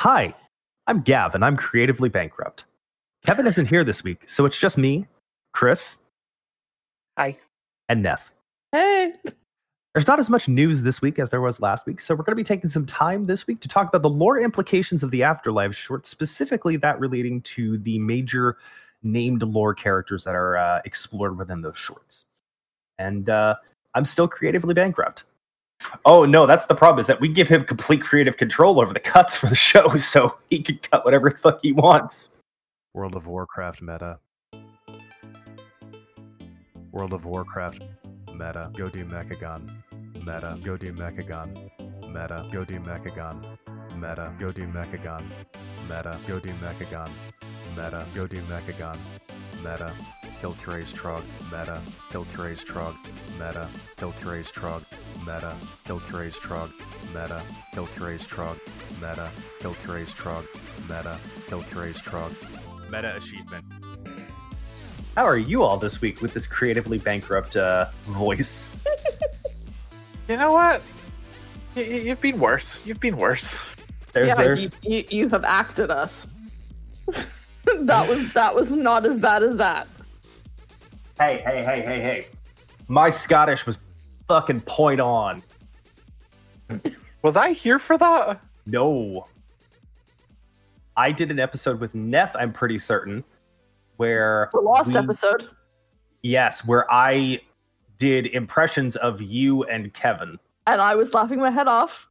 Hi, I'm Gav, and I'm creatively bankrupt. Kevin isn't here this week, so it's just me, Chris, Hi. and Neth. Hey. There's not as much news this week as there was last week, so we're going to be taking some time this week to talk about the lore implications of the Afterlife short, specifically that relating to the major named lore characters that are uh, explored within those shorts. And uh, I'm still creatively bankrupt. Oh no, that's the problem. Is that we give him complete creative control over the cuts for the show, so he can cut whatever fuck he wants. World of Warcraft meta. World of Warcraft meta. Go do Mechagon. Meta. Go do Mechagon. Meta. Go do Mechagon. Meta. Go do Mechagon. Meta. Go do Mechagon. Meta. Go do Mechagon. Meta. Kill Curace Trog. Meta. Kill Curace Trog. Meta. Kill Curace Trog. Meta. Kill Curace Trog. Meta. Kill Curace Trog. Meta. Kill Curace Trog. Meta. Kill Curace Trog. Meta achievement. How are you all this week with this creatively bankrupt uh, voice? You know what? You, you've been worse. You've been worse. There's, yeah, there's, You, you, you have acted us. that was that was not as bad as that. Hey, hey, hey, hey, hey. My Scottish was fucking point on. Was I here for that? No. I did an episode with Neth, I'm pretty certain, where The lost we- episode. Yes, where I did impressions of you and Kevin. And I was laughing my head off.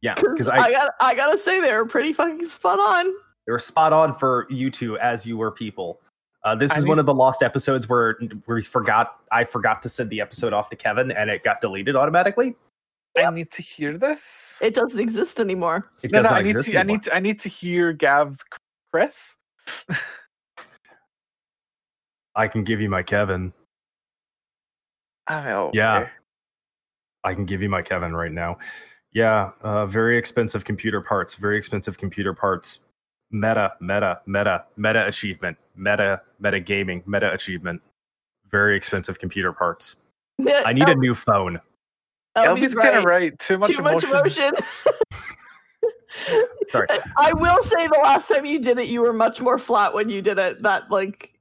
Yeah, Because because I, I, got I gotta say they were pretty fucking spot on. they were spot on for you two as you were people. Uh, this I is mean- one of the lost episodes where we forgot. I forgot to send the episode off to Kevin, and it got deleted automatically. I need to hear this. It doesn't exist anymore. It no, no, I need exist to. I need. To, I need to hear Gav's Chris. I can give you my Kevin. I know. Yeah. I can give you my Kevin right now. Yeah, uh, very expensive computer parts. Very expensive computer parts. Meta, meta, meta, meta achievement. Meta, meta gaming. Meta achievement. Very expensive computer parts. I need a new phone. Elby's kind of right. Too much Too emotion. much emotion. Sorry. I will say the last time you did it, you were much more flat when you did it. That like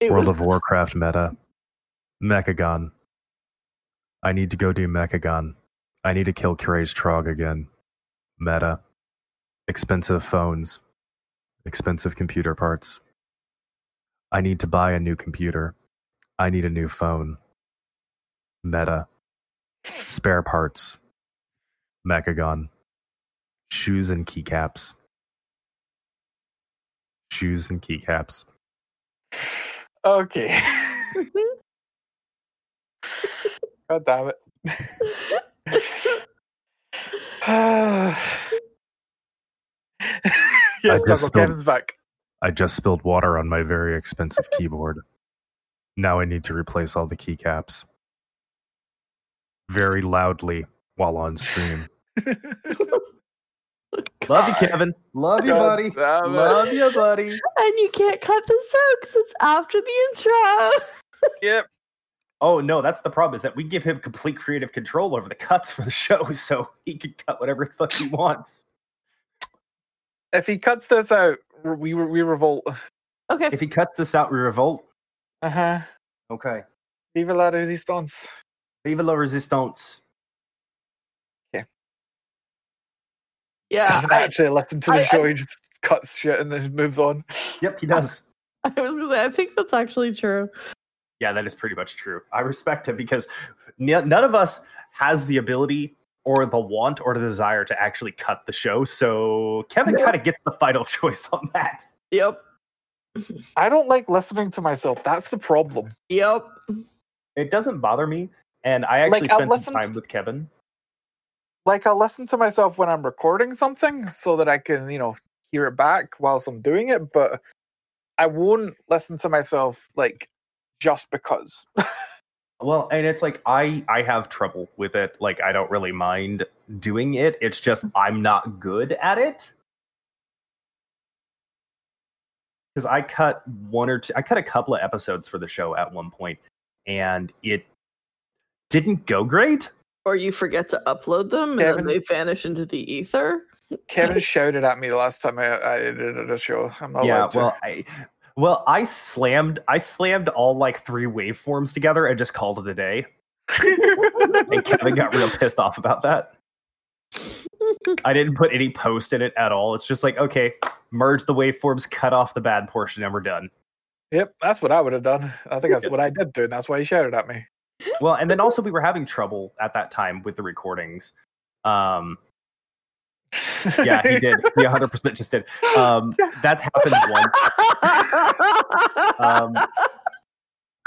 it World was of Warcraft meta. Mechagon. I need to go do Mechagon. I need to kill Curace Trog again. Meta. Expensive phones. Expensive computer parts. I need to buy a new computer. I need a new phone. Meta. Spare parts. Mechagon. Shoes and keycaps. Shoes and keycaps. Okay. God damn it. yes, just Double spilled- Kevin's back. I just spilled water on my very expensive keyboard. Now I need to replace all the keycaps. Very loudly while on stream. Love you, Kevin. Love you, buddy. Love you, buddy. and you can't cut this out because it's after the intro. Yep. Oh no, that's the problem. Is that we give him complete creative control over the cuts for the show, so he can cut whatever the fuck he wants. If he cuts this out, we we revolt. Okay. If he cuts this out, we revolt. Uh huh. Okay. Vive la resistance. Vive la resistance. Yeah. Doesn't I, actually listen to the I- show. he just cuts shit and then moves on. Yep, he does. I was gonna say I think that's actually true. Yeah, that is pretty much true. I respect him because n- none of us has the ability or the want or the desire to actually cut the show. So Kevin Yeah. kind of gets the final choice on that. Yep. I don't like listening to myself. That's the problem. Yep. It doesn't bother me, and I actually Like, I'll spent listen some to- time with Kevin. Like I'll listen to myself when I'm recording something so that I can, you know, hear it back whilst I'm doing it, but I won't listen to myself like just because. Well, and it's like I I have trouble with it. Like I don't really mind doing it. It's just hmm. I'm not good at it. Because I cut one or two, I cut a couple of episodes for the show at one point, and it didn't go great. Or you forget to upload them and Kevin- then they vanish into the ether. Kevin shouted at me the last time I, I edited a show. I'm not yeah, to. well, I, well, I slammed, I slammed all like three waveforms together and just called it a day. And Kevin got real pissed off about that. I didn't put any post in it at all. It's just like, okay, merge the waveforms, cut off the bad portion, and we're done. yep, that's what I would have done. I think that's what I did do, and that's why he shouted at me. Well, and then also we were having trouble at that time with the recordings. Um, yeah, he did. He 100% just did. Um, that's happened once. Um,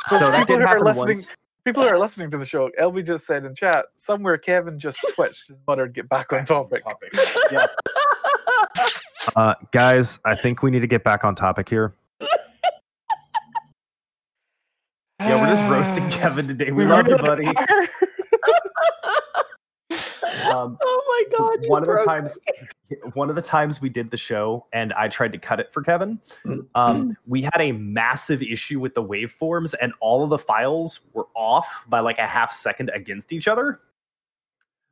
so that People did who are happen listening- once. People who are listening to the show, LB just said in chat, somewhere Kevin just twitched and muttered, get back on topic. Yeah. Uh, guys, I think we need to get back on topic here. Yeah, we're just roasting Kevin today. We love you, buddy. Are. Um, oh my god! one of the broke times one of the times we did the show and i tried to cut it for kevin um, we had a massive issue with the waveforms and all of the files were off by like a half second against each other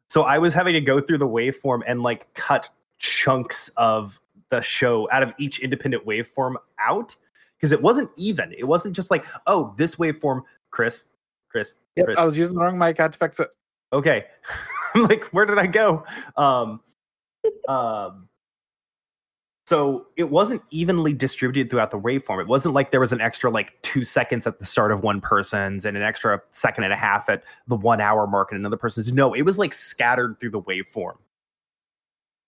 so i was having to go through the waveform and like cut chunks of the show out of each independent waveform out because it wasn't even it wasn't just like oh this waveform chris chris Yep, Chris, I was using the wrong mic. I had to fix it. okay i'm like where did i go? Um um so it wasn't evenly distributed throughout the waveform. It wasn't like there was an extra like two seconds at the start of one person's and an extra second and a half at the one hour mark in another person's. No it was like scattered through the waveform.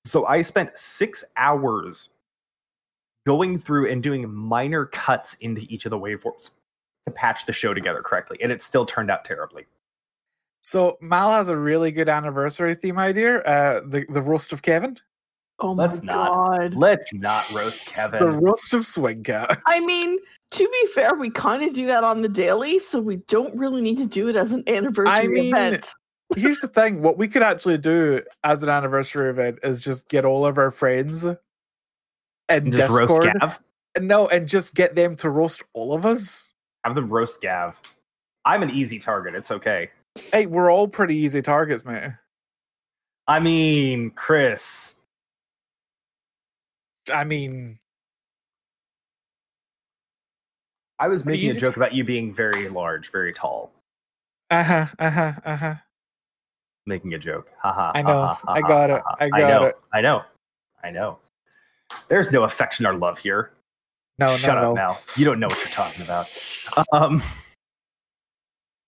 So i spent six hours going through and doing minor cuts into each of the waveforms to patch the show together correctly and it still turned out terribly So Mal has a really good anniversary theme idea. Uh, the the roast of Kevin, Oh my Let's not. god! Let's not roast Kevin. the roast of Swing Cat. I mean, to be fair, we kind of do that on the daily, so we don't really need to do it as an anniversary mean, event. Here's the thing: what we could actually do as an anniversary event is just get all of our friends and And just Discord. roast Gav. No, and just get them to roast all of us. Have them roast Gav. I'm an easy target. It's okay. Hey, we're all pretty easy targets, man. I mean, Chris. I mean, I was making a easy joke about you being very large, very tall. uh huh, uh huh, uh huh. Making a joke. Haha. I know. I got it. I got know. it. I know. I know. There's no affection or love here. No, no. Shut no, up, no. Mal. You don't know what you're talking about. Um,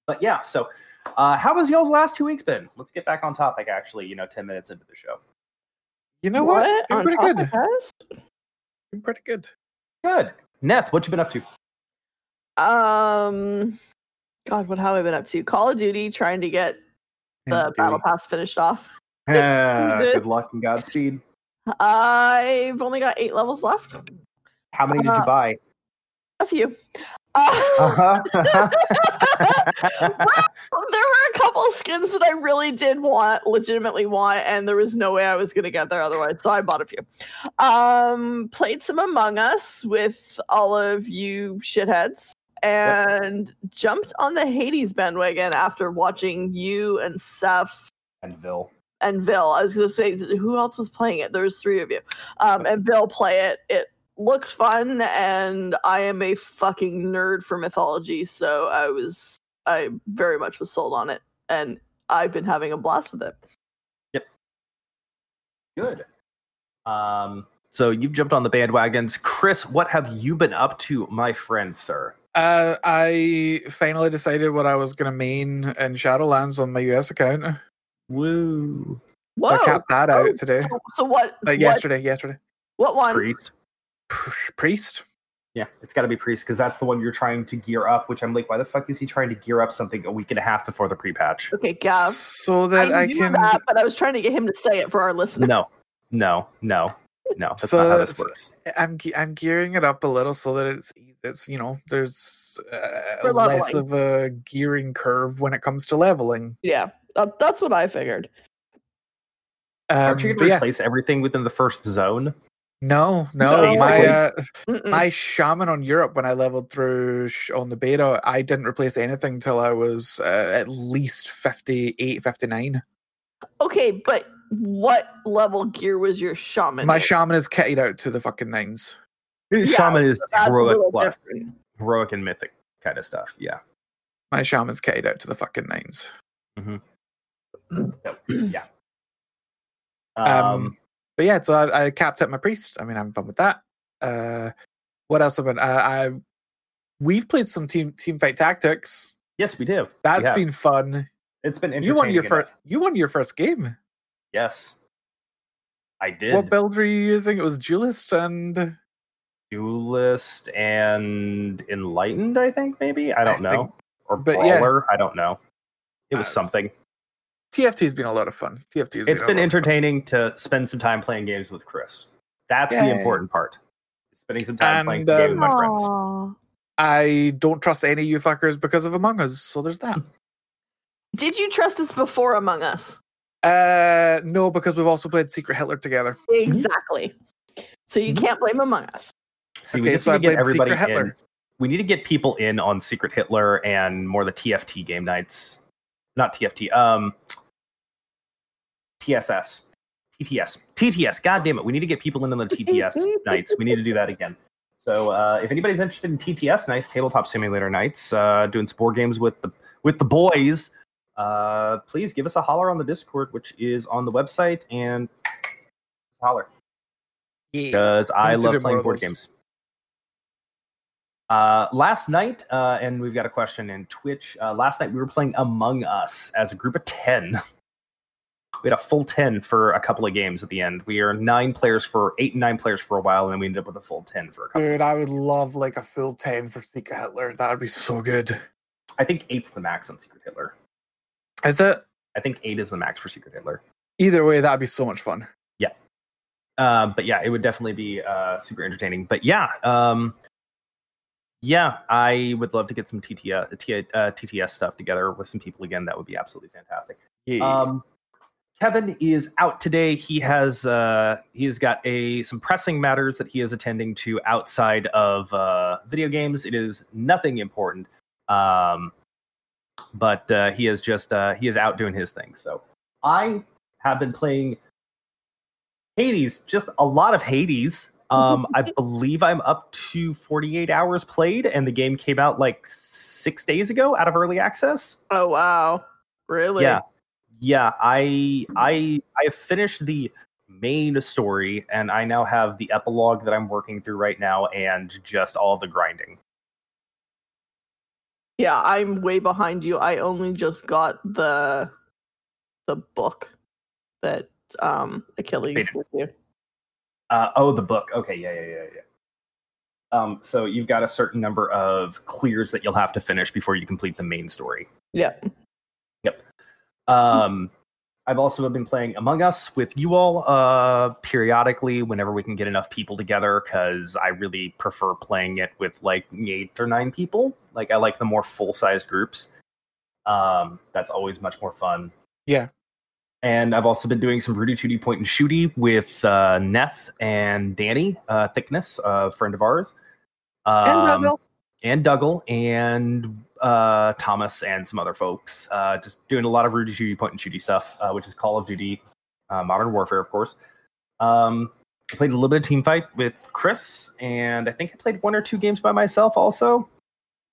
but yeah, so uh, how has y'all's last two weeks been? Let's get back on topic. Actually, you know, ten minutes into the show. You know what? Been On pretty good. Been pretty good. Good. Neth, what you been up to? Um, God, what have I been up to? Call of Duty, trying to get the Duty. battle pass finished off. Ah, Good. good luck and Godspeed. I've only got eight levels left. How many did you Uh, buy? A few. Uh, Uh-huh. there were a couple skins that I really did want, legitimately want, and there was no way I was gonna get there otherwise. So I bought a few. Um, played some Among Us with all of you shitheads, and jumped on the Hades bandwagon after watching you and Seth and Vil. and Vil. I was gonna say who else was playing it? There was three of you, um, and Vil play it. It looked fun, and I am a fucking nerd for mythology, so I was I very much was sold on it, and I've been having a blast with it. Yep. Good. Um, so you've jumped on the bandwagons. Chris, what have you been up to, my friend, sir? Uh, I finally decided what I was going to main in Shadowlands on my US account. So Woo. Whoa! I capped that Oh, out today. So, so what? Like what, yesterday, yesterday. what one? Priest. Priest. Yeah, it's got to be Priest because that's the one you're trying to gear up, which I'm like, why the fuck is he trying to gear up something a week and a half before the pre patch? Okay, Gav. So that I, knew can. that, but I was trying to get him to say it for our listeners. No, no, no, no. That's So not how this works. I'm ge- I'm gearing it up a little so that it's it's you know there's uh, less of a gearing curve when it comes to leveling. Yeah, that, that's what I figured. Um, Aren't you going to yeah, replace everything within the first zone? No, no, No. my uh, my shaman on Europe when I leveled through sh- on the beta, I didn't replace anything till I was uh, at least 58, 59. okay, but what level gear was your shaman? My in? shaman is kitted out to the fucking nines. Shaman is That's a heroic plus, different. heroic and mythic kind of stuff. Yeah. My shaman's kitted out to the fucking nines. Yeah. Um, Um, But yeah, so I, I capped up my priest. I mean, I'm fun with that. Uh, what else have been? Uh, I we've played some team team fight tactics. yes, we do. We That's have. been fun. it's been You won your entertaining first. You won your first game. Yes. I did. What build were you using? It was duelist and Duelist and Enlightened, I think, maybe. I don't I know. think- or but yeah. Brawler. I don't know. It was Uh, something. TFT's been a lot of fun. TFT's It's a been lot of entertaining to spend some time playing games with Chris. That's the important part. Spending some time playing And, some games with um, my friends. I don't trust any of you fuckers because of Among Us. So there's that. Did you trust us before Among Us? Uh, no, because we've also played Secret Hitler together. Exactly. So you Mhm. can't blame Among Us. See, we okay, just so I need to get blame everybody Secret Hitler. in. We need to get people in on Secret Hitler and more the TFT game nights. Not TFT. Um, TSS. TTS. TTS. God damn it. We need to get people in on the TTS nights. We need to do that again. So uh, if anybody's interested in TTS nights, tabletop simulator nights, uh, doing some board games with the with the boys, uh, please give us a holler on the Discord, which is on the website, and holler Yeah. because I love playing of board games. Uh, last night, uh, and we've got a question in Twitch. Uh, last night we were playing Among Us as a group of ten. We had a full ten for a couple of games at the end. We are nine players for eight and nine players for a while, and then we ended up with a full ten for a couple. Dude, I would love like a full 10 for Secret Hitler. That would be so good. I think eight's the max on Secret Hitler. Is it? I think eight is the max for Secret Hitler. Either way, that'd be so much fun. Yeah. Uh, but yeah, it would definitely be uh, super entertaining. But yeah, um, yeah, I would love to get some TTS, uh, TTS stuff together with some people again. That would be absolutely fantastic. Yeah. Um, Kevin is out today. He has uh, he has got a some pressing matters that he is attending to outside of uh, video games. It is nothing important, um, but uh, he is just uh, he is out doing his thing. So I have been playing Hades, just a lot of Hades. Um, I believe I'm up to 48 hours played, and the game came out like six days ago out of early access. Oh wow. Really? Yeah, yeah. I I I finished the main story, and I now have the epilogue that I'm working through right now, and just all the grinding. Yeah, I'm way behind you. I only just got the the book that um Achilles with you. Uh, oh, the book. Okay, yeah, yeah, yeah, yeah. Um, so you've got a certain number of clears that you'll have to finish before you complete the main story. Yeah. Um, I've also been playing Among Us with you all uh, periodically whenever we can get enough people together because I really prefer playing it with like eight or nine people. Like I like the more full size groups. Um, that's always much more fun. Yeah. And I've also been doing some Rudy Tooty Point and Shooty with uh, Neth and Danny uh, Thickness, a friend of ours. And Um, Dougal. And Dougal and uh, Thomas and some other folks. Uh, just doing a lot of Rudy Shooty Point and Shooty stuff, uh, which is Call of Duty, uh, Modern Warfare, of course. Um, I played a little bit of team fight with Chris, and I think I played one or two games by myself also.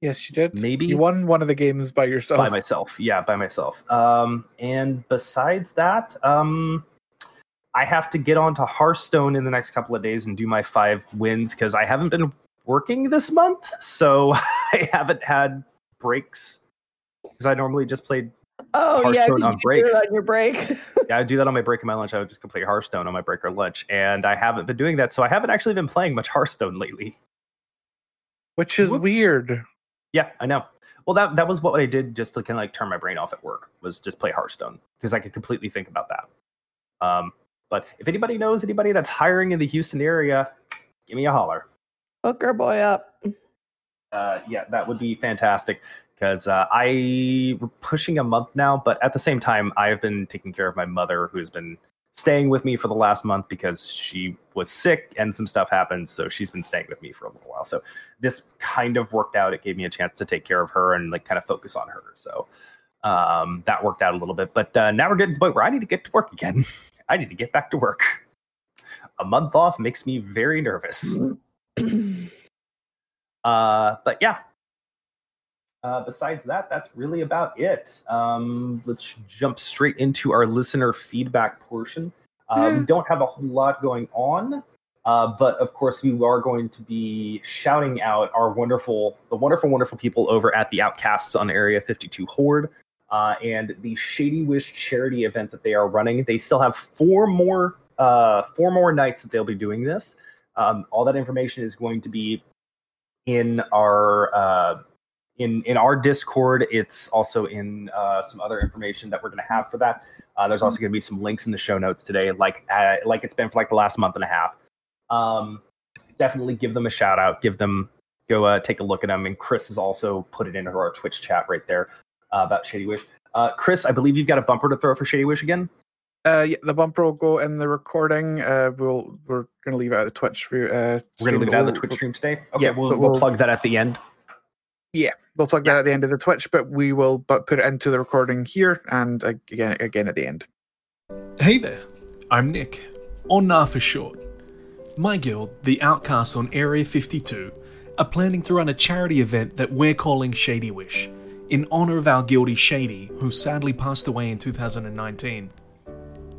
yes, you did. Maybe You won one of the games by yourself. by myself. Yeah, by myself. Um, and besides that, um, I have to get onto Hearthstone in the next couple of days and do my five wins because I haven't been working this month, so I haven't had breaks because I normally just played. Oh yeah, 'cause Hearthstone you on do breaks. on your break. Yeah, I do that on my break and my lunch. I would just complete Hearthstone on my break or lunch, and I haven't been doing that, so I haven't actually been playing much Hearthstone lately. which is Whoops. weird. Yeah, I know. Well, that that was what I did just to kind of like turn my brain off at work was just play Hearthstone because I could completely think about that. Um, but if anybody knows anybody that's hiring in the Houston area, give me a holler. Hook our boy up. Uh, yeah, that would be fantastic because uh, I we're pushing a month now, but at the same time, I've been taking care of my mother who has been staying with me for the last month because she was sick and some stuff happened. So she's been staying with me for a little while. So this kind of worked out. It gave me a chance to take care of her and like kind of focus on her. So um, that worked out a little bit. But uh, now we're getting to the point where I need to get to work again. I need to get back to work. A month off makes me very nervous. uh, but yeah. Uh, besides that, that's really about it. Um, let's jump straight into our listener feedback portion. Uh, we don't have a whole lot going on, uh, but of course, we are going to be shouting out our wonderful, the wonderful, wonderful people over at the Outcasts on Area 52 Horde uh, and the Shady Wish charity event that they are running. They still have four more, uh, four more nights that they'll be doing this. Um, all that information is going to be in our uh, in in our Discord. It's also in uh, some other information that we're going to have for that. Uh, there's also going to be some links in the show notes today, like uh, like it's been for like the last month and a half. Um, definitely give them a shout out. Give them go uh, take a look at them. And Chris has also put it into our Twitch chat right there uh, about Shady Wish. Uh, Chris, I believe you've got a bumper to throw for Shady Wish again. Uh, yeah, the bumper will go in the recording. Uh, we'll we're gonna leave it out the Twitch. For, uh, We're going to stream. leave it out the Twitch stream today. Okay, yeah, we'll, we'll we'll- plug that at the end. Yeah, we'll plug that at the end of the Twitch, but we will but put it into the recording here and uh, again again at the end. Hey there, I'm Nick, or Nah for short. My guild, the Outcasts on Area 52, are planning to run a charity event that we're calling Shady Wish, in honor of our guildie Shady, who sadly passed away in 2019.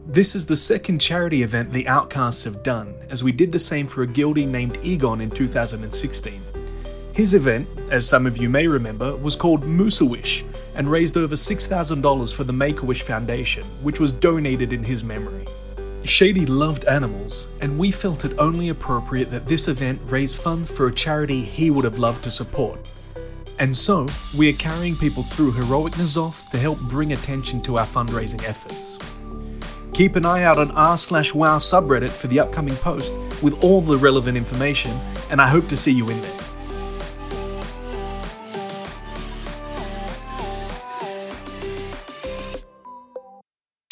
This is the second charity event the Outcasts have done, as we did the same for a guildie named Egon in 2016. His event, as some of you may remember, was called Moose Wish and raised over $6,000 for the Make a Wish Foundation, which was donated in his memory. Shady loved animals, and we felt it only appropriate that this event raise funds for a charity he would have loved to support. And so, we are carrying people through Heroic N'Zoth to help bring attention to our fundraising efforts. Keep an eye out on r slash wow subreddit for the upcoming post with all the relevant information, and I hope to see you in there.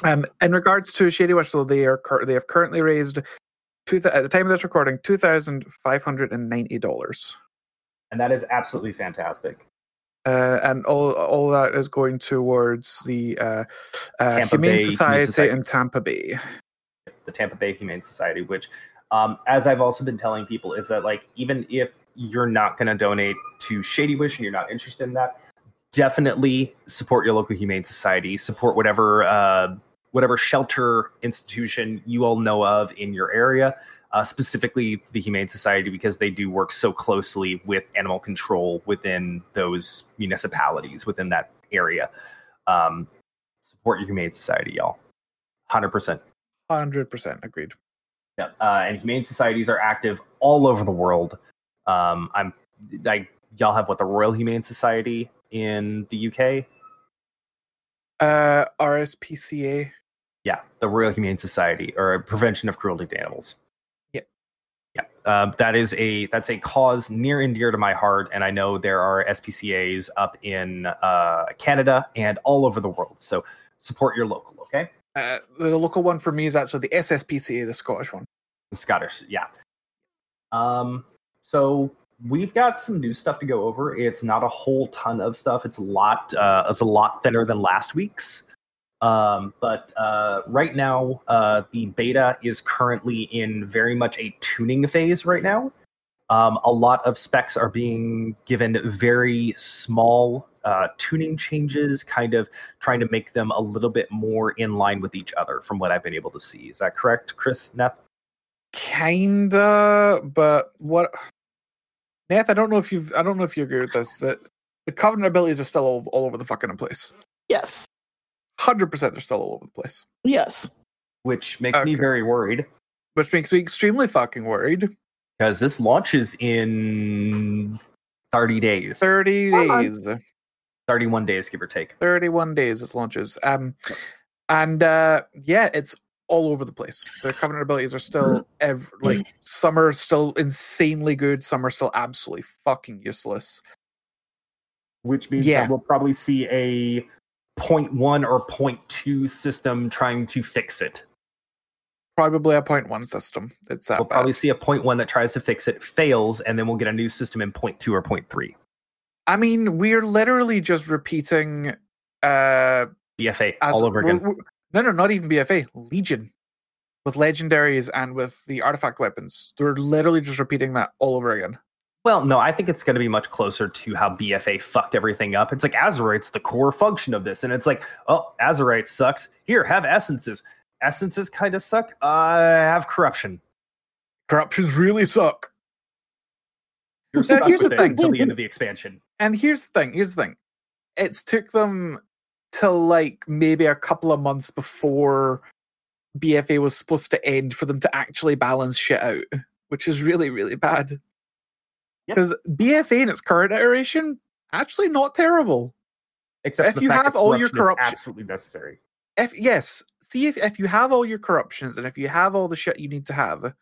Um, in regards to Shady Wish, though, they are cur- they have currently raised two th- at the time of this recording two thousand five hundred and ninety dollars, And that is absolutely fantastic. Uh, and all all that is going towards the uh, uh, Tampa Humane Bay Humane Society, Society. in Tampa Bay. the Tampa Bay Humane Society, which, um, as I've also been telling people, is that like even if you're not going to donate to Shady Wish and you're not interested in that, definitely support your local Humane Society. Support whatever uh, whatever shelter institution you all know of in your area. Uh, specifically, the Humane Society, because they do work so closely with animal control within those municipalities within that area. Um, support your Humane Society, y'all. Hundred percent. Hundred percent agreed. Yeah, uh, and humane societies are active all over the world. Um, I'm like y'all have what the Royal Humane Society in the UK. Uh, RSPCA. Yeah, the Royal Humane Society or Prevention of Cruelty to Animals. Um, that is a that's a cause near and dear to my heart, and I know there are SPCA's up in uh, Canada and all over the world. So support your local, okay? Uh, the local one for me is actually the SSPCA, the Scottish one. The Scottish, yeah. Um, so we've got some new stuff to go over. It's not a whole ton of stuff. It's a lot. Uh, it's a lot thinner than last week's. Um, but uh, right now, uh, the beta is currently in very much a tuning phase. Right now, um, a lot of specs are being given very small uh, tuning changes, kind of trying to make them a little bit more in line with each other. From what I've been able to see, is that correct, Chris Neth? Kinda, but what? Neth, I don't know if you've. I don't know if you agree with this. That the covenant abilities are still all, all over the fucking place. Yes. Hundred percent, they're still all over the place, Yes. Which makes me very worried. which makes me extremely fucking worried. because this launches in 30 days Thirty days, 31 days give or take thirty-one days. It launches. Um, and uh, yeah, it's all over the place. The covenant abilities are still ev- like some are still insanely good. Some are still absolutely fucking useless. which means Yeah. that we'll probably see a 0.1 or 0.2 system trying to fix it Probably a point one system. It's that We'll bad. probably see a point one that tries to fix it, fails, and then we'll get a new system in point two or point three. I mean, we're literally just repeating uh BFA all over again. we're- we're- no, no, not even BFA, Legion. With legendaries and with the artifact weapons. They're literally just repeating that all over again. Well, no, I think it's going to be much closer to how BFA fucked everything up. It's like Azerite's the core function of this, and it's like, oh, Azerite sucks. Here, have essences. Essences kind of suck. Uh, have corruption. Corruptions really suck. You're Now, here's the thing. until the end of the expansion. And here's the thing. Here's the thing. It's took them till like maybe a couple of months before BFA was supposed to end for them to actually balance shit out, which is really really bad. Yep. Because BFA in its current iteration actually not terrible. Except If the you fact have all your corruption- absolutely necessary. If yes, see if if you have all your corruptions and if you have all the shit you need to have,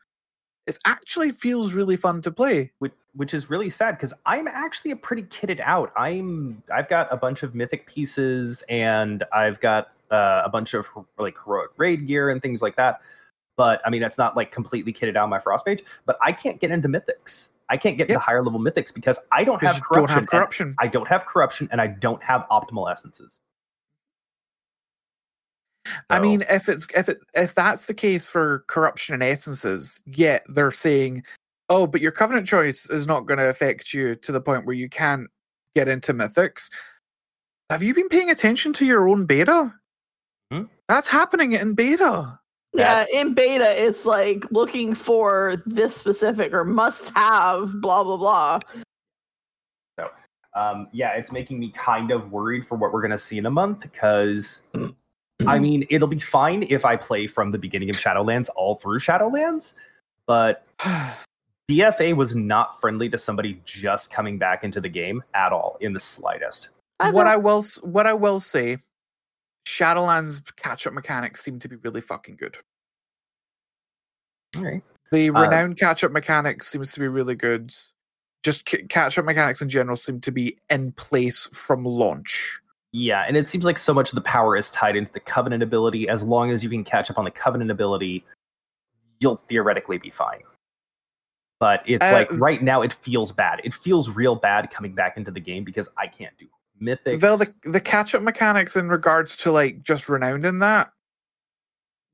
it actually feels really fun to play. which, which is really sad because I'm actually a pretty kitted out. I'm I've got a bunch of mythic pieces and I've got uh, a bunch of like heroic raid gear and things like that. But I mean, it's not like completely kitted out my frost page. But I can't get into mythics. I can't get Yep. into higher level mythics because I don't have you don't corruption. have corruption. I don't have corruption and I don't have optimal essences. I mean, if it's if it if that's the case for corruption and essences, yet they're saying, "Oh, but your covenant choice is not going to affect you to the point where you can't get into mythics." Have you been paying attention to your own beta? Hmm? That's happening in beta. Yeah, in beta, it's like looking for this specific or must have blah blah blah. So, um, yeah, it's making me kind of worried for what we're going to see in a month because, I mean, it'll be fine if I play from the beginning of Shadowlands all through Shadowlands, but BFA was not friendly to somebody just coming back into the game at all in the slightest. I what. I will what I will say, Shadowlands catch up mechanics seem to be really fucking good. All right. The Uh, renowned catch up mechanics seems to be really good. Just c- catch up mechanics in general seem to be in place from launch. Yeah, and it seems like so much of the power is tied into the Covenant ability. As long as you can catch up on the Covenant ability, you'll theoretically be fine. But it's Uh, like right now it feels bad. It feels real bad coming back into the game because I can't do mythics. Vel, the, the catch up mechanics in regards to like just renowned in that,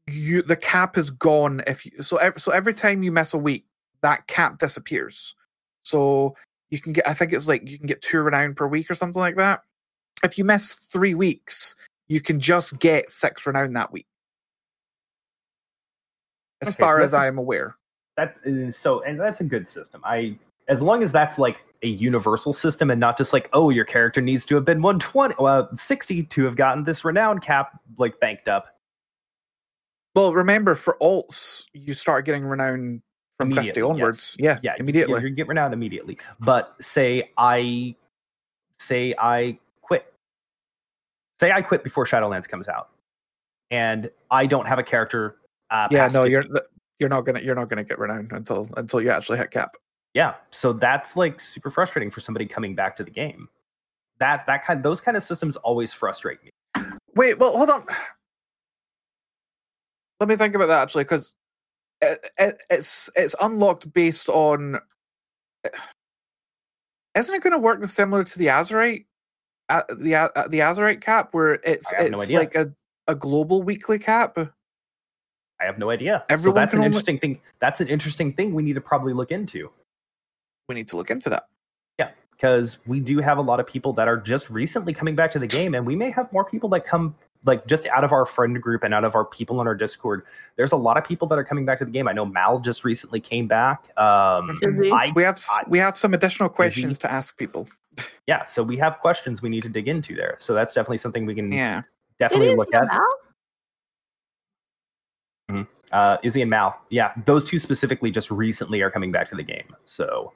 you the cap is gone if you so every, so every time you miss a week, that cap disappears. So you can get I think it's like you can get two renown per week or something like that. If you miss three weeks, you can just get six renown that week. As Okay, so far as I am aware. that is so and that's a good system i as long as that's like a universal system and not just like oh your character needs to have been 120 well 60 to have gotten this renown cap like banked up Well, remember for alts, you start getting renown from Immediately, fifty yes. onwards. Yeah, yeah immediately. you, get renowned immediately but say i say i quit say i quit before shadowlands comes out and i don't have a character uh, yeah, no, 50. you're you're not gonna you're not gonna get renowned until until you actually hit cap. Yeah so that's like super frustrating for somebody coming back to the game that that kind those kind of systems always frustrate me Wait, well, hold on. Let me think about that actually, because it, it, it's it's unlocked based on. Isn't it going to work similar to the Azerite uh, the uh, the Azerite cap, where it's I have no it's like a, a global weekly cap? I have no idea. Everyone so that's an only- interesting thing. That's an interesting thing we need to probably look into We need to look into that. Yeah, because we do have a lot of people that are just recently coming back to the game, and we may have more people that come like just out of our friend group and out of our people on our Discord. There's a lot of people that are coming back to the game. I know Mal just recently came back. Um, Is he? I We have s- I- we have some additional Is he- questions to ask people. yeah, so we have questions we need to dig into there. So that's definitely something we can Yeah, definitely look at. now. uh, Izzy and Mal. Yeah, those two specifically just recently are coming back to the game. So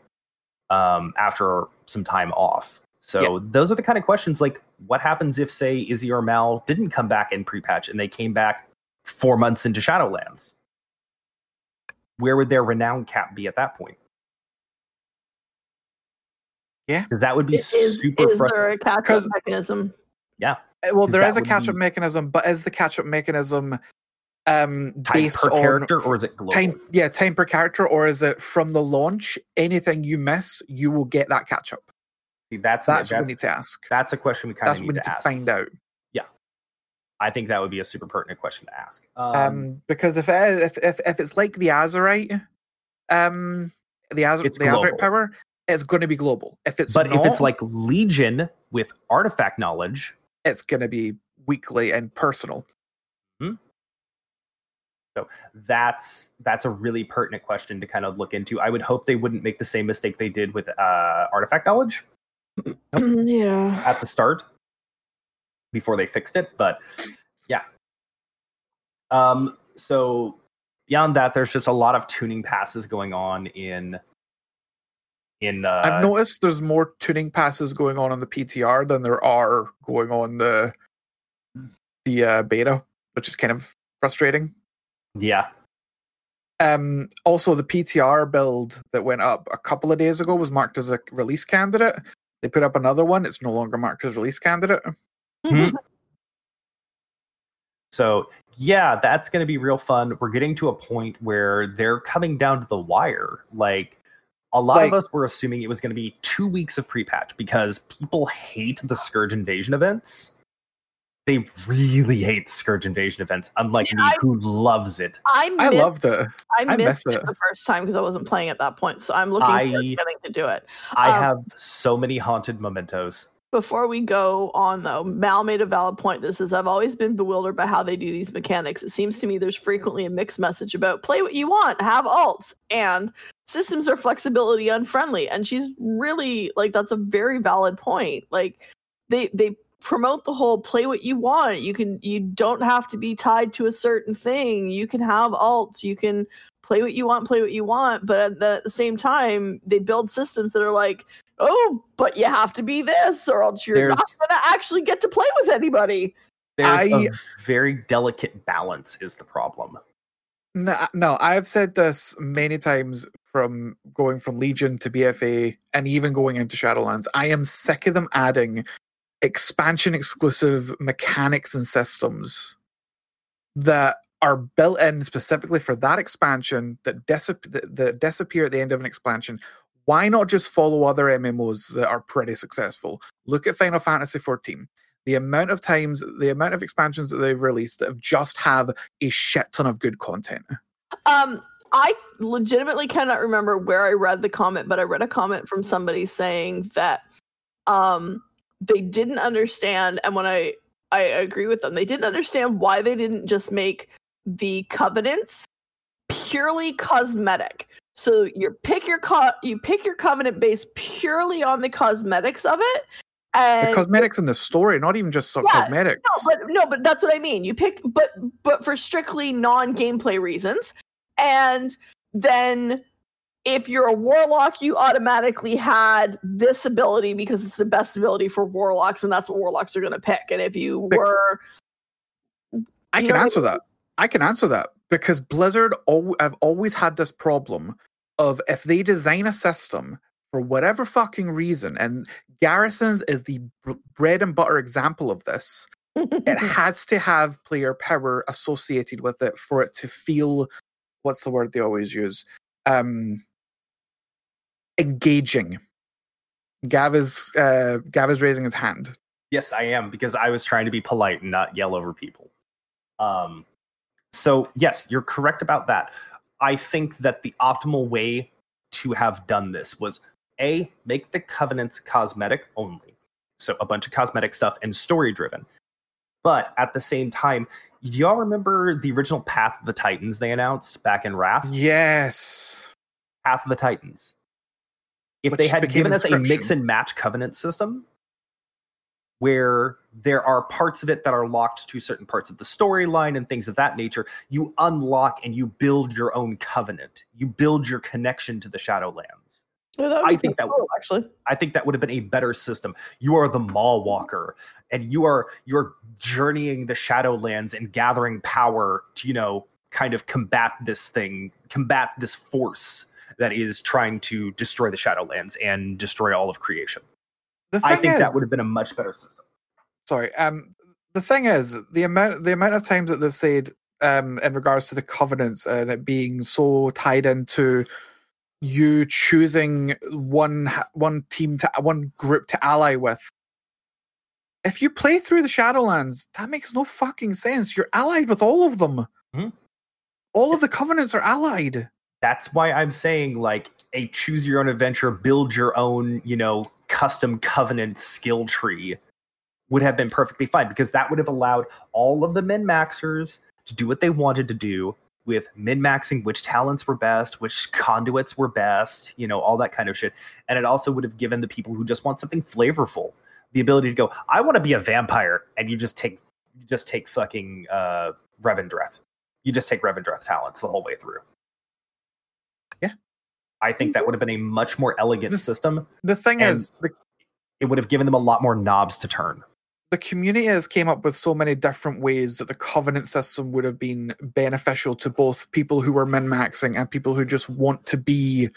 um, after some time off. So those are the kind of questions like what happens if, say, Izzy or Mal didn't come back in pre-patch and they came back four months into Shadowlands? Where would their renown cap be at that point? Yeah. because that would be Is, super is there frustrating. a catch-up 'Cause- mechanism? Uh, well, there is a catch up be- mechanism, but is the catch up mechanism um, Time based per on character, or is it global? time. Yeah, time per character, or is it from the launch? Anything you miss, you will get that catch up. See, that's That's, what that's, we need to ask. that's a question we kind of what we need need to to ask. find out. Yeah i think that would be a super pertinent question to ask. Um, Um, because if, it, if if if it's like the Azerite um, the Azer, the global. power, it's going to be global. If it's but if it's like Legion with artifact knowledge, it's going to be weekly and personal. So that's that's a really pertinent question to kind of look into. I would hope they wouldn't make the same mistake they did with uh, artifact knowledge yeah. at the start before they fixed it. But yeah. Um. So beyond that, there's just a lot of tuning passes going on in in. Uh, I've noticed there's more tuning passes going on on the PTR than there are going on the the uh, beta, which is kind of frustrating. Yeah. Um, also, the PTR build that went up a couple of days ago was marked as a release candidate. They put up another one; it's no longer marked as release candidate. Mhm. So yeah, that's going to be real fun. We're getting to a point where they're coming down to the wire. Like a lot Like- of us were assuming it was going to be two weeks of pre-patch because people hate the Scourge Invasion events. They really hate the Scourge Invasion events, unlike See, me, I- who loves it. I I missed, loved it. I I missed miss it it. the first time because I wasn't playing at that point. So I'm looking I- forward to getting to do it. I Um, have so many haunted mementos. Before we go on, though, Mal made a valid point. This is I've always been bewildered by how they do these mechanics. It seems to me there's frequently a mixed message about play what you want, have alts, and systems are flexibility unfriendly. And she's really like that's a very valid point. Like they they promote the whole play what you want. You can you don't have to be tied to a certain thing. You can have alts. You can play what you want, play what you want. But at the, at the same time, they build systems that are like, oh, but you have to be this, or else you're not going to actually get to play with anybody. There's I- a very delicate balance is the problem. No, uh, no, I've said this many times from going from Legion to BFA and even going into Shadowlands. I am sick of them adding expansion exclusive mechanics and systems that are built in specifically for that expansion that, disap- that, that disappear at the end of an expansion. Why not just follow other MMOs that are pretty successful? Look at Final Fantasy XIV. The amount of times, the amount of expansions that they've released that have just have a shit ton of good content. Um, I legitimately cannot remember where I read the comment, but I read a comment from somebody saying that um they didn't understand and when I I agree with them, they didn't understand why they didn't just make the covenants purely cosmetic. So you pick your co- you pick your covenant based purely on the cosmetics of it. And the cosmetics in the story, not even just so Yeah, cosmetics. no, but no, but that's what I mean. You pick, but but for strictly non-gameplay reasons, and then if you're a warlock, you automatically had this ability because it's the best ability for warlocks, and that's what warlocks are going to pick. And if you were, I you can I answer that. I can answer that because Blizzard al- have always had this problem of if they design a system for whatever fucking reason, and Garrisons is the br- bread and butter example of this. It has to have player power associated with it for it to feel what's the word they always use? Um engaging. Gav is uh Gav is raising his hand. Yes, I am because I was trying to be polite and not yell over people. Um, so yes, you're correct about that. I think that the optimal way to have done this was a make the covenants cosmetic only, so a bunch of cosmetic stuff and story driven. But at the same time, do y'all remember the original Path of the Titans they announced back in Wrath? Yes. Path of the Titans. If Which they had given us a mix and match covenant system, where there are parts of it that are locked to certain parts of the storyline and things of that nature, you unlock and you build your own covenant. You build your connection to the Shadowlands. Would I think that cool, actually. I think that would have been a better system. You are the Maw Walker, and you are you're journeying the Shadowlands and gathering power to you know kind of combat this thing, combat this force that is trying to destroy the Shadowlands and destroy all of creation. I think is- that would have been a much better system. sorry um the thing is the amount the amount of times that they've said um, in regards to the covenants and it being so tied into you choosing one one team to one group to ally with. If you play through the Shadowlands, that makes no fucking sense. You're allied with all of them. Hmm. All of the covenants are allied. That's why I'm saying like a choose your own adventure, build your own, you know, custom covenant skill tree would have been perfectly fine because that would have allowed all of the min maxers to do what they wanted to do with min maxing which talents were best, which conduits were best, you know, all that kind of shit. And it also would have given the people who just want something flavorful the ability to go, I want to be a vampire, and you just take you just take fucking uh Revendreth. You just take Revendreth talents the whole way through. I think that would have been a much more elegant The- system. The thing is, the, It would have given them a lot more knobs to turn. the community has came up with so many different ways that the covenant system would have been beneficial to both people who were min maxing and people who just want to be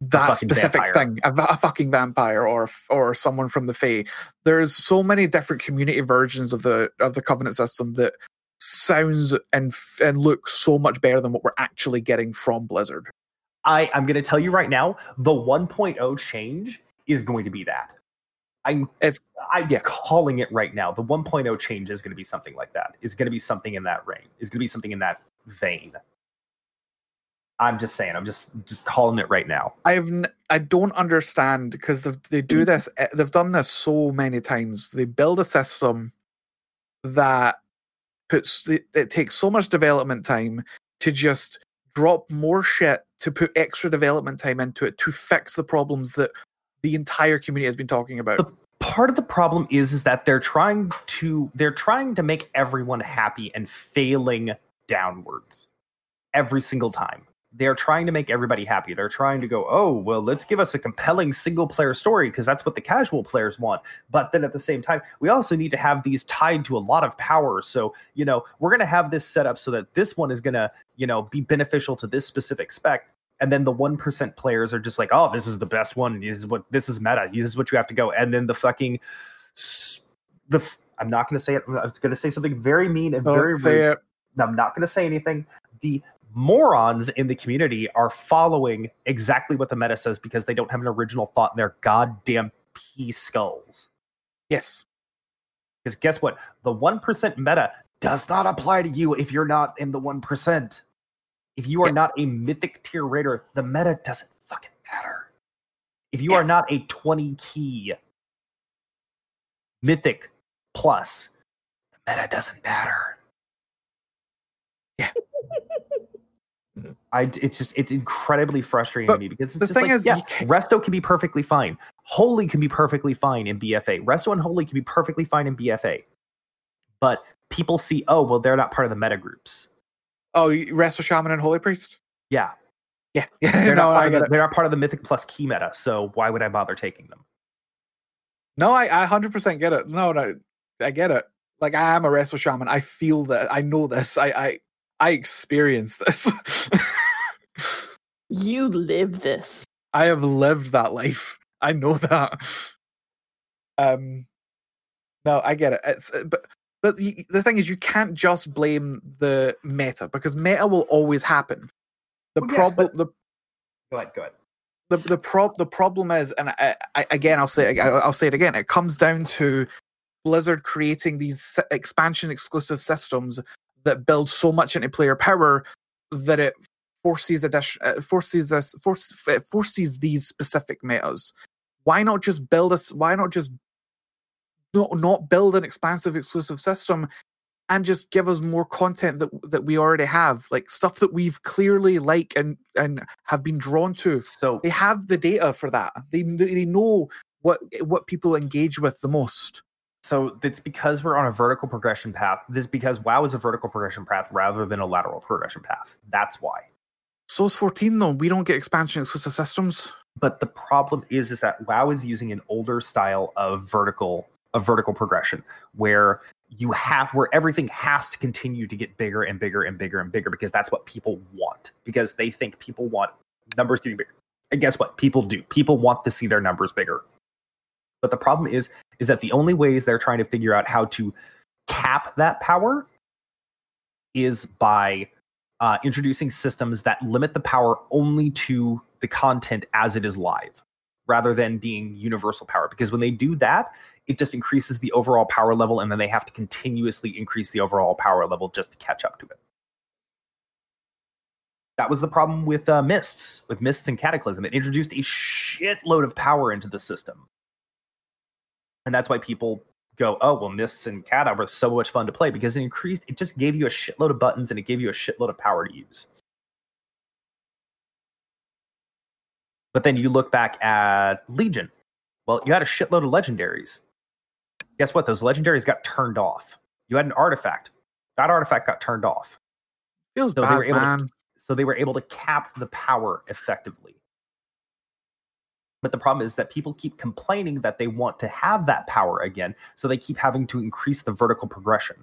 that specific vampire. thing, a, a fucking vampire or or someone from the Fae. There's so many different community versions of the of the covenant system that sounds and and looks so much better than what we're actually getting from Blizzard. I, I'm going to tell you right now, the 1.0 change is going to be that. I'm It's- I'm yeah. calling it right now. The 1.0 change is going to be something like that. Is going to be something in that range. Is going to be something in that vein. I'm just saying. I'm just just calling it right now. I've n- I don't understand because they do this. eh, They've done this so many times. They build a system that puts it, it takes so much development time to just drop more shit to put extra development time into it to fix the problems that the entire community has been talking about. The- Part of the problem is is that they're trying to they're trying to make everyone happy and failing downwards every single time. They're trying to make everybody happy. They're trying to go, oh, well, let's give us a compelling single player story because that's what the casual players want. But then at the same time, we also need to have these tied to a lot of power. So, you know, we're going to have this set up so that this one is going to, you know, be beneficial to this specific spec. And then the 1% players are just like, oh, this is the best one. This is what, this is meta. This is what you have to go. And then the fucking, the, I'm not going to say it. I was going to say something very mean and Don't very rude. it. I'm not going to say anything. The morons in the community are following exactly what the meta says because they don't have an original thought in their goddamn pea skulls. Yes. Because guess what? The 1% meta does not apply to you if you're not in the 1%. If you are Yeah. not a mythic tier raider, the meta doesn't fucking matter. If you Yeah. are not a 20 key mythic plus, the meta doesn't matter. I, it's just it's incredibly frustrating But to me because it's the thing like, is, yeah, Resto can be perfectly fine. Holy can be perfectly fine in BFA. Resto and Holy can be perfectly fine in BFA. But people see, oh, well, they're not part of the meta groups. Oh, Resto Shaman and Holy Priest. Yeah, Yeah. they're, no, not I the, they're not part of the Mythic Plus key meta. So why would I bother taking them? No, I, I 100% get it. No, no, I get it. Like I am a Resto shaman. I feel that. I know this. I I I experience this. You live this. I have lived that life. I know that. Um, no, I get it. It's uh, but but the, the thing is, you can't just blame the meta because meta will always happen. The Well, yes, problem, but- the Go ahead, go ahead. the the prob the problem is, and I, I, again, I'll say I- I'll say it again. It comes down to Blizzard creating these expansion exclusive systems that builds so much into player power that it forces addition, uh, forces us force, it forces these specific metas. Why not just build us? Why not just not not build an expansive exclusive system and just give us more content that that we already have, like stuff that we've clearly like and and have been drawn to So they have the data for that. They they know what what people engage with the most. So it's because we're on a vertical progression path. This is because WoW is a vertical progression path rather than a lateral progression path. That's why. So, Source 14 though, we don't get expansion exclusive systems. But the problem is, is that WoW is using an older style of vertical of vertical progression where you have where everything has to continue to get bigger and bigger and bigger and bigger because that's what people want because they think people want numbers to be bigger. And guess what? People do. People want to see their numbers bigger. But the problem is, is that the only ways they're trying to figure out how to cap that power is by uh, introducing systems that limit the power only to the content as it is live rather than being universal power. Because when they do that, it just increases the overall power level, and then they have to continuously increase the overall power level just to catch up to it. That was the problem with uh, Mists, with Mists and Cataclysm. It introduced a shitload of power into the system. And that's why people go, oh, well, Mists and Cata were so much fun to play because it increased, it just gave you a shitload of buttons and it gave you a shitload of power to use. But then you look back at Legion. Well, you had a shitload of legendaries. Guess what? Those legendaries got turned off. You had an artifact. That artifact got turned off. Feels So they bad, were able to- So they were able to cap the power effectively. But the problem is that people keep complaining that they want to have that power again, so they keep having to increase the vertical progression.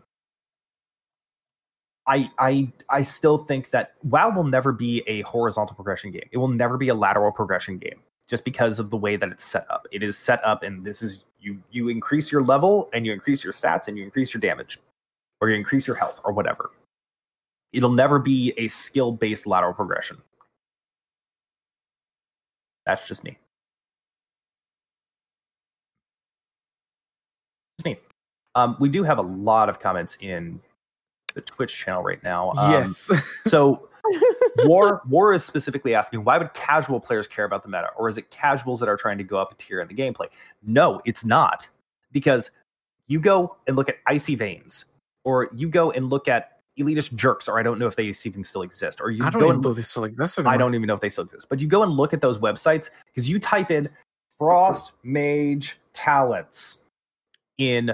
I I I still think that WoW will never be a horizontal progression game. It will never be a lateral progression game just because of the way that it's set up. It is set up and this is you you increase your level and you increase your stats and you increase your damage or you increase your health or whatever. It'll never be a skill-based lateral progression. That's just me. Just me. Um, we do have a lot of comments in the Twitch channel right now. Um, yes. So War War is specifically asking why would casual players care about the meta, or is it casuals that are trying to go up a tier in the gameplay? No, it's not, because you go and look at Icy Veins, or you go and look at Elitist Jerks, or I don't know if they even still exist, or you I don't go even and know they still exist anymore. I don't even know if they still exist, but you go and look at those websites because you type in Frost Mage Talents in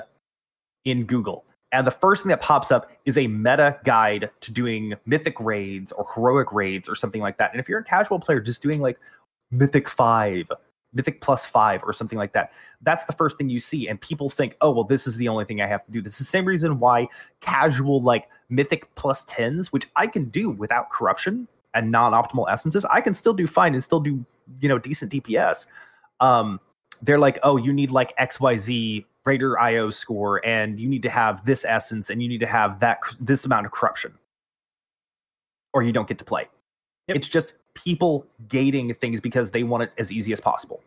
in Google, and the first thing that pops up is a meta guide to doing mythic raids or heroic raids or something like that. And if you're a casual player just doing like mythic five, mythic plus five, or something like that, that's the first thing you see, and people think, oh well, this is the only thing I have to do. This is the same reason why casual like mythic plus tens, which I can do without corruption and non-optimal essences, I can still do fine and still do you know decent DPS. Um, they're like, oh, you need like XYZ Raider IO score, and you need to have this essence, and you need to have that this amount of corruption, or you don't get to play. Yep. It's just people gating things because they want it as easy as possible.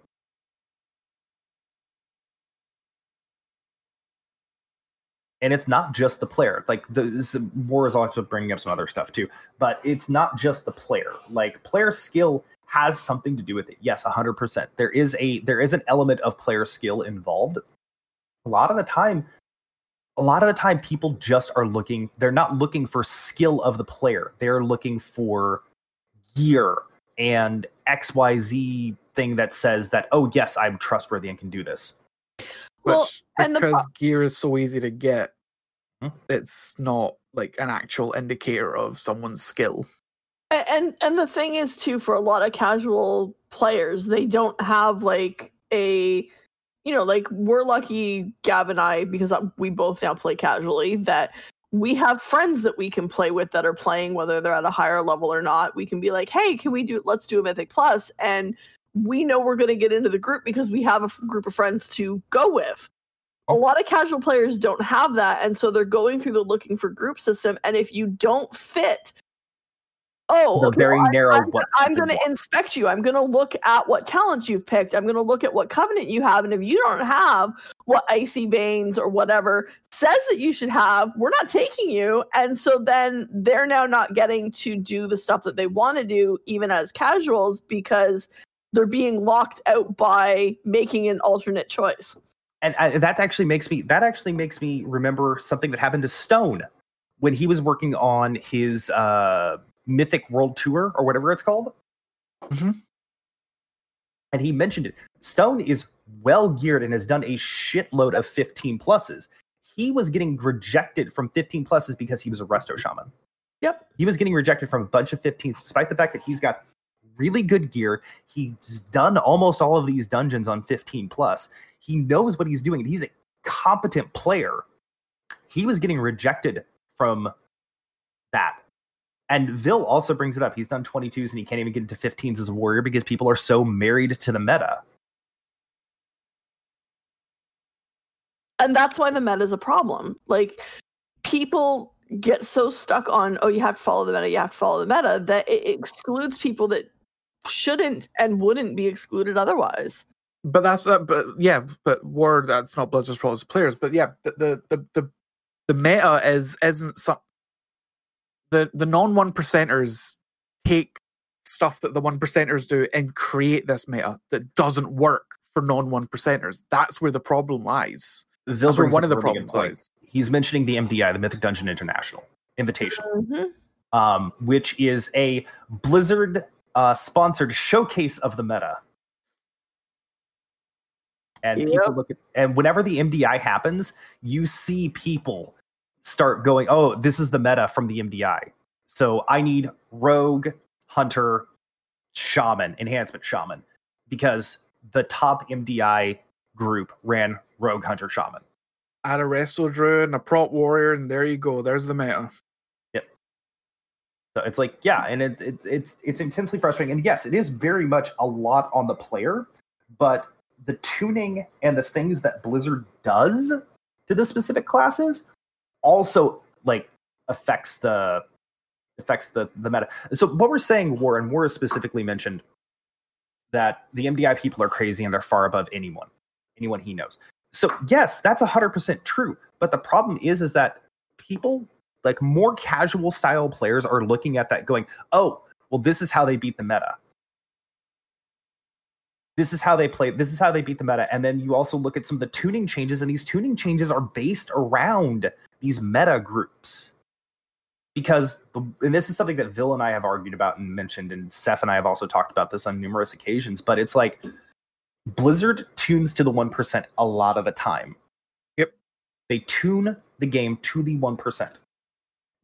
And it's not just the player. Like the this, War is also bringing up some other stuff too, but it's not just the player. Like player skill has something to do with it. Yes, 100%. There is a there is an element of player skill involved. A lot of the time a lot of the time people just are looking they're not looking for skill of the player. They're looking for gear and XYZ thing that says that oh yes, I'm trustworthy and can do this. Well, Which, and the because pro- gear is so easy to get, Hmm? it's not like an actual indicator of someone's skill. A- and and the thing is too for a lot of casual players they don't have like a you know like we're lucky Gav and i because we both now play casually that we have friends that we can play with that are playing whether they're at a higher level or not. We can be like hey can we do let's do a mythic plus and we know we're going to get into the group because we have a f- group of friends to go with. A lot of casual players don't have that and so they're going through the looking for group system and if you don't fit oh The very well, narrow I'm, I'm going to inspect you. I'm going to look at what talents you've picked. I'm going to look at what covenant you have and if you don't have what icy veins or whatever says that you should have we're not taking you. And so then they're now not getting to do the stuff that they want to do even as casuals because they're being locked out by making an alternate choice. And I, that actually makes me that actually makes me remember something that happened to Stone when he was working on his uh, Mythic World Tour or whatever it's called. Mhm. And he mentioned it. Stone is well geared and has done a shitload of 15 pluses. He was getting rejected from 15 pluses because he was a resto shaman. yep He was getting rejected from a bunch of 15s, despite the fact that he's got really good gear. He's done almost all of these dungeons on 15 plus. He knows what he's doing. He's a competent player. He was getting rejected from that. And Vil also brings it up. He's done 22s and he can't even get into 15s as a warrior because people are so married to the meta. and that's why the meta is a problem like people get so stuck on oh you have to follow the meta you have to follow the meta that it excludes people that shouldn't and wouldn't be excluded otherwise But that's uh, but yeah, but word that's not Blizzard's fault as players. But yeah, the the the the, the meta is isn't some the the non one percenters take stuff that the one percenters do and create this meta that doesn't work for non one percenters. That's where the problem lies. Vil That's where one of the a really good problems lies. He's mentioning the MDI, the Mythic Dungeon International Invitation, Mhm. um, which is a Blizzard uh, sponsored showcase of the meta. And Yep. people look at, and whenever the MDI happens, you see people start going, "Oh, this is the meta from the MDI." So I need Rogue, Hunter, Shaman, Enhancement Shaman, because the top MDI group ran Rogue, Hunter, Shaman. Add a Resto Druid and a Prot Warrior, and there you go. There's the meta. Yep. So it's like, yeah, and it, it, it's it's intensely frustrating. And yes, it is very much a lot on the player, but the tuning and the things that Blizzard does to the specific classes also like affects the affects the the meta. So what we're saying, Warren, War has specifically mentioned that the MDI people are crazy and they're far above anyone, anyone he knows. So yes, that's hundred percent true. But the problem is, is that people like more casual style players are looking at that going, oh, well, this is how they beat the meta. This is how they play. This is how they beat the meta. And then you also look at some of the tuning changes, and these tuning changes are based around these meta groups. Because, the, and this is something that Vil and I have argued about and mentioned, and Seth and I have also talked about this on numerous occasions, but it's like Blizzard tunes to the 1% a lot of the time. Yep. They tune the game to the 1%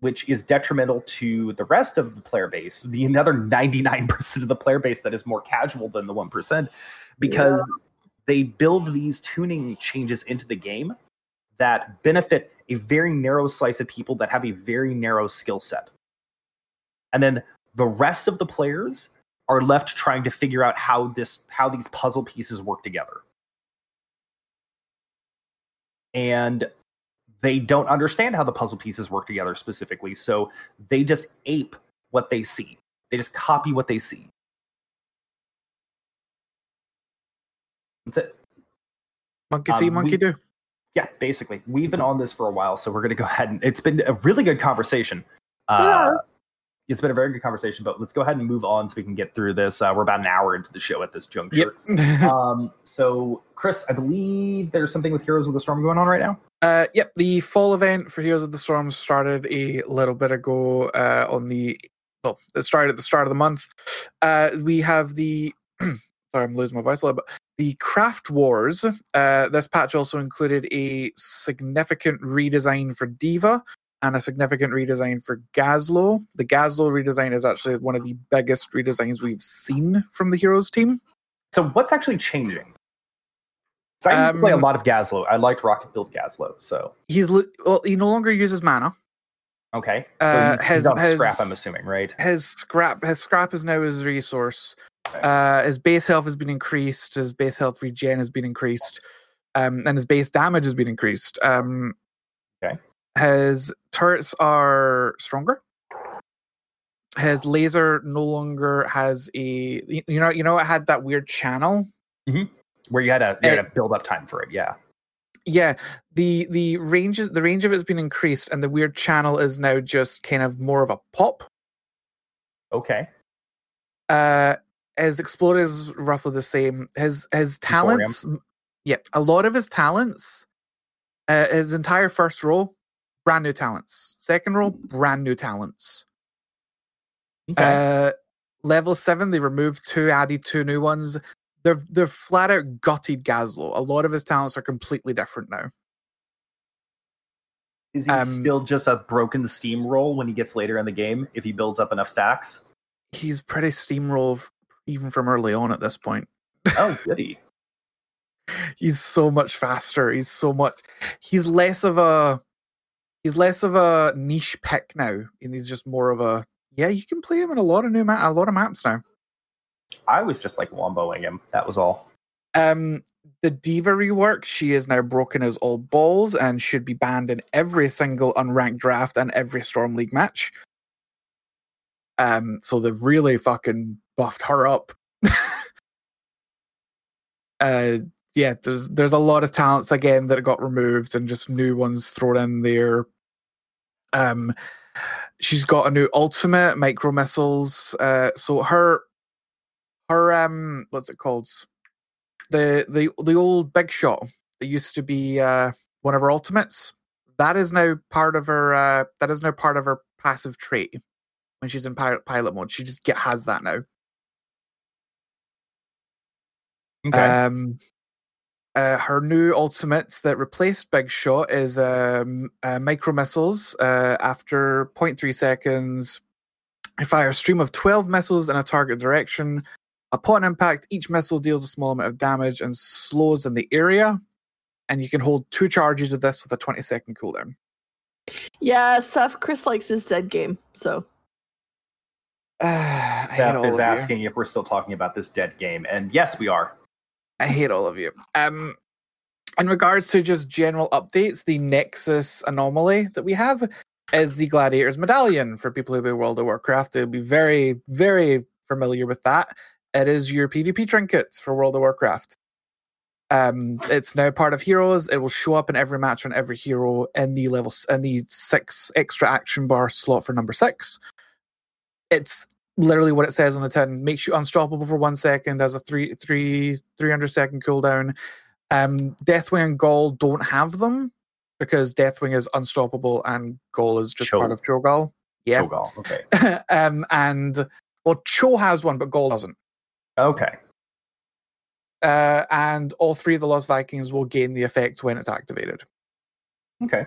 which is detrimental to the rest of the player base, the another 99% of the player base that is more casual than the 1%, because they build these tuning changes into the game that benefit a very narrow slice of people that have a very narrow skill set. And then the rest of the players are left trying to figure out how this how these puzzle pieces work together. And they don't understand how the puzzle pieces work together specifically. So they just ape what they see. They just copy what they see. That's it. Monkey see, Um, monkey we- do. Yeah, basically. We've been on this for a while, so we're going to go ahead and it's been a really good conversation. Yeah. It's been a very good conversation, but let's go ahead and move on so we can get through this. Uh, we're about an hour into the show at this juncture. Yep. um, so, Chris, I believe there's something with Heroes of the Storm going on right now. Uh, yep, the fall event for Heroes of the Storm started a little bit ago uh, on the. Well, it started at the start of the month. Uh, we have the. sorry, I'm losing my voice a little bit. The Craft Wars. Uh, this patch also included a significant redesign for D.Va and a significant redesign for Gazlowe. The Gazlowe redesign is actually one of the biggest redesigns we've seen from the Heroes team. So, what's actually changing? So I used to play a Um, lot of Gazlowe. I liked Rocket Build Gazlowe. So, He's well, he no longer uses mana. okay. So Uh, he's, he's has- on has- scrap, I'm assuming, right? his scrap his scrap is now his resource. Okay. Uh, his base health has been increased. His base health regen has been increased, um, and his base damage has been increased. Um, Okay. His turrets are stronger. His laser no longer has a you know you know it had that weird channel. Where you had a you had a build up time for it. Yeah. Yeah, the the range the range of it has been increased, and the weird channel is now just kind of more of a pop. Okay. uh his explode is roughly the same his his talents yeah a lot of his talents uh, his entire first row brand new talents second row brand new talents Okay. uh level 7 they removed two added two new ones they're they're flat out gutted Gazlowe. A lot of his talents are completely different now. Is he um, still just a broken steamroll when he gets later in the game if he builds up enough stacks? He's pretty steamroll even from early on at this point. Oh, goody. he's so much faster. He's so much. He's less of a. He's less of a niche pick now, and he's just more of a. Yeah, you can play him in a lot of new ma- a lot of maps now. I was just like womboing him. That was all. Um, the D.Va rework, she is now broken as all balls and should be banned in every single unranked draft and every Storm League match. Um, so they've really fucking buffed her up. uh, yeah, there's there's a lot of talents again that got removed and just new ones thrown in there. Um, she's got a new ultimate micro missiles. Uh, so her her um, what's it called? The the the old big shot that used to be uh one of her ultimates. That is now part of her. Uh, that is now part of her passive trait when she's in pilot pilot mode. She just get has that now. Okay. Um, uh, her new ultimates that replaced Big Shot is um, uh, micro missiles. Uh, after 0.3 seconds, I fire a stream of 12 missiles in a target direction. Upon impact, each missile deals a small amount of damage and slows in the area. And you can hold two charges of this with a 20 second cooldown. Yeah, Seth, Chris likes his dead game. So Uh, Steph is of you. asking if we're still talking about this dead game, and yes, we are. I hate all of you. Um, in regards to just general updates, the Nexus anomaly that we have is the Gladiator's Medallion. For people who play World of Warcraft, they'll be very, very familiar with that. It is your PvP trinkets for World of Warcraft. Um, it's now part of Heroes. It will show up in every match on every hero in the level in the six extra action bar slot for number six. It's literally what it says on the tin makes you unstoppable for one second as a three three three hundred second cooldown um deathwing and Gall don't have them because deathwing is unstoppable and Gall is just Cho. part of cho'gall yeah Cho'Gall. Okay. um and well cho has one but Gall doesn't Okay. uh and all three of the lost vikings will gain the effect when it's activated Okay.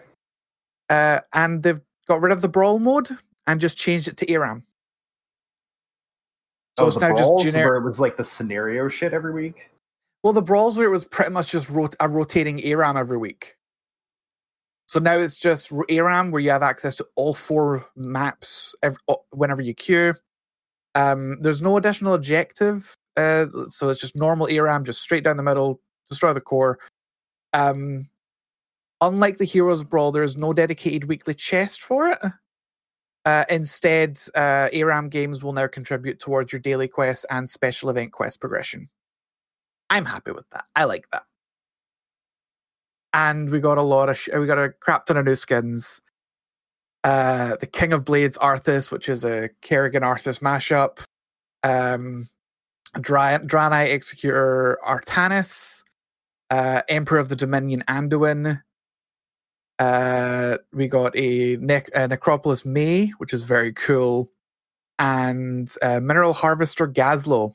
uh and they've got rid of the brawl mode and just changed it to aram so oh, it's now brawls just generic where it was like the scenario shit every week. Well, the brawls where it was pretty much just rot- a rotating ARAM every week. So now it's just ARAM where you have access to all four maps ev- o- whenever you queue. Um, there's no additional objective, uh, so it's just normal ARAM, just straight down the middle, destroy the core. Um, unlike the Heroes Brawl, there is no dedicated weekly chest for it. Uh, instead, uh, ARAM games will now contribute towards your daily quests and special event quest progression. I'm happy with that. I like that. And we got a lot of sh- we got a crap ton of new skins. Uh, the King of Blades Arthas, which is a Kerrigan Arthas mashup. Um, Dry- Draenei Executor Artanis. Uh, Emperor of the Dominion Anduin. Uh, we got a, nec- a Necropolis Mei, which is very cool. And uh, Mineral Harvester Gazlowe,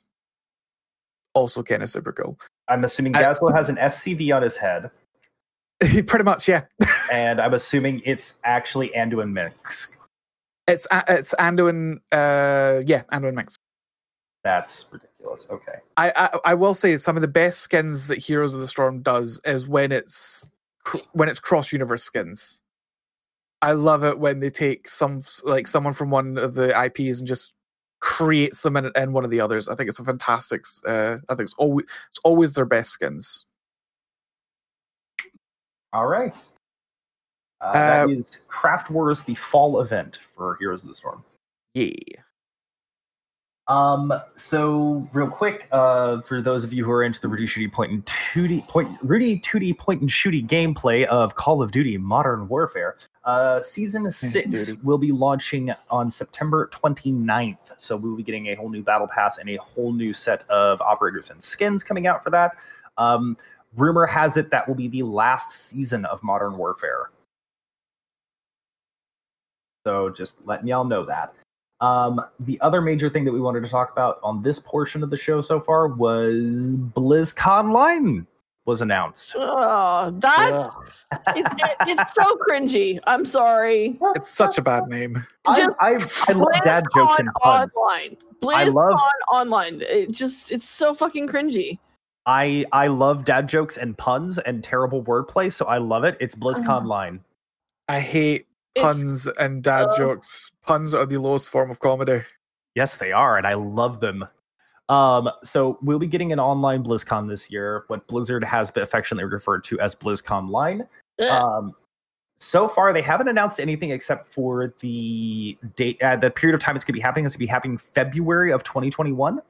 also kind of super cool. I'm assuming Gazlowe has an SCV on his head, Pretty much, yeah. and I'm assuming it's actually Anduin Mix. It's it's Anduin, uh, yeah, Anduin Mix. That's ridiculous. Okay. I, I I will say some of the best skins that Heroes of the Storm does is when it's cr- when it's cross universe skins. I love it when they take some like someone from one of the IPs and just creates them in, in one of the others. I think it's a fantastic. Uh, I think it's always it's always their best skins. All right. Uh, that Uh, is Craft Wars, the fall event for Heroes of the Storm. Yeah. Um, so real quick, uh, for those of you who are into the Rudy Shooty point and Tooty point Rudy Tooty point and shooty gameplay of Call of Duty Modern Warfare, uh, season six Duty. will be launching on September 29th. So we'll be getting a whole new battle pass and a whole new set of operators and skins coming out for that. Um, rumor has it that will be the last season of Modern Warfare. So just letting y'all know that. Um, the other major thing that we wanted to talk about on this portion of the show so far was BlizzConline was announced. Oh, that it, it- it's so cringy. I'm sorry. It's such a bad name. I, Just I, I love dad jokes and BlizzCon puns. Online. I BlizzCon love- online. It just it's so fucking cringy. I I love dad jokes and puns and terrible wordplay, so I love it. It's BlizzConline. I hate It's puns and dad uh, jokes. Puns are the lowest form of comedy. Yes, they are, and I love them. Um, so we'll be getting an online BlizzCon this year, what Blizzard has been affectionately referred to as BlizzConline. Um, so far, they haven't announced anything except for the date, uh, the period of time it's going to be happening. It's going to be happening February of 2021.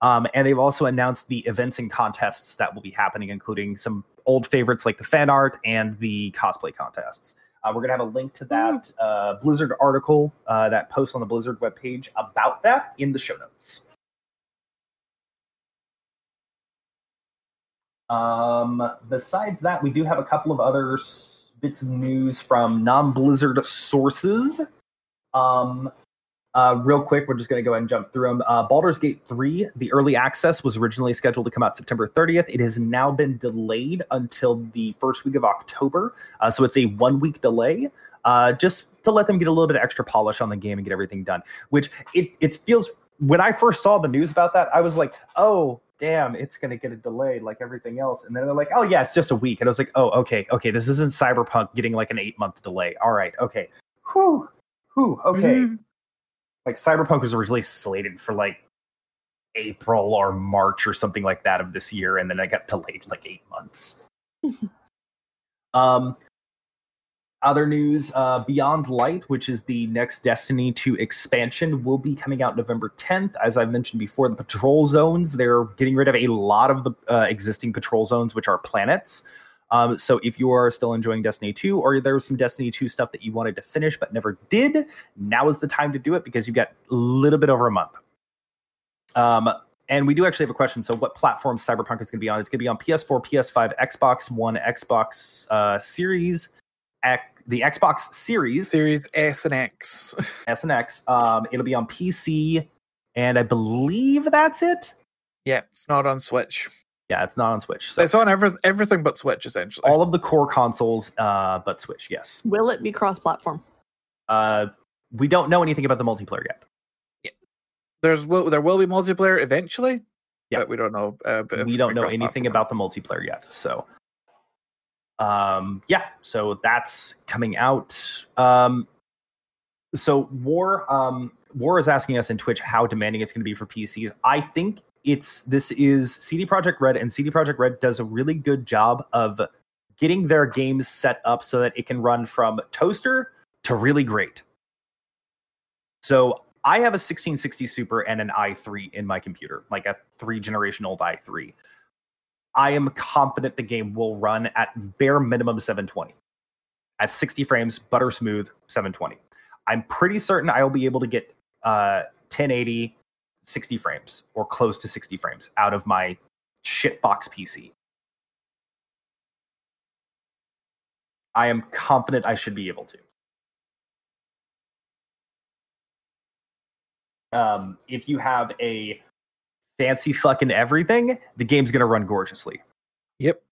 Um, and they've also announced the events and contests that will be happening, including some old favorites like the fan art and the cosplay contests. Uh, we're going to have a link to that uh, Blizzard article, uh, that post on the Blizzard webpage about that in the show notes. Um, besides that, we do have a couple of other s- bits of news from non-Blizzard sources. Um, uh, real quick, we're just going to go ahead and jump through them. Uh, Baldur's Gate 3, the early access was originally scheduled to come out September 30th. It has now been delayed until the first week of October. Uh, so it's a one week delay. Uh, just to let them get a little bit of extra polish on the game and get everything done. Which it, it feels when I first saw the news about that, I was like, oh, damn, it's going to get a delay like everything else. And then they're like, oh, yeah, it's just a week. And I was like, oh, okay, okay, this isn't Cyberpunk getting like an eight month delay. All right, okay. Whew, whew, okay. Like Cyberpunk was originally slated for like April or March or something like that of this year, and then it got delayed like eight months. um, other news uh, Beyond Light, which is the next Destiny 2 expansion, will be coming out November 10th. As I mentioned before, the patrol zones, they're getting rid of a lot of the uh, existing patrol zones, which are planets. Um, so if you are still enjoying Destiny 2 or there was some Destiny 2 stuff that you wanted to finish but never did, now is the time to do it because you've got a little bit over a month. Um, and we do actually have a question. So, what platform Cyberpunk is going to be on? It's going to be on PS4, PS5, Xbox One, Xbox uh, Series, X, the Xbox Series, Series S and X. S and X. Um, it'll be on PC, and I believe that's it. yeah, it's not on Switch. Yeah, it's not on Switch. So It's on every, everything but Switch, essentially. all of the core consoles, uh, but Switch. Yes. Will it be cross-platform? Uh, we don't know anything about the multiplayer yet. There's will there will be multiplayer eventually. Yeah. but we don't know. Uh, but we don't know anything about the multiplayer yet. So, um, yeah, so that's coming out. Um, so War, um, War is asking us in Twitch how demanding it's going to be for PCs. I think it's this is CD Projekt Red, and CD Projekt Red does a really good job of getting their games set up so that it can run from toaster to really great. So I have a 1660 Super and an i3 in my computer, like a three generation old i3. I am confident the game will run at bare minimum 720 at 60 frames, butter smooth 720. I'm pretty certain I will be able to get uh, 1080 60 frames or close to 60 frames out of my shitbox PC. I am confident I should be able to. um, if you have a fancy fucking everything, the game's gonna run gorgeously. Yep.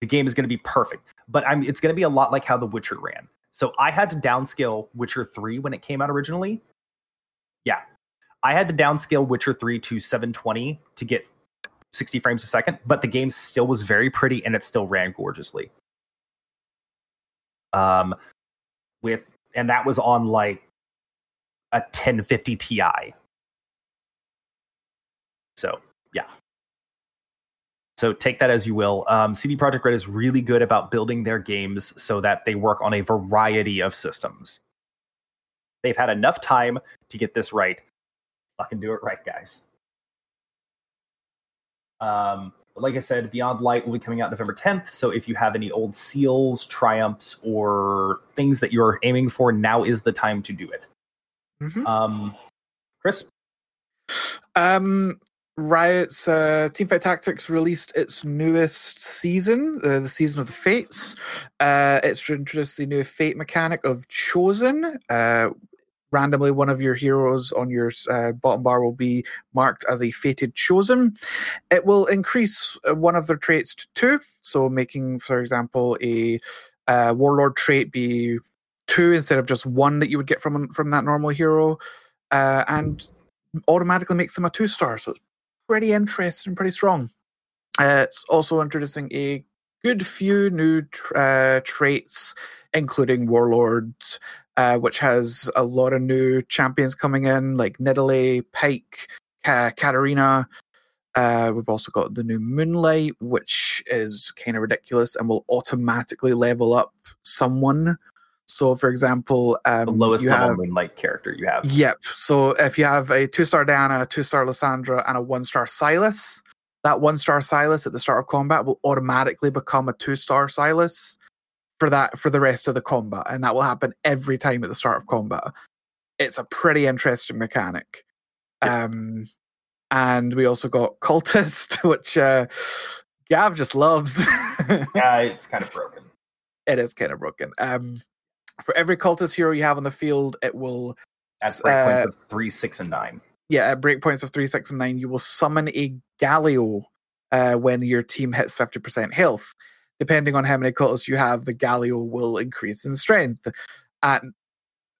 The game is gonna be perfect. But I'm it's gonna be a lot like how The Witcher ran. So I had to downscale Witcher 3 when it came out originally. Yeah. I had to downscale Witcher 3 to 720 to get 60 frames a second, but the game still was very pretty and it still ran gorgeously. Um with and that was on like a 1050 Ti. So, yeah. So take that as you will. Um, CD Projekt Red is really good about building their games so that they work on a variety of systems. They've had enough time to get this right. Fucking do it right, guys. Um, but like I said, Beyond Light will be coming out November 10th. So if you have any old seals, triumphs, or things that you're aiming for, now is the time to do it. Mhm. Um, Chris, Um, Riot's uh, Teamfight Tactics released its newest season, uh, the season of the Fates. Uh, it's introduced the new Fate mechanic of Chosen. Uh, randomly, one of your heroes on your uh, bottom bar will be marked as a fated Chosen. It will increase uh, one of their traits to two, so making, for example, a uh, Warlord trait be two instead of just one that you would get from from that normal hero, uh, and automatically makes them a two star. So it's pretty interesting, pretty strong. Uh, it's also introducing a good few new uh, traits, including Warlords, uh, which has a lot of new champions coming in, like Nidalee, Pyke, Ka- Katarina. Uh, we've also got the new Moonlight, which is kind of ridiculous and will automatically level up someone. So, for example, um, The lowest level have, Moonlight character you have. Yep. So if you have a two star Diana, two star Lissandra, and a one star Sylas, that one star Sylas at the start of combat will automatically become a two star Sylas for that for the rest of the combat, and that will happen every time at the start of combat. It's a pretty interesting mechanic. Um, and we also got cultist, which uh, Gav just loves. Yeah, it's kind of broken. it is kind of broken. Um, for every cultist hero you have on the field, it will At breakpoints uh, of three, six, and nine. yeah, at breakpoints of three, six, and nine, you will summon a Galio uh, when your team hits 50% health. Depending on how many cultists you have, the Galio will increase in strength. And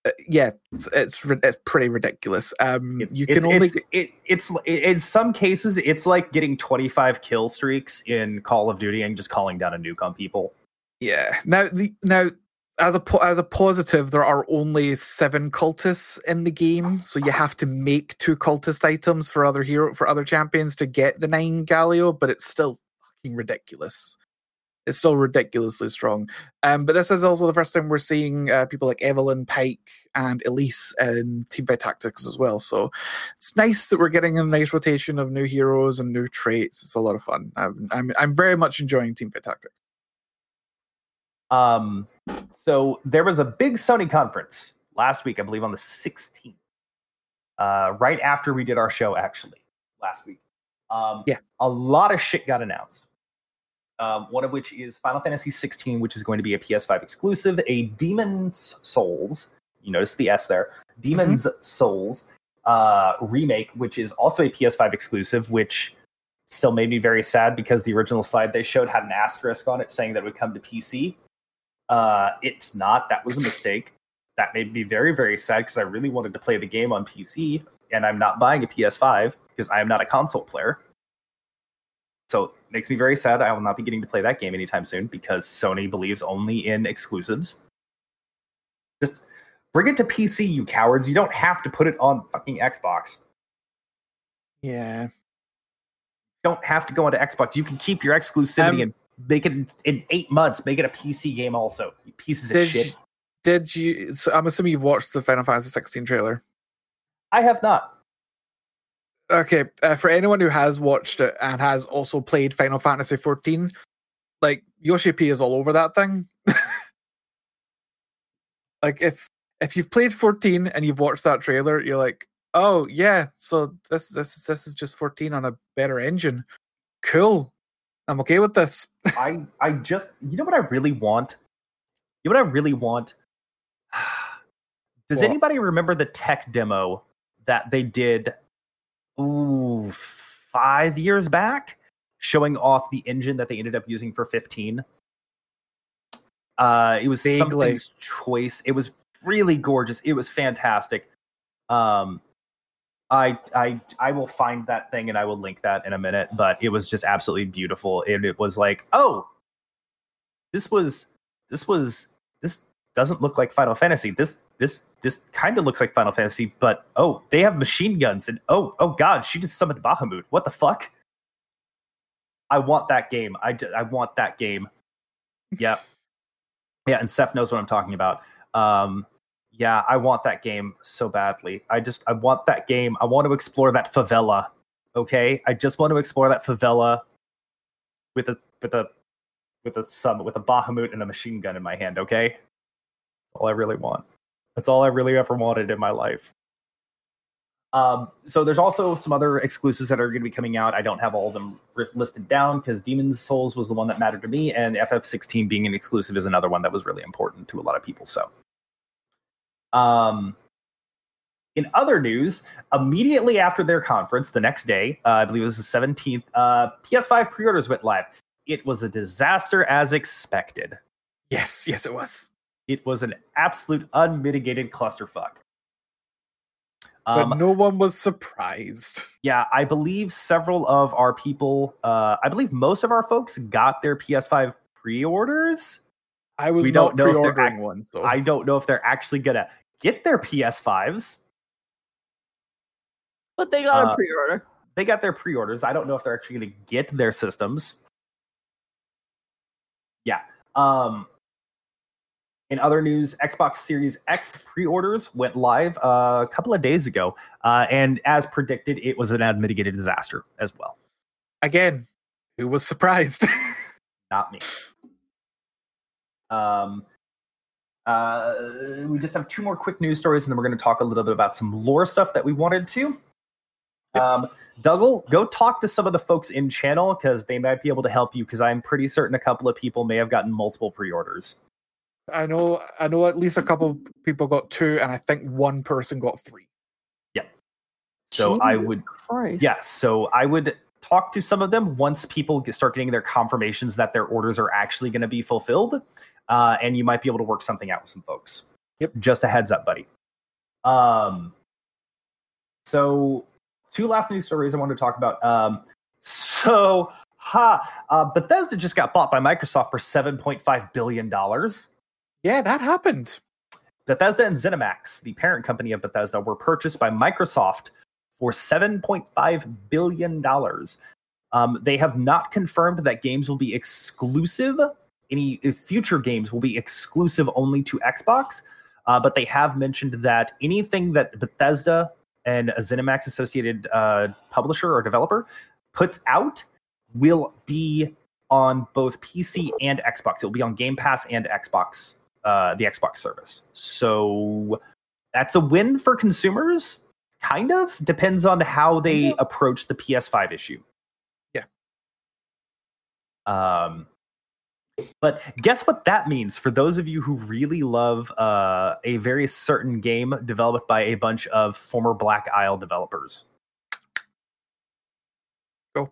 uh, yeah, it's it's, it's pretty ridiculous. Um, It's, you it's, can only it's, it, it's in some cases it's like getting 25 kill streaks in Call of Duty and just calling down a nuke on people. Yeah. Now the now as a as a positive, there are only seven cultists in the game, so you have to make two cultist items for other hero for other champions to get the nine Galio, but it's still fucking ridiculous. It's still ridiculously strong. Um, but this is also the first time we're seeing uh, people like Evelynn Pyke and Elise in Teamfight Tactics as well. So it's nice that we're getting a nice rotation of new heroes and new traits. It's a lot of fun. I'm I'm, I'm very much enjoying Teamfight Tactics. Um, so there was a big Sony conference last week, I believe on the 16th, uh, right after we did our show, actually, last week. Um, Yeah. A lot of shit got announced. Um, one of which is Final Fantasy 16, which is going to be a PS5 exclusive, a Demon's Souls. You notice the S there. Demon's Souls uh, remake, which is also a PS5 exclusive, which still made me very sad because the original slide they showed had an asterisk on it saying that it would come to PC. Uh, it's not. That was a mistake. That made me very, very sad because I really wanted to play the game on PC, and I'm not buying a PS5 because I am not a console player. So it makes me very sad. I will not be getting to play that game anytime soon because Sony believes only in exclusives. Just bring it to PC, you cowards. You don't have to put it on fucking Xbox. Yeah. don't have to go into Xbox. You can keep your exclusivity Um, and make it in, eight months. Make it a PC game also. You pieces of Did shit. did you? So I'm assuming you've watched the Final Fantasy 16 trailer. I have not. Okay, uh, for anyone who has watched it and has also played Final Fantasy 14, like Yoshi P is all over that thing. like if if you've played 14 and you've watched that trailer, you're like, oh yeah, so this this this is just 14 on a better engine. Cool. I'm okay with this. I I just you know what I really want. You know what I really want. Does What? anybody remember the tech demo that they did? Ooh, five years back, showing off the engine that they ended up using for 15. Uh, it was something's choice. It was really gorgeous. It was fantastic. Um, I I I will find that thing and I will link that in a minute. But it was just absolutely beautiful, and it was like, oh, this was this was this doesn't look like Final Fantasy. This this this kind of looks like Final Fantasy, but oh, they have machine guns, and oh oh god, she just summoned Bahamut. What the fuck? I want that game. I, d- I want that game. Yeah. Yeah, and Seth knows what I'm talking about. Um, yeah, I want that game so badly. I just I want that game. I want to explore that favela. Okay, I just want to explore that favela with a with a with a sub with a Bahamut and a machine gun in my hand. Okay, all I really want. That's all I really ever wanted in my life. Um, so there's also some other exclusives that are going to be coming out. I don't have all of them listed down because Demon's Souls was the one that mattered to me, and FF16 being an exclusive is another one that was really important to a lot of people. So, um, in other news, immediately after their conference, the next day, uh, I believe it was the 17th, uh, PS5 pre-orders went live. It was a disaster as expected. Yes, yes, it was. It was an absolute unmitigated clusterfuck. But Um, no one was surprised. yeah, I believe several of our people, uh, I believe most of our folks got their PS5 pre-orders. I was We don't know if they're pre-ordering act- one. So I don't know if they're actually gonna get their PS5s. But they got Uh, a pre-order. they got their pre-orders. I don't know if they're actually going to get their systems. Yeah. Um in other news, Xbox Series X pre-orders went live uh, a couple of days ago, uh, and as predicted, it was an unmitigated disaster as well. Again, who was surprised? Not me. Um, uh, we just have two more quick news stories, and then we're going to talk a little bit about some lore stuff that we wanted to. Um, Dougal, go talk to some of the folks in channel because they might be able to help you. Because I'm pretty certain a couple of people may have gotten multiple pre-orders. I know I know at least a couple people got two, and I think one person got three. Yeah. So I would Christ. Yes. So I would talk to some of them once people get, start getting their confirmations that their orders are actually going to be fulfilled. Uh, and you might be able to work something out with some folks. Yep. Just a heads up, buddy. Um, so two last news stories I wanted to talk about. Um, so, ha, uh, Bethesda just got bought by Microsoft for $7.5 billion. Yeah, that happened. Bethesda and ZeniMax, the parent company of Bethesda, were purchased by Microsoft for $7.5 billion. Um, they have not confirmed that games will be exclusive. Any future games will be exclusive only to Xbox, uh, but they have mentioned that anything that Bethesda and a ZeniMax associated uh, publisher or developer puts out will be on both PC and Xbox. It will be on Game Pass and Xbox, uh, the Xbox service. So that's a win for consumers. Kind of depends on how they approach the PS5 issue. Yeah. Um, but guess what that means for those of you who really love uh, a very certain game developed by a bunch of former Black Isle developers. Go.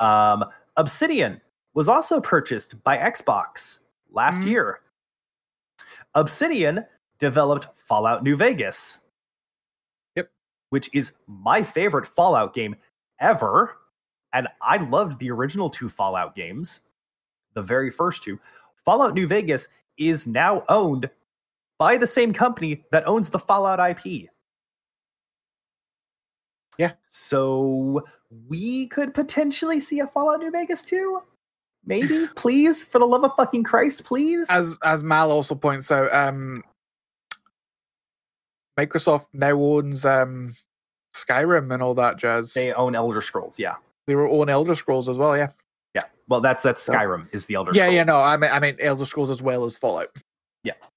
Um, Obsidian was also purchased by Xbox last Mhm. year. Obsidian developed Fallout New Vegas. Yep. Which is my favorite Fallout game ever. And I loved the original two Fallout games, the very first two. Fallout New Vegas is now owned by the same company that owns the Fallout IP. Yeah. So we could potentially see a Fallout New Vegas too. Maybe, please, for the love of fucking Christ, please. As as Mal also points out, um, Microsoft now owns um, Skyrim and all that jazz. they own Elder Scrolls, yeah. They were own Elder Scrolls as well. Yeah. Yeah. Well, that's that's Skyrim is the Elder Yeah, Scrolls. yeah. No, I mean I mean Elder Scrolls as well as Fallout.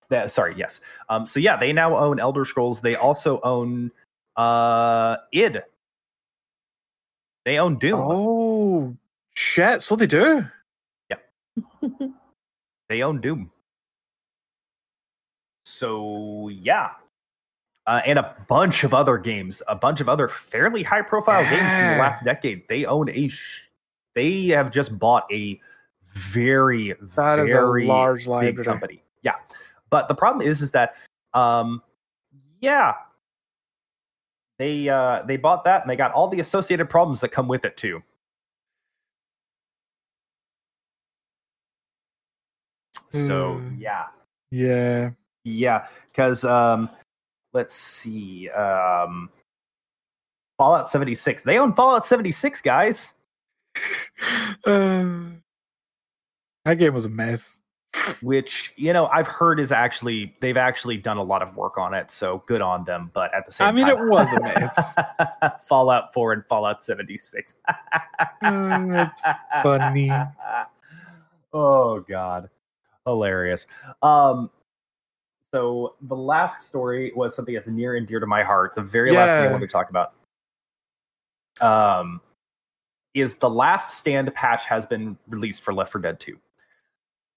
That- sorry, yes. Um, so yeah, they now own Elder Scrolls. They also own uh id. They own Doom. Oh shit! So they do. Yeah. they own Doom. So yeah. Uh, and a bunch of other games, a bunch of other fairly high profile games from the last decade. They own a sh- they have just bought a very That is very a large big library. company. Yeah. But the problem is is that um yeah. They uh they bought that and they got all the associated problems that come with it too. So Hmm. yeah. Yeah. Yeah, because um, let's see, um, Fallout 76. They own Fallout 76, guys. Uh, that game was a mess. Which you know I've heard is actually they've actually done a lot of work on it, so good on them. But at the same I mean, time, it was a mess. Fallout 4 and Fallout 76. Mm, that's funny. oh god, hilarious. Um, so the last story was something that's near and dear to my heart. The very last thing I want to talk about. Um, is the last stand patch has been released for Left 4 Dead 2.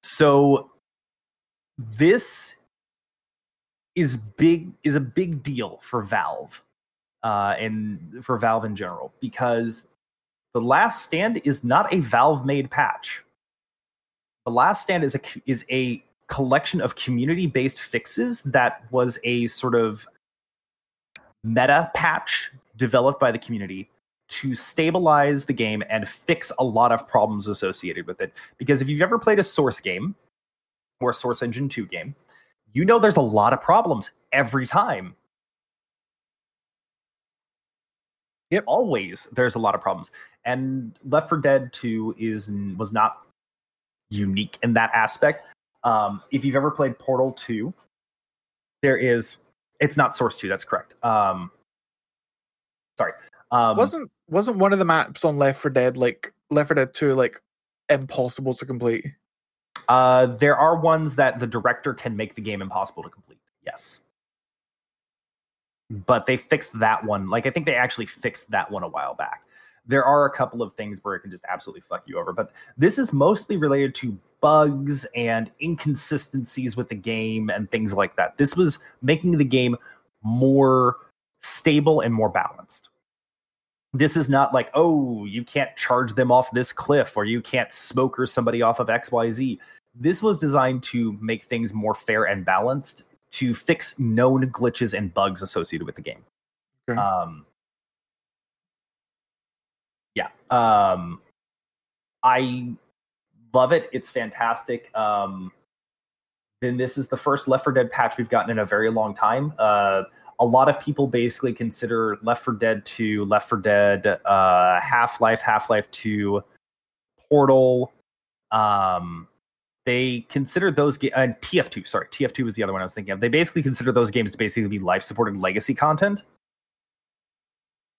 So this is big is a big deal for Valve uh, and for Valve in general because the Last Stand is not a Valve made patch. The Last Stand is a is a collection of community based fixes that was a sort of meta patch developed by the community to stabilize the game and fix a lot of problems associated with it. Because if you've ever played a Source game or a Source Engine 2 game, you know there's a lot of problems every time. Yep. always there's a lot of problems. And Left 4 Dead 2 is was not unique in that aspect. Um, if you've ever played Portal 2, there is it's not Source 2, that's correct. Um, sorry. Um, wasn't wasn't one of the maps on Left 4 Dead like Left 4 Dead 2 like impossible to complete? Uh, there are ones that the director can make the game impossible to complete. Yes. But they fixed that one. Like I think they actually fixed that one a while back. There are a couple of things where it can just absolutely fuck you over, but this is mostly related to bugs and inconsistencies with the game and things like that. This was making the game more stable and more balanced this is not like oh you can't charge them off this cliff or you can't smoker somebody off of xyz this was designed to make things more fair and balanced to fix known glitches and bugs associated with the game. Okay. um yeah um i love it. It's fantastic. Um then this is the first left 4 dead patch we've gotten in a very long time. Uh a lot of people basically consider Left 4 Dead 2, Left 4 Dead, uh, Half Life, Half Life 2, Portal. Um, they consider those games, and TF2, sorry, TF2 was the other one I was thinking of. They basically consider those games to basically be life supported legacy content.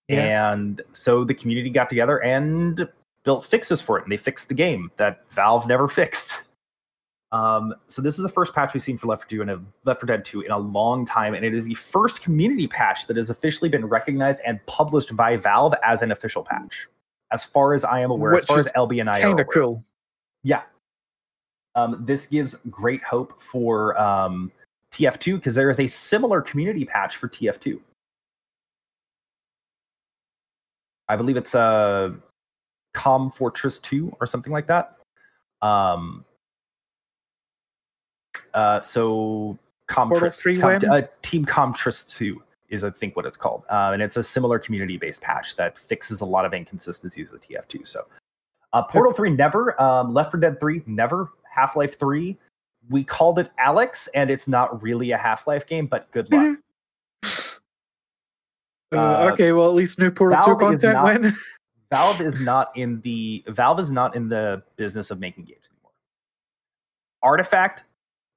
Yeah. And so the community got together and built fixes for it, and they fixed the game that Valve never fixed. Um, so this is the first patch we've seen for Left 4 2 and a Left 4 Dead 2 in a long time, and it is the first community patch that has officially been recognized and published by Valve as an official patch, as far as I am aware. Which as far is as LB and I are Kind of cool. Yeah. Um, this gives great hope for um, TF2 because there is a similar community patch for TF2. I believe it's uh, Com Fortress 2 or something like that. Um, uh, so Comtress, Com- uh, Team Comtress 2 is I think what it's called. Uh, and it's a similar community-based patch that fixes a lot of inconsistencies with TF2. So uh, Portal 3 never, um, Left 4 Dead 3 never, Half-Life 3 we called it Alyx and it's not really a Half-Life game, but good luck. Uh, Uh, okay, well at least new Portal Two Valve is content not- when. Valve is not in the Valve is not in the business of making games anymore. Artifact,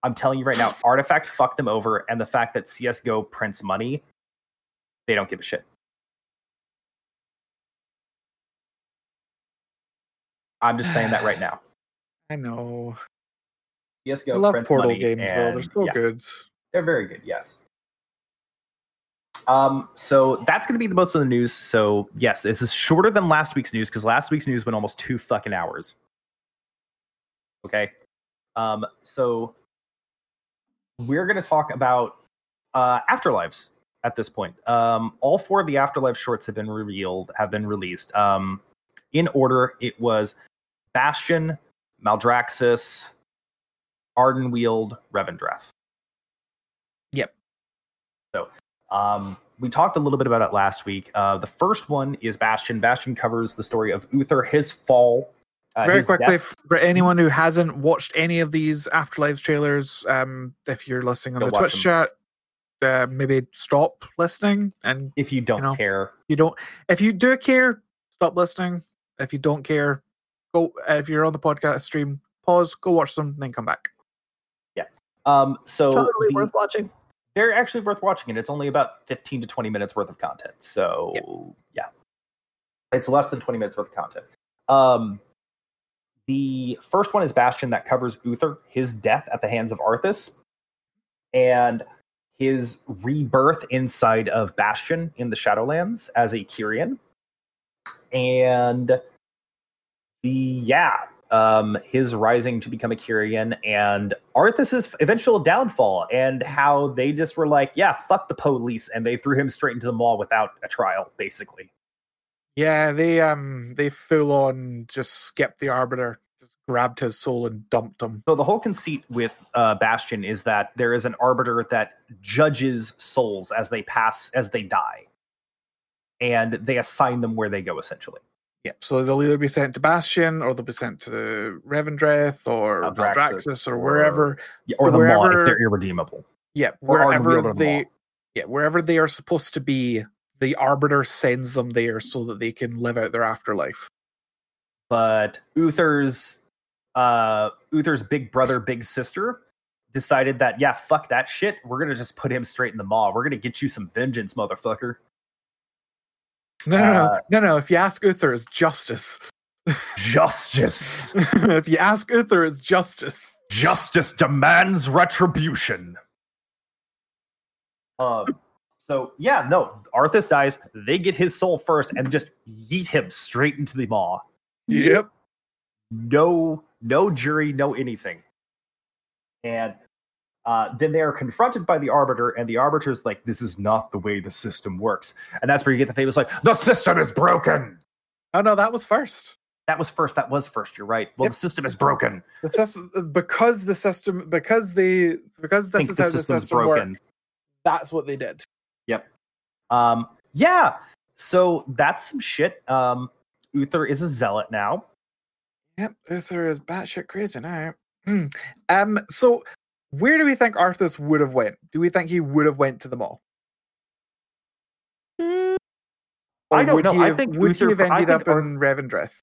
I'm telling you right now, Artifact fucked them over, and the fact that CS:GO prints money, they don't give a shit. I'm just saying that right now. I know. CS:GO I love Portal money, games though. They're and so yeah, good. They're very good. Yes. Um, so that's going to be the most of the news. So yes, this is shorter than last week's news because last week's news went almost two fucking hours. Okay. Um, so we're going to talk about uh, afterlives at this point. Um, all four of the afterlife shorts have been revealed, have been released. Um, in order, it was Bastion, Maldraxxus, Ardenweald, Revendreth. Yep. So um, we talked a little bit about it last week. Uh, the first one is Bastion. Bastion covers the story of Uther, his fall. Uh, Very quickly, death. for anyone who hasn't watched any of these Afterlives trailers, um, if you're listening on Go the watch Twitch chat, uh, maybe stop listening. And If you don't you know, care, you don't, if you do care, stop listening. If you don't care, go. If you're on the podcast stream, pause, go watch them, then come back. Yeah. Um, so totally the- worth watching. they're actually worth watching, and it's only about fifteen to twenty minutes worth of content. So yeah, it's less than twenty minutes worth of content. Um, the first one is Bastion that covers Uther, his death at the hands of Arthas, and his rebirth inside of Bastion in the Shadowlands as a Kyrian, and the yeah, um, his rising to become a Kyrian and Arthas's eventual downfall, and how they just were like, yeah, fuck the police, and they threw him straight into the Maw without a trial, basically. Yeah, they um, they full on just skipped the arbiter, just grabbed his soul and dumped him. So the whole conceit with uh, Bastion is that there is an arbiter that judges souls as they pass, as they die, and they assign them where they go, essentially. Yep. So they'll either be sent to Bastion, or they'll be sent to Revendreth, or Maldraxxus, or or- wherever. Yeah, or the Maw if they're irredeemable. Yep, wherever they, yeah, wherever they are supposed to be, the arbiter sends them there so that they can live out their afterlife. but Uther's uh Uther's big brother, big sister decided that yeah, fuck that shit. We're gonna just put him straight in the maw. We're gonna get you some vengeance, motherfucker. No, no, no, Uh, no, no. If you ask Uther, it's justice. Justice. if you ask Uther, it's justice. Justice demands retribution. Um so yeah, no, Arthas dies, they get his soul first and just yeet him straight into the maw. Yep. no no jury no anything and uh, then they are confronted by the arbiter and the arbiter's like this is not the way the system works and that's where you get the famous like the system is broken Oh no, that was first. that was first that was first you're right well Yep. the system is broken system, because the system, because the because this think is the how the system broken works. That's what they did. Um yeah so that's some shit um uther is a zealot now Yep, Uther is batshit crazy now. Hmm. um, so where do we think Arthas would have went? Do we think he would have went to the Maw? Mm, I don't would know. He I think would Uther- he have ended up Ar- in Revendreth?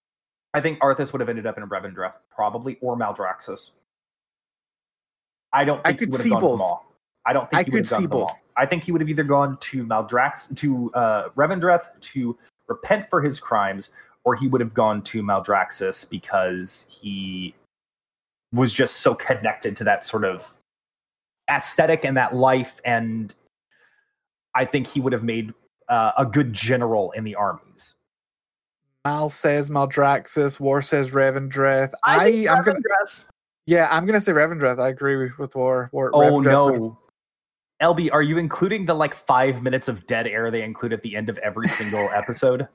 i think arthas would have ended up in revendreth probably or maldraxxus i don't I think he could would have see gone to both. Maul. I don't think I he would could have gone see both. I think he would have either gone to Maldrax to uh, Revendreth to repent for his crimes, or he would have gone to Maldraxxus because he was just so connected to that sort of aesthetic and that life, and I think he would have made uh, a good general in the armies. Mal says Maldraxxus. War says Revendreth. I, I, think I'm gonna, yeah, I'm gonna say Revendreth. I agree with- with War. War Oh Revendreth no. LB, are you including the like five minutes of dead air they include at the end of every single episode?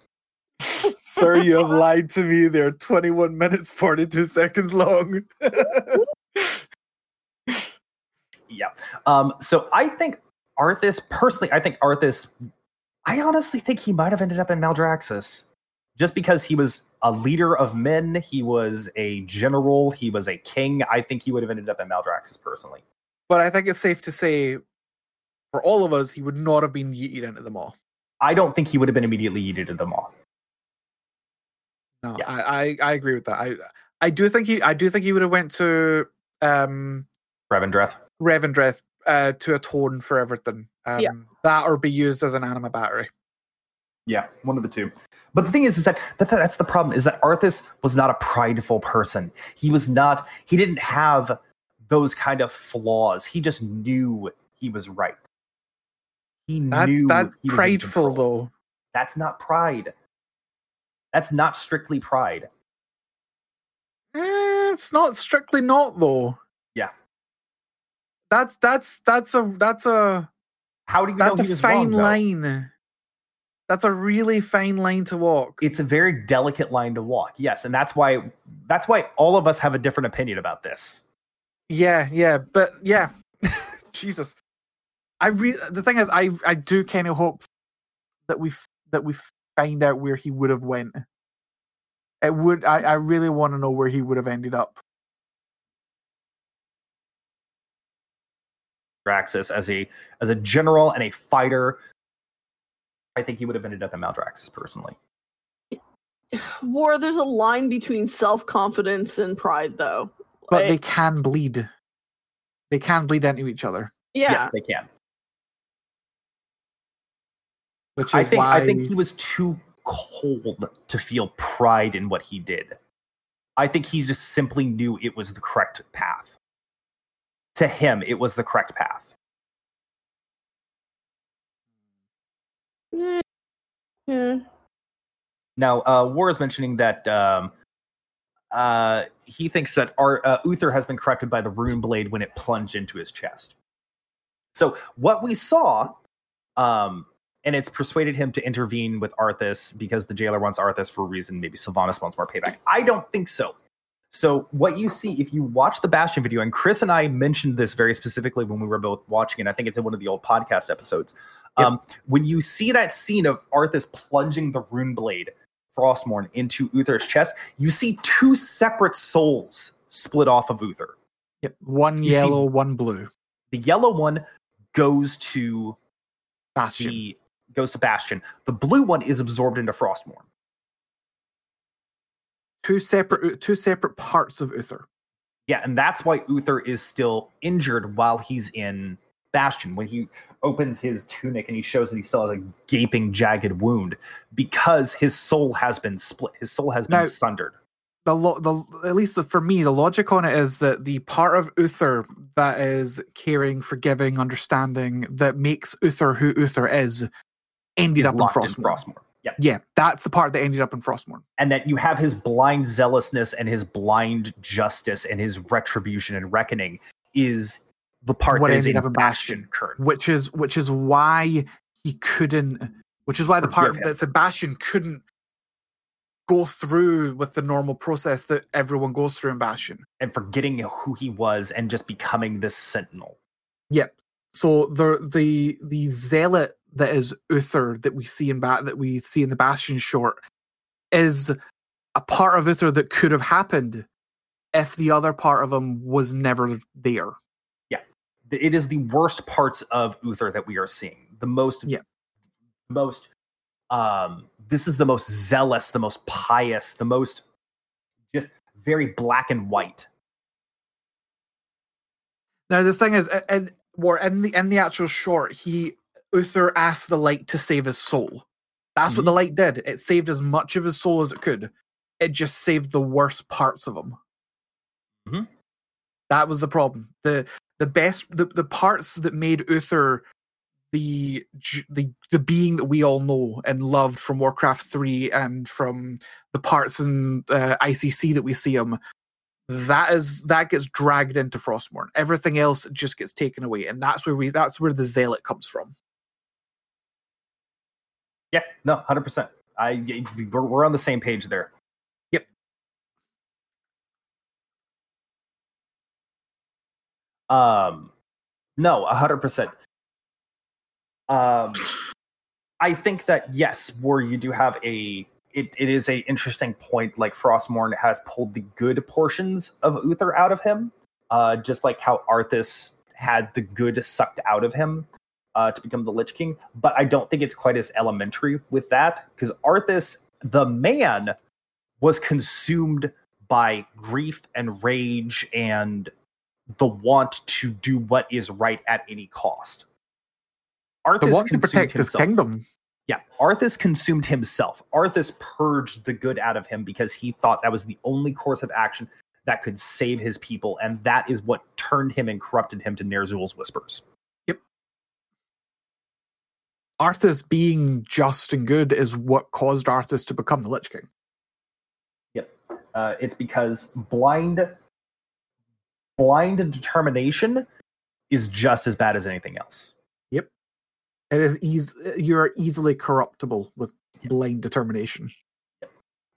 Sir, you have lied to me. They're 21 minutes 42 seconds long. Yeah. Um, so I think Arthas, personally, I think Arthas, I honestly think he might have ended up in Maldraxxus. Just because he was a leader of men, he was a general, he was a king. I think he would have ended up in Maldraxxus personally. but I think it's safe to say, for all of us, he would not have been yeeted into the Maw. I don't think he would have been immediately yeeted into the all. No, Yeah. I, I I agree with that. I I do think he I do think he would have went to um Revendreth. Revendreth uh, to atone for everything. Um, Yeah. That or be used as an anima battery. Yeah, one of the two. But the thing is, is that, that that's the problem is that Arthas was not a prideful person. He was not. He didn't have those kind of flaws. He just knew he was right. He That knew that's he prideful control. though. That's not pride. That's not strictly pride. Eh, it's not strictly not though. Yeah. That's that's that's a that's a How do you know that's he a was fine wrong? line. That's a really fine line to walk. It's a very delicate line to walk. Yes, and that's why that's why all of us have a different opinion about this. Yeah, yeah, but yeah, Jesus. I re- the thing is, I I do kind of hope that we f- that we find out where he would have went. It would. I I really want to know where he would have ended up. Draxus as a as a general and a fighter. I think he would have ended up in Maldraxxus personally. War, there's a line between self confidence and pride, though. But Like, they can bleed. They can bleed into each other, yeah. Yes, they can. Which is I think why I think he was too cold to feel pride in what he did. I think he just simply knew it was the correct path. To him, it was the correct path. Yeah. Now, uh, War is mentioning that um, uh, he thinks that our, uh, Uther has been corrupted by the rune blade when it plunged into his chest. So, what we saw, um, and it's persuaded him to intervene with Arthas because the jailer wants Arthas for a reason. Maybe Sylvanas wants more payback. I don't think so. So, what you see if you watch the Bastion video, and Chris and I mentioned this very specifically when we were both watching it, I think it's in one of the old podcast episodes. Yep. Um, when you see that scene of Arthas plunging the rune blade Frostmourne into Uther's chest, you see two separate souls split off of Uther. Yep, one you yellow, one blue. The yellow one goes to Bastion. the goes to Bastion. The blue one is absorbed into Frostmourne. two separate uh, two separate parts of Uther. Yeah, and that's why Uther is still injured while he's in Bastion. When he opens his tunic and he shows that he still has a gaping, jagged wound because his soul has been split. His soul has been Now- sundered. the lo- the at least the, for me the logic on it is that the part of Uther that is caring, forgiving, understanding that makes Uther who Uther is ended up in locked in. Yeah. Yeah, that's the part that ended up in Frostmourne. and that you have his blind zealousness and his blind justice and his retribution and reckoning is the part What that is ended in up in Bastion, Bastion. which is which is why he couldn't which is why the part that Sebastian couldn't go through with the normal process that everyone goes through in Bastion. and forgetting who he was and just becoming this sentinel. Yep. So the the the zealot that is Uther that we see in ba- that we see in the Bastion short is a part of Uther that could have happened if the other part of him was never there. Yeah, it is the worst parts of Uther that we are seeing. The most, Yeah. most. Um, this is the most zealous, the most pious, the most just very black and white. Now the thing is, and or in the in the actual short, he Uther asked the light to save his soul. That's what the light did. It saved as much of his soul as it could. It just saved the worst parts of him. Mhm. That was the problem. the The best, the, the parts that made Uther the the the being that we all know and loved from Warcraft three and from the parts in uh, ICC that we see him that is that gets dragged into Frostmourne. Everything else just gets taken away, and that's where we that's where the zealot comes from. Yeah, no, hundred percent. I we're, we're on the same page there. Yep. Um, no, hundred percent. Um, I think that yes, where you do have a it, it is a interesting point. Like Frostmourne has pulled the good portions of Uther out of him, uh, just like how Arthas had the good sucked out of him uh, to become the Lich King. But I don't think it's quite as elementary with that because Arthas, the man, was consumed by grief and rage and the want to do what is right at any cost. Arthas The want to protect his kingdom. Yeah, Arthas consumed himself. Arthas purged the good out of him because he thought that was the only course of action that could save his people, and that is what turned him and corrupted him to Ner'zhul's whispers. Arthas being just and good is what caused Arthas to become the Lich King. Yep. Uh, it's because blind, blind determination is just as bad as anything else. Yep. It is eas- you're easily corruptible with blind determination.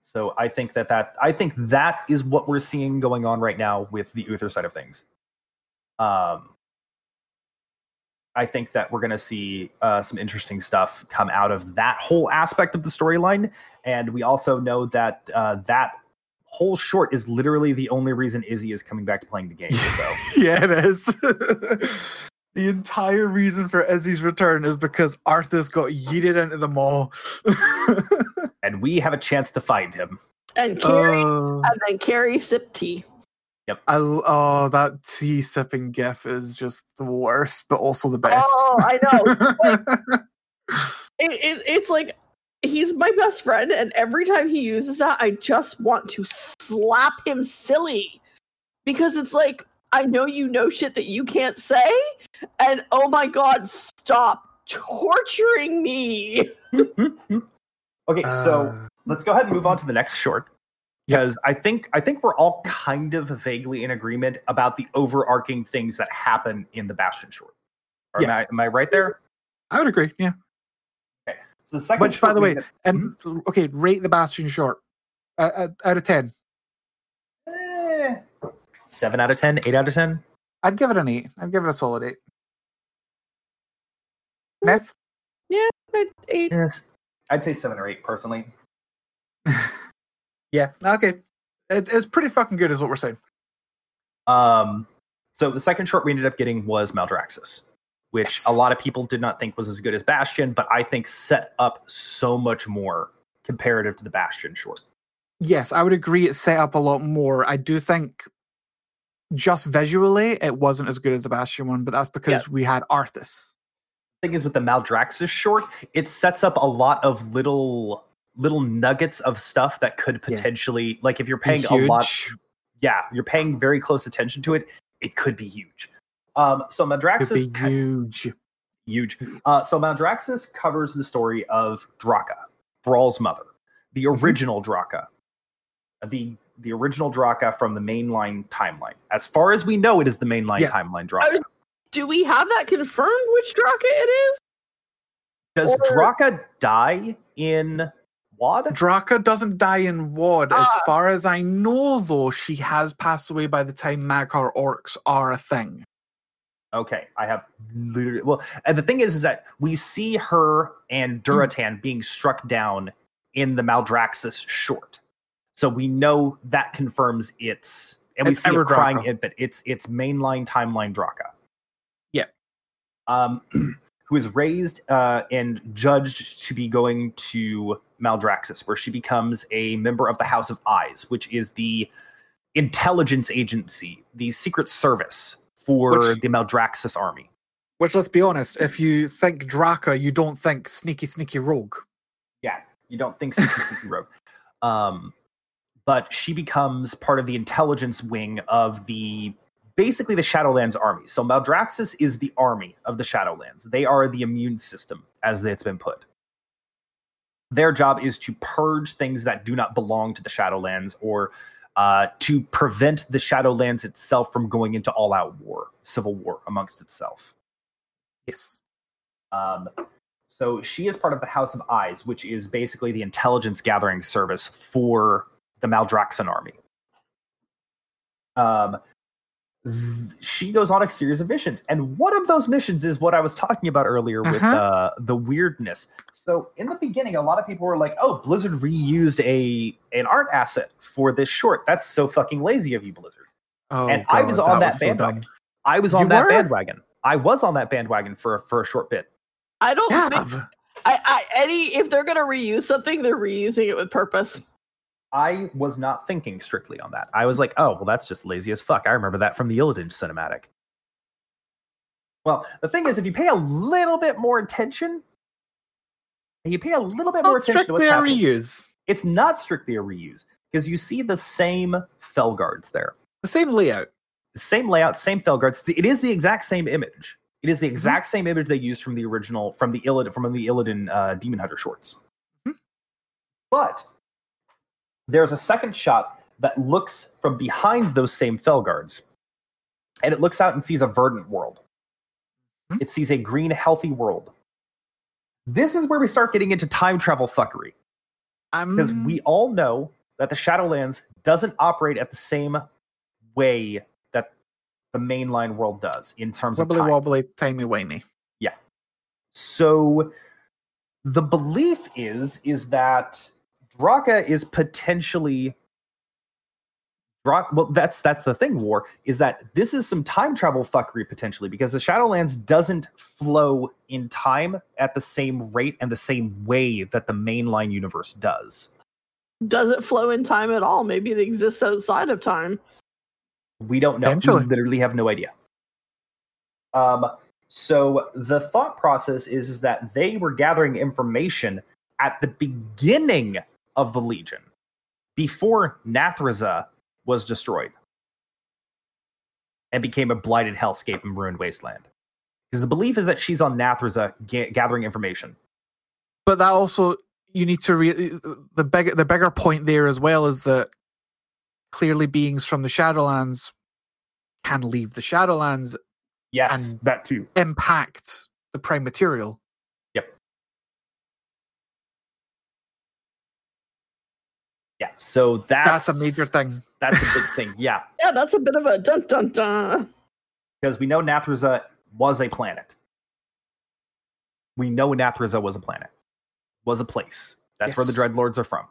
So I think that that I think that is what we're seeing going on right now with the Uther side of things. Um, I think that we're going to see uh, some interesting stuff come out of that whole aspect of the storyline, and we also know that uh, that whole short is literally the only reason Izzy is coming back to playing the game. So yeah, it is. the entire reason for Izzy's return is because Arthas got yeeted into the Maw. and we have a chance to find him. And Carrie, Uh, and then Carrie sip tea. I, oh, that tea sipping gif is just the worst, but also the best. Oh, I know. It, it, it's like he's my best friend, and every time he uses that, I just want to slap him silly because it's like I know you know shit that you can't say, and oh my god, stop torturing me. okay, so Uh, let's go ahead and move on to the next short because I think I think we're all kind of vaguely in agreement about the overarching things that happen in the Bastion short. Or am, Yeah. I, am I right there? I would agree. Yeah. Okay. So the second, Which, by the we way, get- and okay, rate the Bastion short uh, uh, out of ten. eh, seven out of ten, eight out of ten. I'd give it an eight. I'd give it a solid eight. Neth? Yeah, but eight- Yes, I'd say seven or eight personally. Yeah. Okay. It, it's pretty fucking good, is what we're saying. Um, so the second short we ended up getting was Maldraxxus, which a lot of people did not think was as good as Bastion, but I think set up so much more comparative to the Bastion short. Yes, I would agree. It set up a lot more. I do think just visually it wasn't as good as the Bastion one, but that's because we had Arthas. The thing is with the Maldraxxus short, it sets up a lot of little little nuggets of stuff that could Yeah. potentially like if you're paying a lot yeah, you're paying very close attention to it, it could be huge. Um so Could Maldraxxus be ki- huge. huge. Uh, so Maldraxxus covers the story of Draka, Thrall's mother, the Mhm. original Draka, the the original Draka from the mainline timeline. As far as we know, it is the mainline Yeah. timeline Draka. Do we have that confirmed which Draka it is? Does or- Draka die in WoD? Draka doesn't die in. As Ah. far as I know, though, she has passed away by the time Mag'har orcs are a thing. Okay, I have literally well, and the thing is, is that we see her and Durotan being struck down in the Maldraxxus short, so we know that confirms it's, and we It's see a crying infant. It's it's mainline timeline Draka. Yeah. Um, who is raised uh, and judged to be going to Maldraxxus, where she becomes a member of the House of Eyes, which is the intelligence agency, the secret service for Which- the Maldraxxus army. Which, let's be honest, if you think Draka, you don't think sneaky, sneaky rogue. Yeah, you don't think Sneaky Sneaky Rogue. Um, but she becomes part of the intelligence wing of the basically the Shadowlands army. So Maldraxxus is the army of the Shadowlands. They are the immune system, as it's been put. Their job is to purge things that do not belong to the Shadowlands or uh, to prevent the Shadowlands itself from going into all out war, civil war amongst itself. Yes. Um, so she is part of the House of Eyes, which is basically the intelligence gathering service for the Maldraxxan army. Um, she goes on a series of missions, and one of those missions is what I was talking about earlier with Uh-huh. uh, the weirdness. So in the beginning, a lot of people were like, "Oh, Blizzard reused a an art asset for this short. That's so fucking lazy of you, Blizzard." Oh, And I was on that so bandwagon. dumb. I was on You that were? bandwagon. I was on that bandwagon for for a short bit. I don't Yeah. think I, I any if they're gonna reuse something, they're reusing it with purpose. I was not thinking strictly on that. I was like, oh, well, that's just lazy as fuck. I remember that from the Illidan cinematic. Well, the thing is, if you pay a little bit more attention, and you pay a little bit more attention to what's happening, reuse. it's not strictly a reuse because you see the same fell guards there, The same layout. the same layout, same fell guards. It is the exact same image. It Mm-hmm. the exact same image they used from the original, from the Illidan, from the Illidan uh, Demon Hunter shorts. Mhm. But there's a second shot that looks from behind those same fell guards, and it looks out and sees a verdant world. Mhm. It sees a green, healthy world. This is where we start getting into time travel fuckery because Um, we all know that the Shadowlands doesn't operate at the same way that the mainline world does in terms wibbly of time. wobbly, timey wimey. Yeah. So the belief is is that Draka is potentially Drak- well that's that's the thing war is that this is some time travel fuckery potentially because the Shadowlands doesn't flow in time at the same rate and the same way that the mainline universe does. Does it flow in time at all? Maybe it exists outside of time. We don't know. We Potentially. literally have no idea. Um, so the thought process is, is that they were gathering information at the beginning of the Legion, before Nathreza was destroyed and became a blighted hellscape and ruined wasteland. Because the belief is that she's on Nathreza ga- gathering information. But that also you need to re- the big the bigger point there as well is that clearly beings from the Shadowlands can leave the Shadowlands, Yes, And- that too. impact the prime material. Yeah, so that's, That's a major thing. That's a big thing. Yeah. Yeah, that's a bit of a dun dun dun. because we know Nathreza was a planet. We know Nathreza was a planet, was a place. That's where the Yes. Dreadlords are from.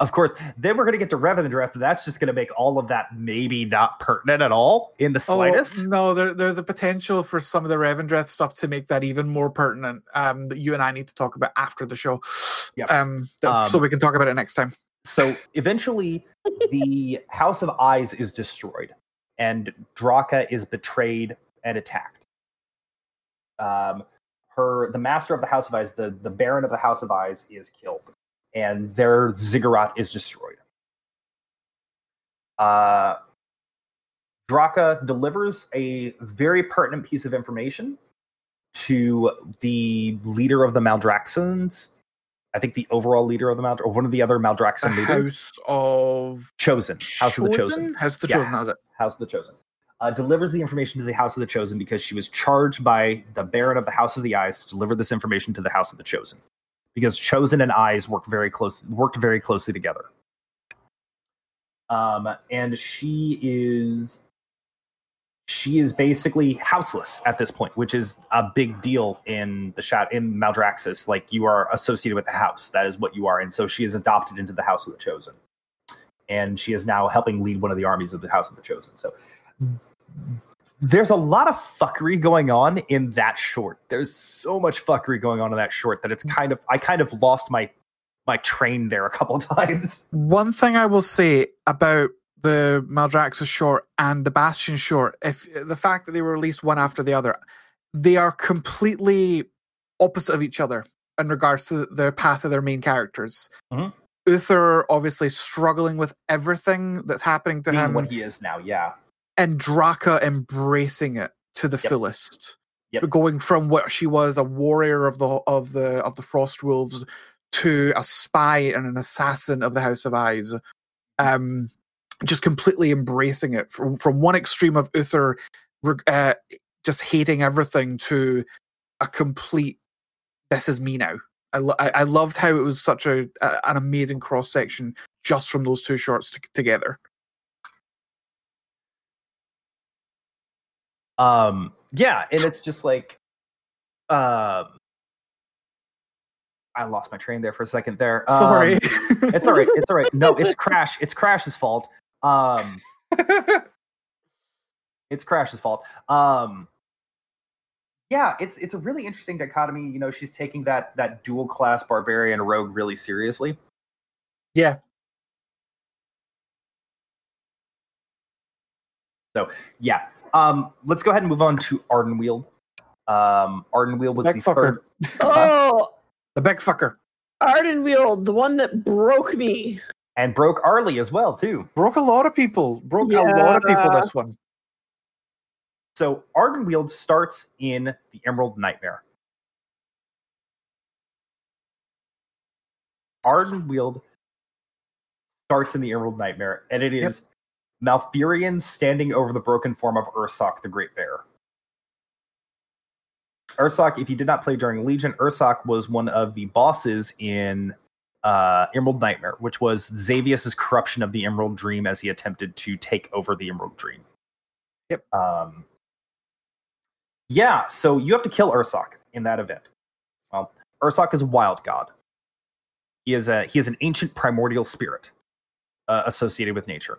Of course, then we're going to get to Revendreth, and that's just going to make all of that maybe not pertinent at all in the slightest. Oh, no, there, there's a potential for some of the Revendreth stuff to make that even more pertinent. Um, that you and I need to talk about after the show. Yep. Um, that- so Um, we can talk about it next time. So eventually, the House of Eyes is destroyed, and Draka is betrayed and attacked. Um, her, the master of the House of Eyes, the the Baron of the House of Eyes, is killed, and their ziggurat is destroyed. Uh, Draka delivers a very pertinent piece of information to the leader of the Maldraxxans. I think the overall leader of the Mald, or one of the other The leaders, House of chosen, House of the Chosen, House of the Yeah. Chosen. Has it? House of the Chosen, uh, delivers the information to the House of the Chosen because she was charged by the Baron of the House of the Eyes to deliver this information to the House of the Chosen, because Chosen and Eyes work very close, worked very closely together. Um, and she is she is basically houseless at this point, which is a big deal in the shot in Maldraxxus. Like you are associated with the house, that is what you are, and so she is adopted into the House of the Chosen, and she is now helping lead one of the armies of the House of the Chosen. So there's a lot of fuckery going on in that short. There's so much fuckery going on in that short that it's kind of I kind of lost my my train there a couple times. One thing I will say about the Maldraxxus short and the Bastion short, if the fact that they were released one after the other, they are completely opposite of each other in regards to the path of their main characters. Mhm. Uther obviously struggling with everything that's happening to Being him, what he is now, yeah. And Draka embracing it to the Yep. fullest. Yep. Going from what she was a warrior of the of the of the Frost Wolves to a spy and an assassin of the House of Eyes. Um just completely embracing it from from one extreme of Uther uh, just hating everything to a complete this is me now. I, lo- I, loved how it was such a, a an amazing cross section just from those two shorts t- together. Um, yeah, and it's just like, um, I lost my train there for a second. There, Um, Sorry. it's all right. It's all right. No, it's Crash. It's Crash's fault. Um, it's Crash's fault. Um, yeah, it's it's a really interesting dichotomy. You know, she's taking that that dual class barbarian rogue really seriously. yeah. So yeah. Um, let's go ahead and move on to Ardenweald. Um, Ardenweald was That the fucker. third. Oh, The big fucker. Ardenweald, the one that broke me. and broke Arlie as well too. Broke a lot of people. Broke a lot of people Yeah. this one. So Ardenweald starts in the Emerald Nightmare. Ardenweald starts in the Emerald Nightmare, and it is Yep. is Malfurion standing over the broken form of Ursoc the Great Bear. Ursoc, if you did not play during Legion, Ursoc was one of the bosses in uh, Emerald Nightmare, which was Xavius's corruption of the Emerald Dream as he attempted to take over the Emerald Dream. Yep. Um, yeah, so you have to kill Ursoc in that event. Well, Ursoc is a wild god. He is a he is an ancient primordial spirit uh, associated with nature.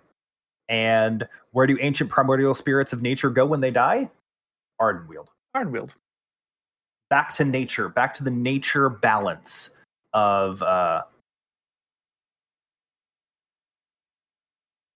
And where do ancient primordial spirits of nature go when they die? Ardenweald. Ironwield. Back to nature, back to the nature balance of uh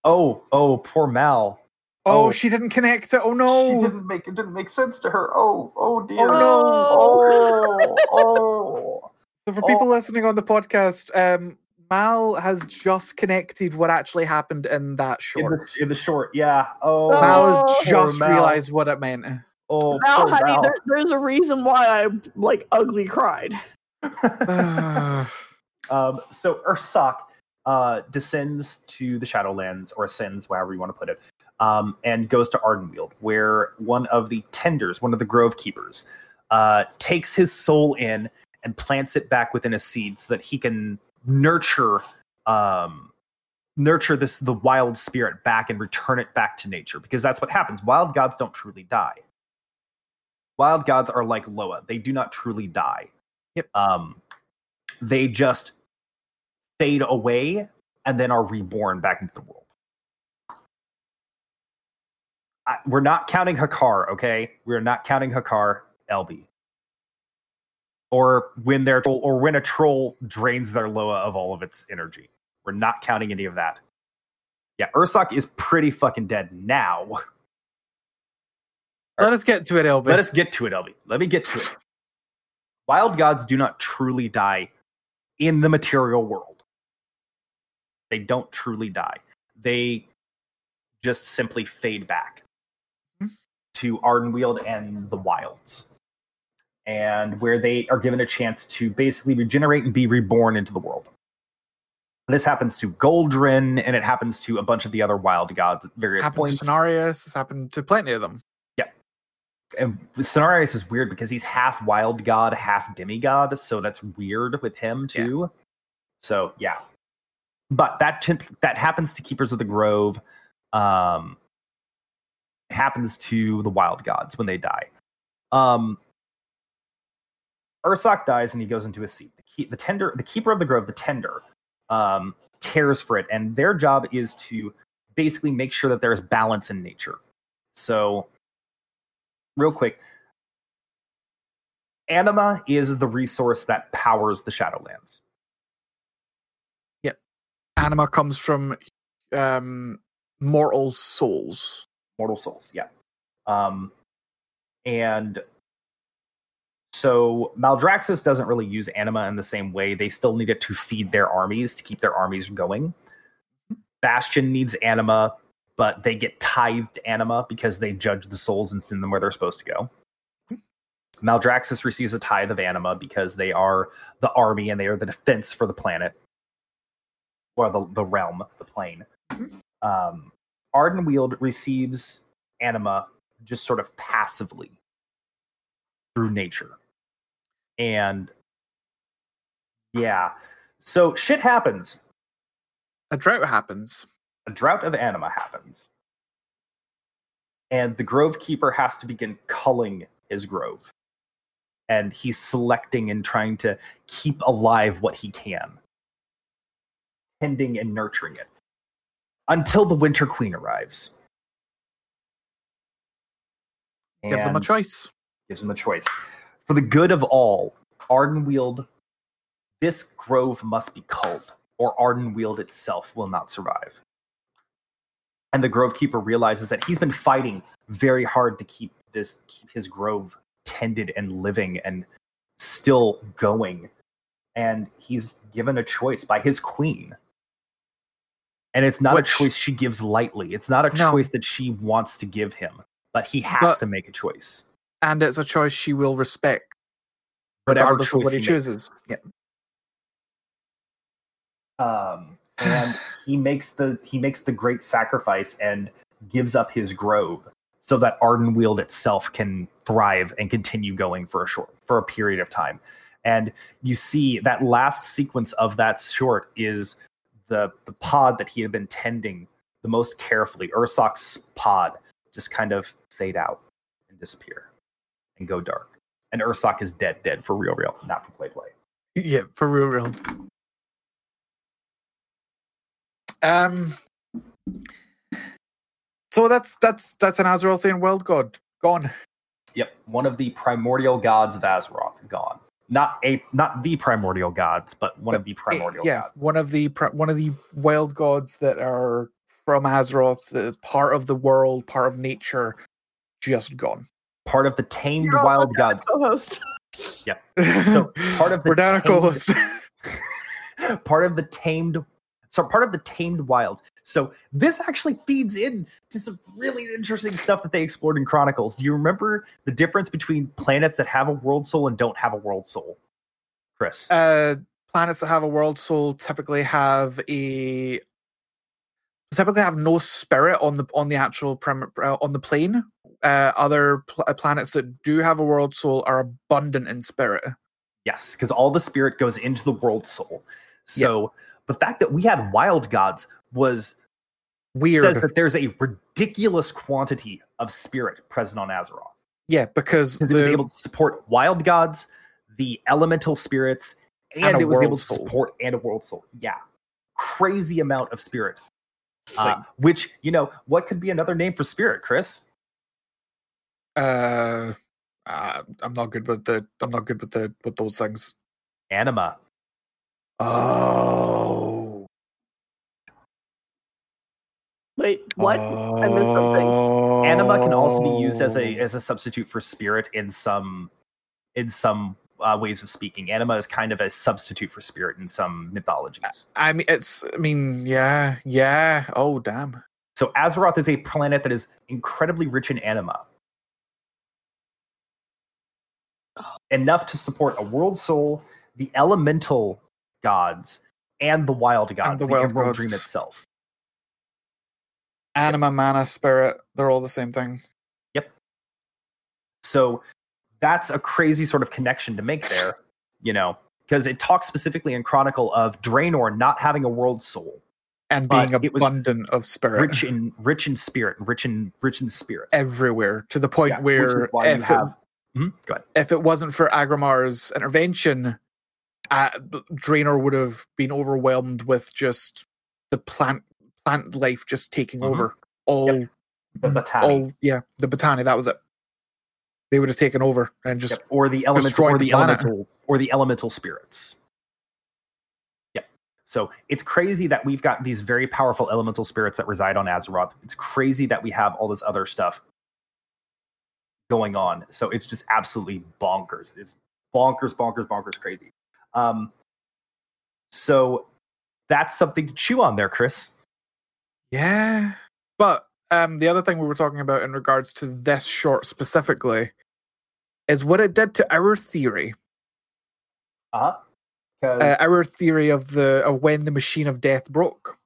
Oh, oh, poor Mal. Oh, Oh. she didn't connect it. Oh no. She didn't make it didn't make sense to her. Oh, oh dear. Oh, no. Oh, oh. So for Oh. people listening on the podcast, um, Mal has just connected what actually happened in that In short. the, in the short, yeah. Oh, Mal has Oh. just Mal. realized what it meant. oh, Now, poor honey, Mal. there, there's a reason why I like ugly cried. Um, so Ursoc uh, descends to the Shadowlands, or ascends, however you want to put it, um, and goes to Ardenweald, where one of the tenders, one of the Grove Keepers, uh, takes his soul in and plants it back within a seed so that he can nurture um, nurture this the wild spirit back and return it back to nature because that's what happens wild gods don't truly die wild gods are like loa they do not truly die Yep. um they just fade away and then are reborn back into the world. I, we're not counting Hakkar, okay? We're not counting Hakkar, LB. Or when their or when a troll drains their Loa of all of its energy. We're not counting any of that. Yeah, Ursoc is pretty fucking dead now. Let us get to it, LB. Let us get to it, LB. Let me get to it. Wild gods do not truly die in the material world. They don't truly die. They just simply fade back Hmm. to Ardenweald and the wilds. And where they are given a chance to basically regenerate and be reborn into the world. This happens to Goldrinn, and it happens to a bunch of the other wild gods at various happened points. This happened to plenty of them. Yeah, and Cenarius is weird because he's half wild god, half demigod, so that's weird with him Yeah. too. So yeah, but that t- that happens to Keepers of the Grove. Um, happens to the wild gods when they die. Um, Ursoc dies and he goes into a seat. The, key, the tender, the keeper of the grove, the tender, um, cares for it, and their job is to basically make sure that there is balance in nature. So real quick anima is the resource that powers the shadowlands Yeah. Anima comes from um, mortal souls. mortal souls yeah um and so maldraxxus doesn't really use anima in the same way. They still need it to feed their armies to keep their armies going. Bastion needs anima but they get tithed anima because they judge the souls and send them where they're supposed to go. Maldraxxus receives a tithe of anima because they are the army and they are the defense for the planet. Or the, the realm the plane. Um, Ardenweald receives anima just sort of passively through nature. And yeah, so shit happens. A drought happens. A drought of anima happens. And the Grove Keeper has to begin culling his grove. And he's selecting and trying to keep alive what he can, tending and nurturing it until the Winter Queen arrives. Gives him a choice. gives him a choice. For the good of all, Ardenweald, this grove must be culled, or Ardenweald itself will not survive. And the Grove Keeper realizes that he's been fighting very hard to keep this keep his grove tended and living and still going. And he's given a choice by his queen. And it's not Which- a choice she gives lightly. It's not a No. choice that she wants to give him, but he has But- to make a choice. And it's a choice she will respect, Whatever regardless of choice what he, he makes. chooses. Yeah. um, and he makes the he makes the great sacrifice and gives up his grove so that Ardenweald itself can thrive and continue going for a short for a period of time. And you see that last sequence of that short is the the pod that he had been tending the most carefully, Ursoc's pod, just kind of fade out and disappear and go dark. And Ursoc is dead, dead for real, real, not for play, play. Yeah, for real, real. Um. So that's that's that's an Azerothian world god gone. Yep, one of the primordial gods of Azeroth gone. Not a not the primordial gods, but one of the primordial yeah, gods. one of the one of the wild gods that are from Azeroth that is part of the world, part of nature, just gone. Part of the tamed You're also wild down gods. a Co-host. So part of the we're down a co-host. part of the tamed so part of the tamed wild so this actually feeds in to some really interesting stuff that they explored in chronicles do you remember the difference between planets that have a world soul and don't have a world soul chris uh, planets that have a world soul typically have a typically have no spirit on the on the actual prim, uh, on the plane. Uh, other pl- uh, planets that do have a world soul are abundant in spirit. yes because all the spirit goes into the world soul so the fact that we had wild gods was Weird, says that there's a ridiculous quantity of spirit present on azeroth yeah, because because it was able to support wild gods, the elemental spirits, and, And it was able to soul. support and a world soul. Yeah, crazy amount of spirit. Uh, which you know, what could be another name for spirit, Chris? Uh, uh, I'm not good with the. I'm not good with the with those things. Anima. Oh, Wait, what? I missed something. Anima can also be used as Oh. a as a substitute for spirit in some in some uh, ways of speaking. Anima is kind of a substitute for spirit in some mythologies. I mean, it's. I mean, yeah, yeah. Oh, damn. So Azeroth is a planet that is incredibly rich in anima. Enough to support a world soul, the elemental gods, and the wild gods, the the, wild Emerald gods. Dream itself. Anima, mana, spirit. They're all the same thing. Yep. So that's a crazy sort of connection to make there, you know, because it talks specifically in Chronicle of Draenor not having a world soul, And being abundant of spirit rich in rich in spirit, rich in rich in spirit. everywhere to the point Yeah, where if it, have- Mhm, Go ahead. if it wasn't for Aggramar's intervention, uh, Draenor would have been overwhelmed with just the plant plant life just taking Mhm. over all. The Botani. all yeah, the Botani. That was it. They would have taken over and just Yep, or the destroyed or the the, elemental or the elemental spirits. Yep. So it's crazy that we've got these very powerful elemental spirits that reside on Azeroth. It's crazy that we have all this other stuff going on. So it's just absolutely bonkers. It's bonkers, bonkers, bonkers crazy. Um so that's something to chew on there, Chris. Yeah. But um, the other thing we were talking about in regards to this short specifically is what it did to our theory. Uh-huh. Uh, our theory of the of when the machine of death broke.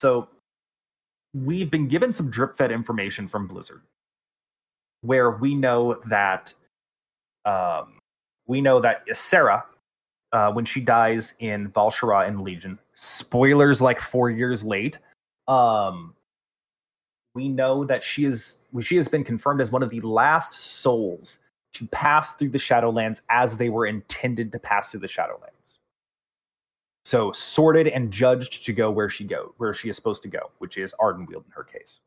So we've been given some drip fed information from Blizzard where we know that um, we know that Ysera, uh, when she dies in Val'sharah in Legion, spoilers like four years late, um, we know that she is she has been confirmed as one of the last souls to pass through the Shadowlands as they were intended to pass through the Shadowlands. So sorted and judged to go where she go, where she is supposed to go, which is Ardenweald in her case.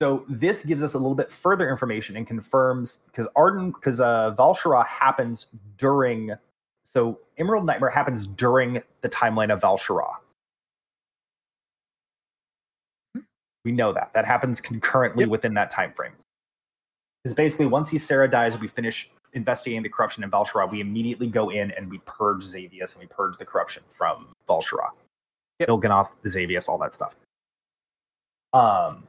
So this gives us a little bit further information and confirms because Arden because uh, Val'sharah happens during. So Emerald Nightmare happens during the timeline of Val'sharah. We know that that happens concurrently Yep. within that time frame. Because basically, once Ysera dies, we finish investigating the corruption in Val'sharah, we immediately go in and we purge Xavius and we purge the corruption from Val'sharah. Yep. Il'gynoth, Xavius, all that stuff. Um,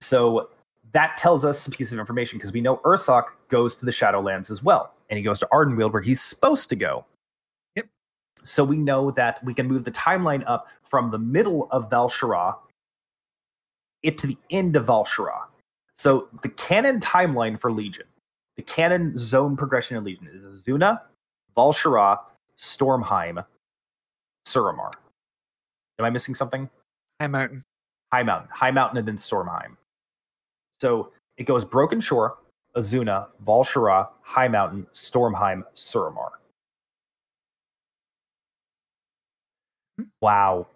so that tells us a piece of information because we know Ursoc goes to the Shadowlands as well, and he goes to Ardenweald where he's supposed to go. Yep. So we know that we can move the timeline up from the middle of Val'sharah it to the end of Val'sharah. So the canon timeline for Legion, the canon zone progression in Legion is Azsuna, Val'sharah, Stormheim, Suramar. Am I missing something? High Mountain. High Mountain, High Mountain, and then Stormheim. So it goes Broken Shore, Azsuna, Val'sharah, High Mountain, Stormheim, Suramar. Wow.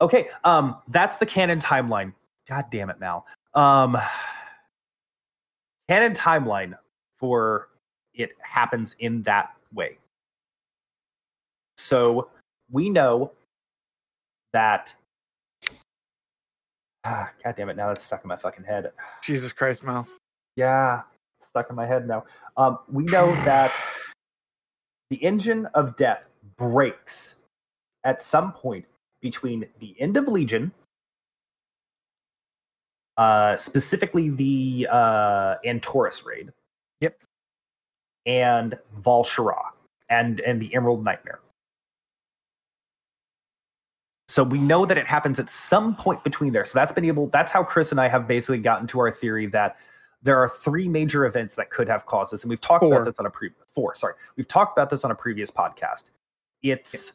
Okay, um, that's the canon timeline. God damn it, Mal. Um, canon timeline for it happens in that way. So we know that. Ah, God damn it! Now that's stuck in my fucking head. Jesus Christ, Mal. Yeah, stuck in my head now. Um, we know that the engine of death breaks at some point between the end of Legion, uh, specifically the uh, Antorus raid. Yep. And Val'sharah and and the Emerald Nightmare. So we know that it happens at some point between there. So that's been able. That's how Chris and I have basically gotten to our theory that there are three major events that could have caused this, and we've talked Four. about this on a pre four. Sorry, we've talked about this on a previous podcast. It's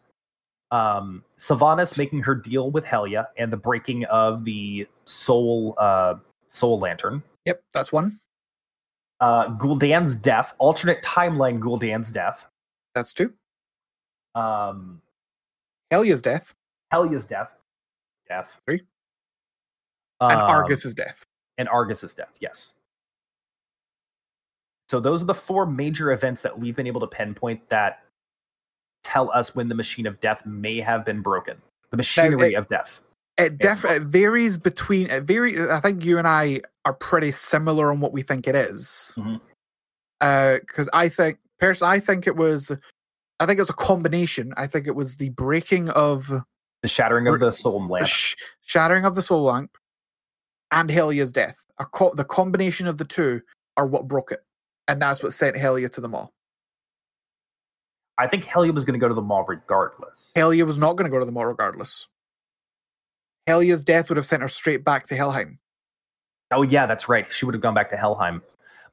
um, Sylvanas making her deal with Helya and the breaking of the soul uh, soul lantern. Yep, that's one. Uh, Gul'dan's death, alternate timeline Gul'dan's death, That's two. Um, Helya's death Helya's death. Death. Three. and Um, Argus's death. and Argus's death. Yes. So those are the four major events that we've been able to pinpoint that tell us when the machine of death may have been broken. The machinery it- of death. It def- it varies between it varies. I think you and I are pretty similar on what we think it is. Mhm. Because I think, personally, I think it was. I think it was a combination. I think it was the breaking of The shattering of the soul lamp. sh- shattering of the soul lamp and Helya's death. A co- the combination of the two are what broke it, and that's what sent Helya to the Maw. I think Helya was going to go to the Maw regardless. Helya was not going to go to the Maw regardless. Helya's death would have sent her straight back to Helheim. Oh yeah, that's right. She would have gone back to Helheim.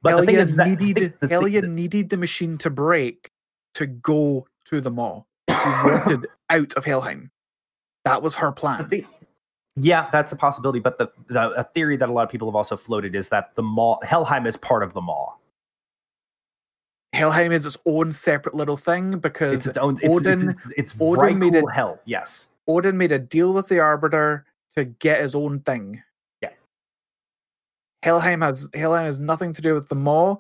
But Helya the thing is that needed the Helya needed the machine to break to go to the Maw. She wanted out of Helheim. That was her plan. thing- yeah, that's a possibility. But the, the a theory that a lot of people have also floated is that the Maw Helheim is part of the Maw. Helheim is its own separate little thing because its own. It's, Odin- it's, it's, it's Odin made it- hell. Yes. Odin made a deal with the Arbiter to get his own thing. Yeah. Helheim has Helheim has nothing to do with the Maw.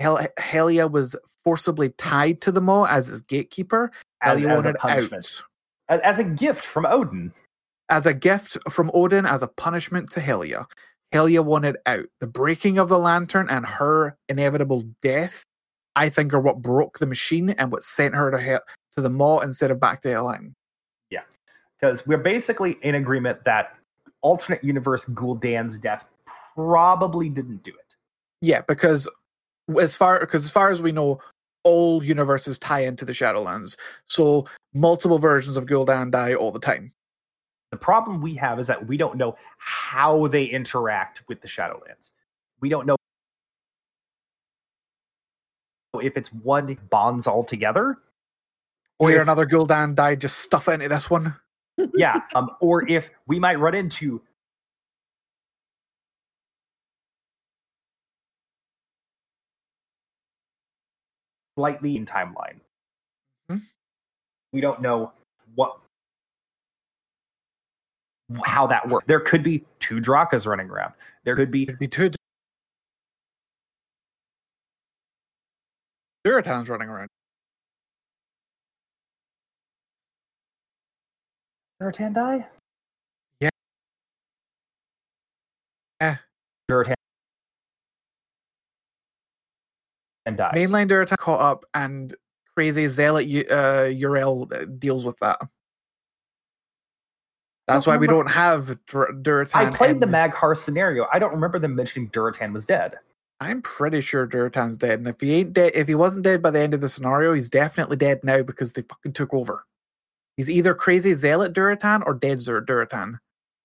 Hel- Helya was forcibly tied to the Maw as its gatekeeper. As, Helya as a wanted punishment, out as, as a gift from Odin. as a gift from Odin as a punishment to Helya. Helya wanted out. The breaking of the lantern and her inevitable death, I think, are what broke the machine and what sent her to Hel- to the Maw instead of back to Helheim. Yeah, because we're basically in agreement that alternate universe Gul'dan's death probably didn't do it. Yeah, because as far because as far as we know, all universes tie into the Shadowlands. So multiple versions of Gul'dan die all the time. The problem we have is that we don't know how they interact with the Shadowlands. We don't know if it's one bonds all together, Or if- another Gul'dan died, just stuff into this one. yeah, um, or if we might run into slightly in timeline. Mhm. We don't know what how that works. There could be two Drakas running around. There could be be two Durotans running around. Durotan die? Yeah. Yeah. Durotan and dies. Mainline Durotan caught up, and crazy zealot U- uh, Uriel uh, deals with that. That's why we remember- don't have Dur- Durotan. I played the Mag'har scenario. I don't remember them mentioning Durotan was dead. I'm pretty sure Durotan's dead, and if he ain't dead, if he wasn't dead by the end of the scenario, he's definitely dead now because they fucking took over. He's either crazy zealot Durotan or dead Dur- Durotan.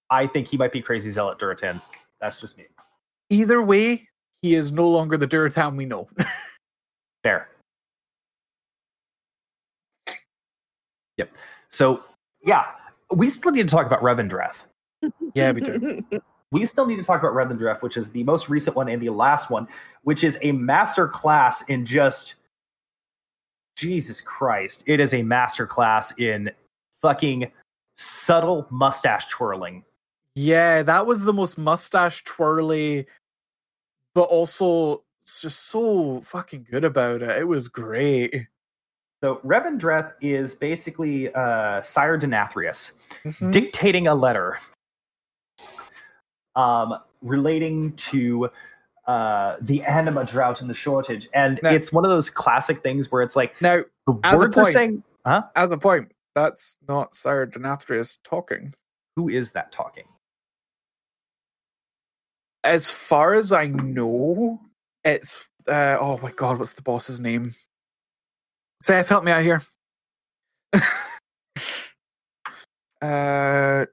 I think he might be crazy zealot Durotan. That's just me. Either way, he is no longer the Durotan we know. Fair. Yep. So yeah, we still need to talk about Revendreth. yeah, we do. We still need to talk about Revendreth, which is the most recent one and the last one, which is a master class in just Jesus Christ. It is a master class in fucking subtle mustache twirling. Yeah, that was the most mustache twirly, but also it's just so fucking good about it. It was great. So Revendreth is basically uh, Sire Denathrius Mhm. dictating a letter um, relating to uh, the anima drought and the shortage. And Now- it's one of those classic things where it's like Now, the As a words are point- saying, as a point, that's not Sire Denathrius talking. who is that talking? As far as I know, it's uh, oh my god, what's the boss's name? Seth, help me out here. uh,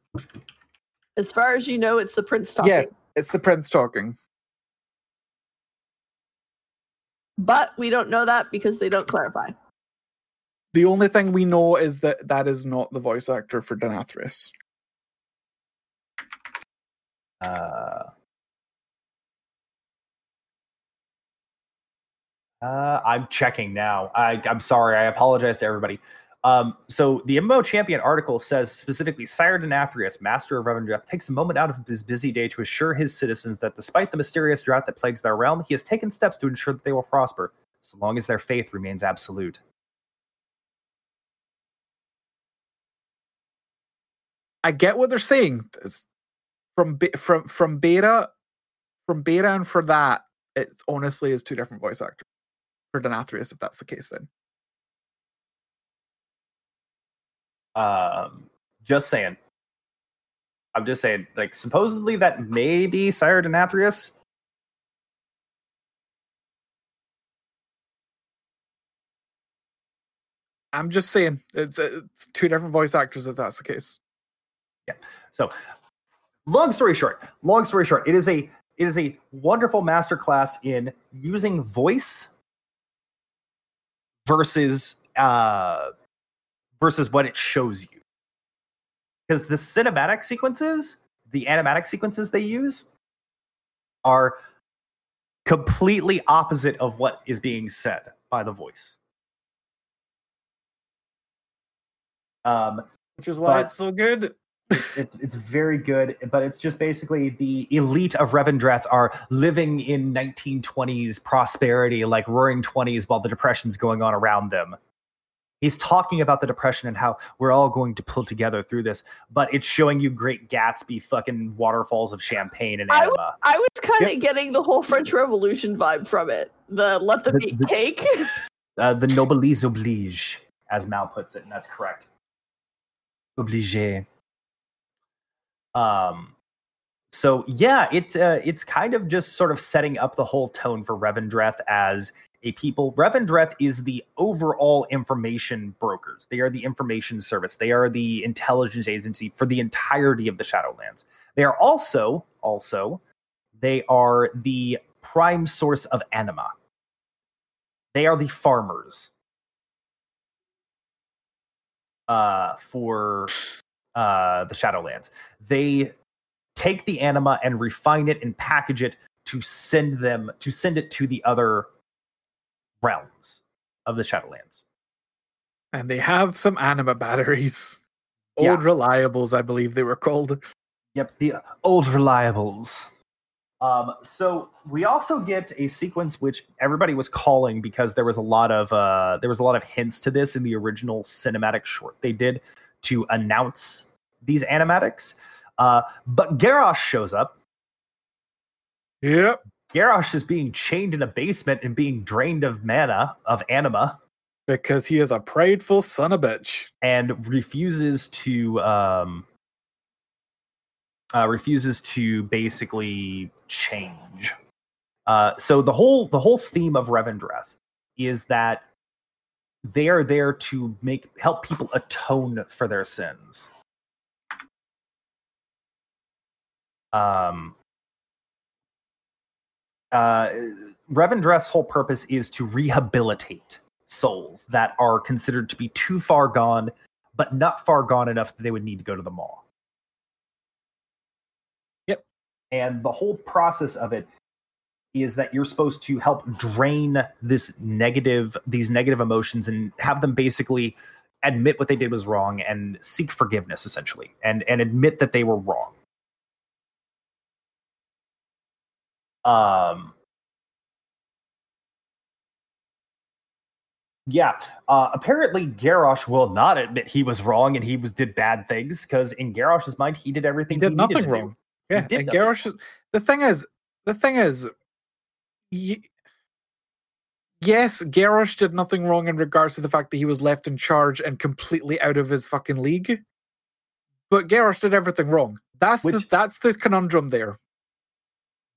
As far as you know, it's the prince talking. Yeah. it's the prince talking. But we don't know that because they don't clarify. The only thing we know is that that is not the voice actor for Denathrius. Uh, uh, I'm checking now. I, I'm sorry. I apologize to everybody. Um, so the MMO Champion article says specifically, Sire Denathrius, master of Revendreth, takes a moment out of his busy day to assure his citizens that despite the mysterious drought that plagues their realm, he has taken steps to ensure that they will prosper, so long as their faith remains absolute. I get what they're saying. It's from from from beta, from beta, and for that, it honestly is two different voice actors for Denathrius. If that's the case, then Um, just saying. I'm just saying, like, supposedly that may be Sire Denathrius. I'm just saying it's it's two different voice actors. If that's the case, Yeah. So, long story short, long story short, it is a it is a wonderful masterclass in using voice versus uh versus what it shows you. Because the cinematic sequences, the animatic sequences they use are completely opposite of what is being said by the voice. Um, which is why But- it's so good. It's it's very good, but it's just basically the elite of Revendreth are living in 1920s prosperity, like roaring 20s, while the depression's going on around them. He's talking about the depression and how we're all going to pull together through this, but it's showing you Great Gatsby, fucking waterfalls of champagne and I anima. I was kind of Yep. getting the whole French Revolution vibe from it. The let them The- beat the- cake. Uh, the noblesse oblige, as Mal puts it, and that's correct. Obligé. Um, so yeah, it's uh, it's kind of just sort of setting up the whole tone for Revendreth as a people. Revendreth is the overall information brokers. They are the information service. They are the intelligence agency for the entirety of the Shadowlands. They are also also they are the prime source of anima. They are the farmers uh, for uh, the Shadowlands. They take the anima and refine it and package it to send them to send it to the other realms of the Shadowlands. And they have some anima batteries. Yeah. Old reliables, I believe they were called. Yep, the old reliables. Um, so we also get a sequence which everybody was calling because there was a lot of uh, there was a lot of hints to this in the original cinematic short they did to announce these animatics. Uh, but Garrosh shows up. Yep. Garrosh is being chained in a basement and being drained of mana of anima Because he is a prideful son of a bitch. and refuses to um, uh, refuses to basically change. Uh, so the whole the whole theme of Revendreth is that they are there to make help people atone for their sins. Um, uh, Revendreth's whole purpose is to rehabilitate souls that are considered to be too far gone, but not far gone enough that they would need to go to the Maw. Yep. And the whole process of it is that you're supposed to help drain this negative these negative emotions and have them basically admit what they did was wrong and seek forgiveness essentially and and admit that they were wrong um yeah uh apparently Garrosh will not admit he was wrong and he was did bad things because in Garrosh's mind he did everything He did needed nothing wrong. Yeah. did And nothing Garrosh the thing is the thing is y- yes, Garrosh did nothing wrong in regards to the fact that he was left in charge and completely out of his fucking league. But Garrosh did everything wrong. That's the that's the conundrum there.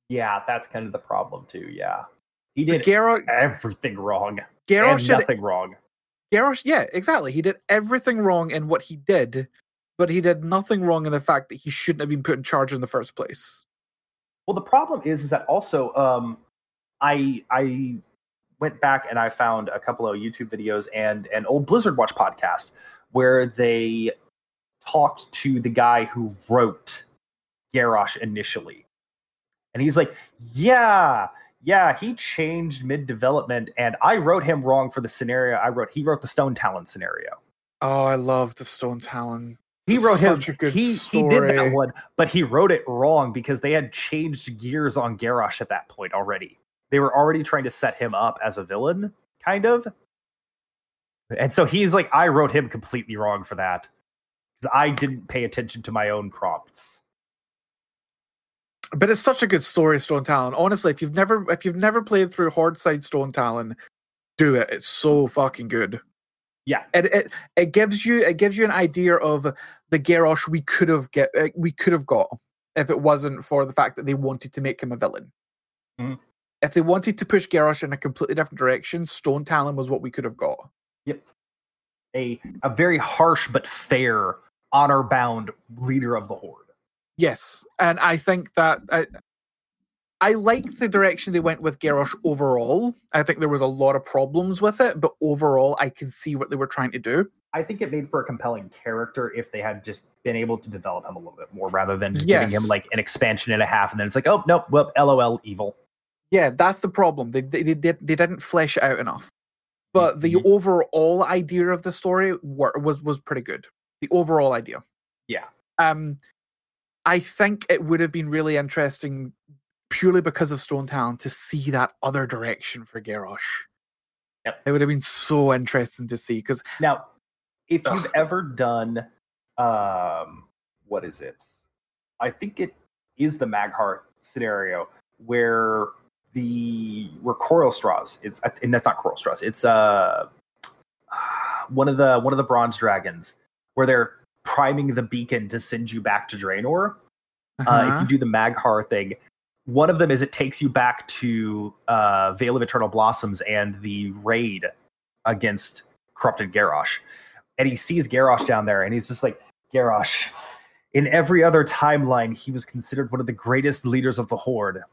yeah that's kind of the problem too yeah he did Garrosh everything wrong Garrosh did nothing wrong Garrosh, yeah, exactly. He did everything wrong in what he did, but he did nothing wrong in the fact that he shouldn't have been put in charge in the first place. Well, the problem is, is that also um, I I went back and I found a couple of YouTube videos and an old Blizzard Watch podcast where they talked to the guy who wrote Garrosh initially, and he's like, "Yeah, yeah, he changed mid development, and I wrote him wrong for the scenario I wrote. He wrote the Stone Talon scenario." Oh, I love the Stone Talon. He wrote him. Such a good he he did that one, but he wrote it wrong because they had changed gears on Garrosh at that point already. They were already trying to set him up as a villain, kind of. And so he's like, I wrote him completely wrong for that because I didn't pay attention to my own prompts. But it's such a good story, Stone Talon. Honestly, if you've never if you've never played through Horde Side Stone Talon, do it. It's so fucking good. Yeah. It it, it gives you it gives you an idea of the Garrosh we could have get uh, we could have got if it wasn't for the fact that they wanted to make him a villain. Mhm. If they wanted to push Garrosh in a completely different direction, Stone Talon was what we could have got. Yep. A a very harsh but fair, honor bound leader of the horde. Yes, and I think that I, I like the direction they went with Garrosh overall. I think there was a lot of problems with it, but overall, I can see what they were trying to do. I think it made for a compelling character if they had just been able to develop him a little bit more rather than just giving him like an expansion and a half and then it's like, oh nope, well, lol, evil. Yeah, that's the problem. They they they, they didn't flesh it out enough. But the Mhm. overall idea of the story were, was was pretty good. The overall idea. Yeah. Um, I think it would have been really interesting purely because of Stone Talon to see that other direction for Garrosh. Yep. It would have been so interesting to see because Now, if you've ever done, um, what is it? I think it is the Magheart scenario where the where coral straws. It's and that's not coral straws. It's uh one of the one of the bronze dragons where they're priming the beacon to send you back to Draenor. Uh, if Uh-huh. you do the Mag'har thing, one of them is it takes you back to uh, Vale of Eternal Blossoms and the raid against corrupted Garrosh. And he sees Garrosh down there and he's just like, Garrosh, in every other timeline, he was considered one of the greatest leaders of the Horde.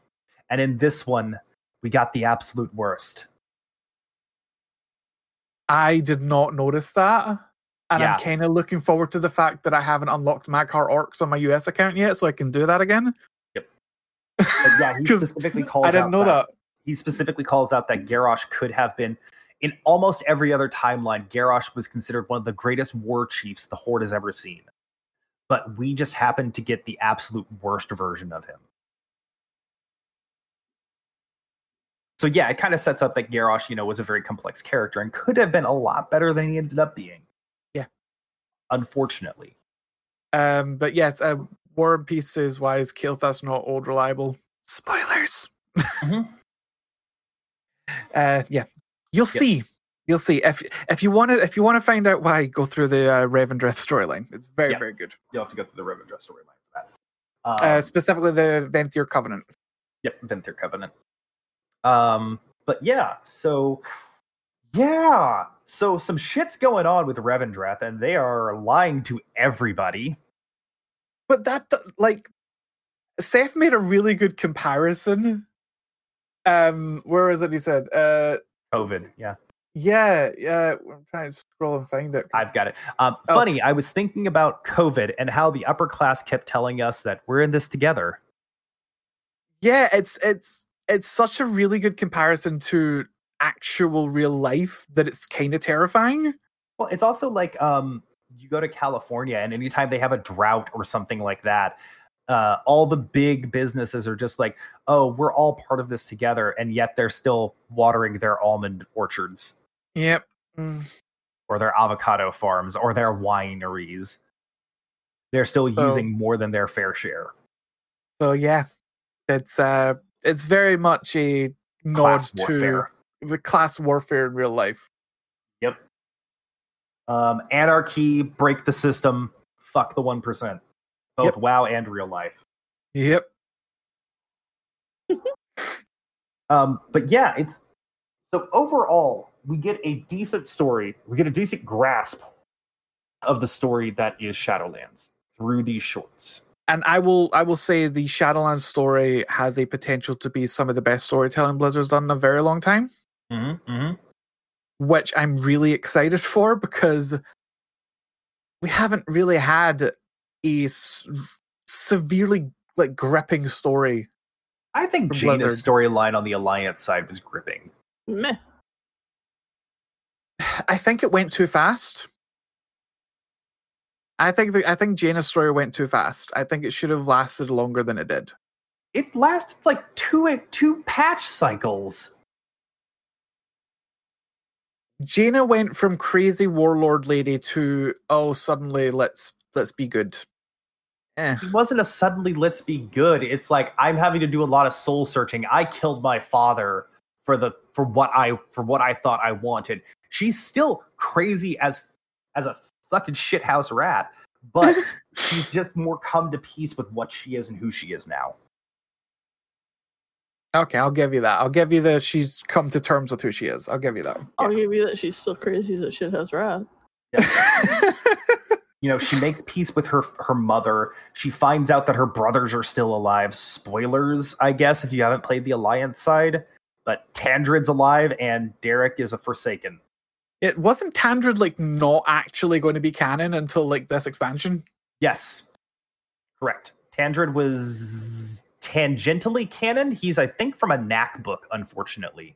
And in this one, we got the absolute worst. I did not notice that. And Yeah. I'm kind of looking forward to the fact that I haven't unlocked Mag'har Orcs on my US account yet, so I can do that again. But yeah, he specifically calls I didn't know that. he specifically calls out that Garrosh could have been in almost every other timeline. Garrosh was considered one of the greatest war chiefs the Horde has ever seen, but we just happened to get the absolute worst version of him. So yeah, it kind of sets up that Garrosh, you know, was a very complex character and could have been a lot better than he ended up being. Yeah. unfortunately. Um, but yeah, it's, uh, War and Peace says, why is Kael'thas not old reliable? Spoilers. Mhm. uh, yeah, you'll Yep. see. You'll see. If if you want to if you want to find out why, go through the uh, Revendreth storyline. It's very Yep. very good. You'll have to go through the Revendreth storyline for that. Um, uh, specifically the Venthyr Covenant. Yep, Venthyr Covenant. Um, but yeah, so yeah, so some shit's going on with Revendreth, and they are lying to everybody. But that like Seth made a really good comparison. Um, where is it? He said, uh, COVID, yeah, yeah, yeah. I'm trying to scroll and find it. I've got it. Um, Oh. Funny, I was thinking about COVID and how the upper class kept telling us that we're in this together. yeah it's it's it's such a really good comparison to actual real life that it's kind of terrifying Well, it's also like um, you go to California, and anytime they have a drought or something like that, uh, all the big businesses are just like, "Oh, we're all part of this together," and yet they're still watering their almond orchards yep Mm. or their avocado farms or their wineries. They're still So- using more than their fair share. so yeah it's uh it's very much a nod to the class warfare in real life Yep. Um, anarchy, break the system, fuck the one percent. Both Yep. WoW and real life. yep Um, but yeah, it's so overall, we get a decent story. We get a decent grasp of the story that is Shadowlands through these shorts. And i will i will say the shadowlands story has a potential to be some of the best storytelling blizzard's done in a very long time Mm-hmm, mm-hmm. which i'm really excited for because we haven't really had a s- severely like gripping story I think From Jaina's storyline on the Alliance side was gripping. Meh. I think it went too fast. I think the, I think Jaina's story went too fast. I think it should have lasted longer than it did. It lasted like two two patch cycles. Jaina went from crazy warlord lady to oh suddenly let's let's be good. Eh. It wasn't a suddenly let's be good. It's like I'm having to do a lot of soul searching. I killed my father for the for what I for what I thought I wanted. She's still crazy as as a fucking shithouse rat, but she's just more come to peace with what she is and who she is now. Okay, I'll give you that. I'll give you that she's come to terms with who she is. I'll give you that. I'll give you that she's still crazy as a shithouse rat. you know she makes peace with her her mother she finds out that her brothers are still alive spoilers i guess if you haven't played the alliance side but tandred's alive and derek is a forsaken it wasn't Tandred like not actually going to be canon until like this expansion. yes correct tandred was tangentially canon he's i think from a knaak book unfortunately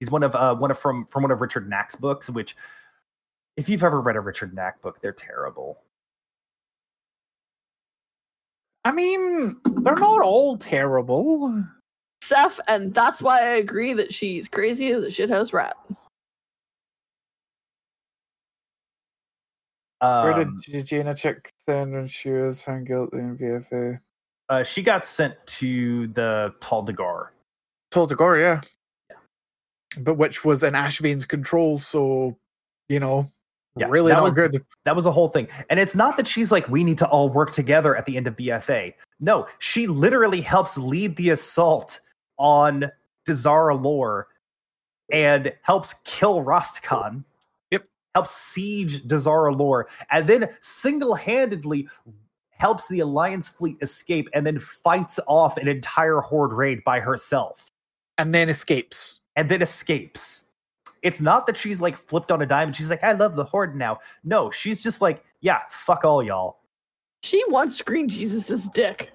he's one of uh one of from from one of richard knaak's books which if you've ever read a richard knack book they're terrible I mean, they're not all terrible. Seth, and that's why I agree that she's crazy as a shithouse rat. Where Um, did Jaina check then when she was found guilty in BFA? uh, she got sent to the Tol Dagor. Told to Gore, yeah. But which was in Ashvane's control, so you know, Yeah, really that not was- good. That was a whole thing. And it's not that she's like, we need to all work together at the end of BFA. No, she literally helps lead the assault on Dazar'alor and helps kill Rastakhan. Yep. Helps siege Dazar'alor and then single handedly helps the Alliance fleet escape and then fights off an entire Horde raid by herself And then escapes. and then escapes. It's not that she's like flipped on a dime and she's like, I love the Horde now. No, she's just like, yeah, fuck all y'all. She wants Green Jesus's dick.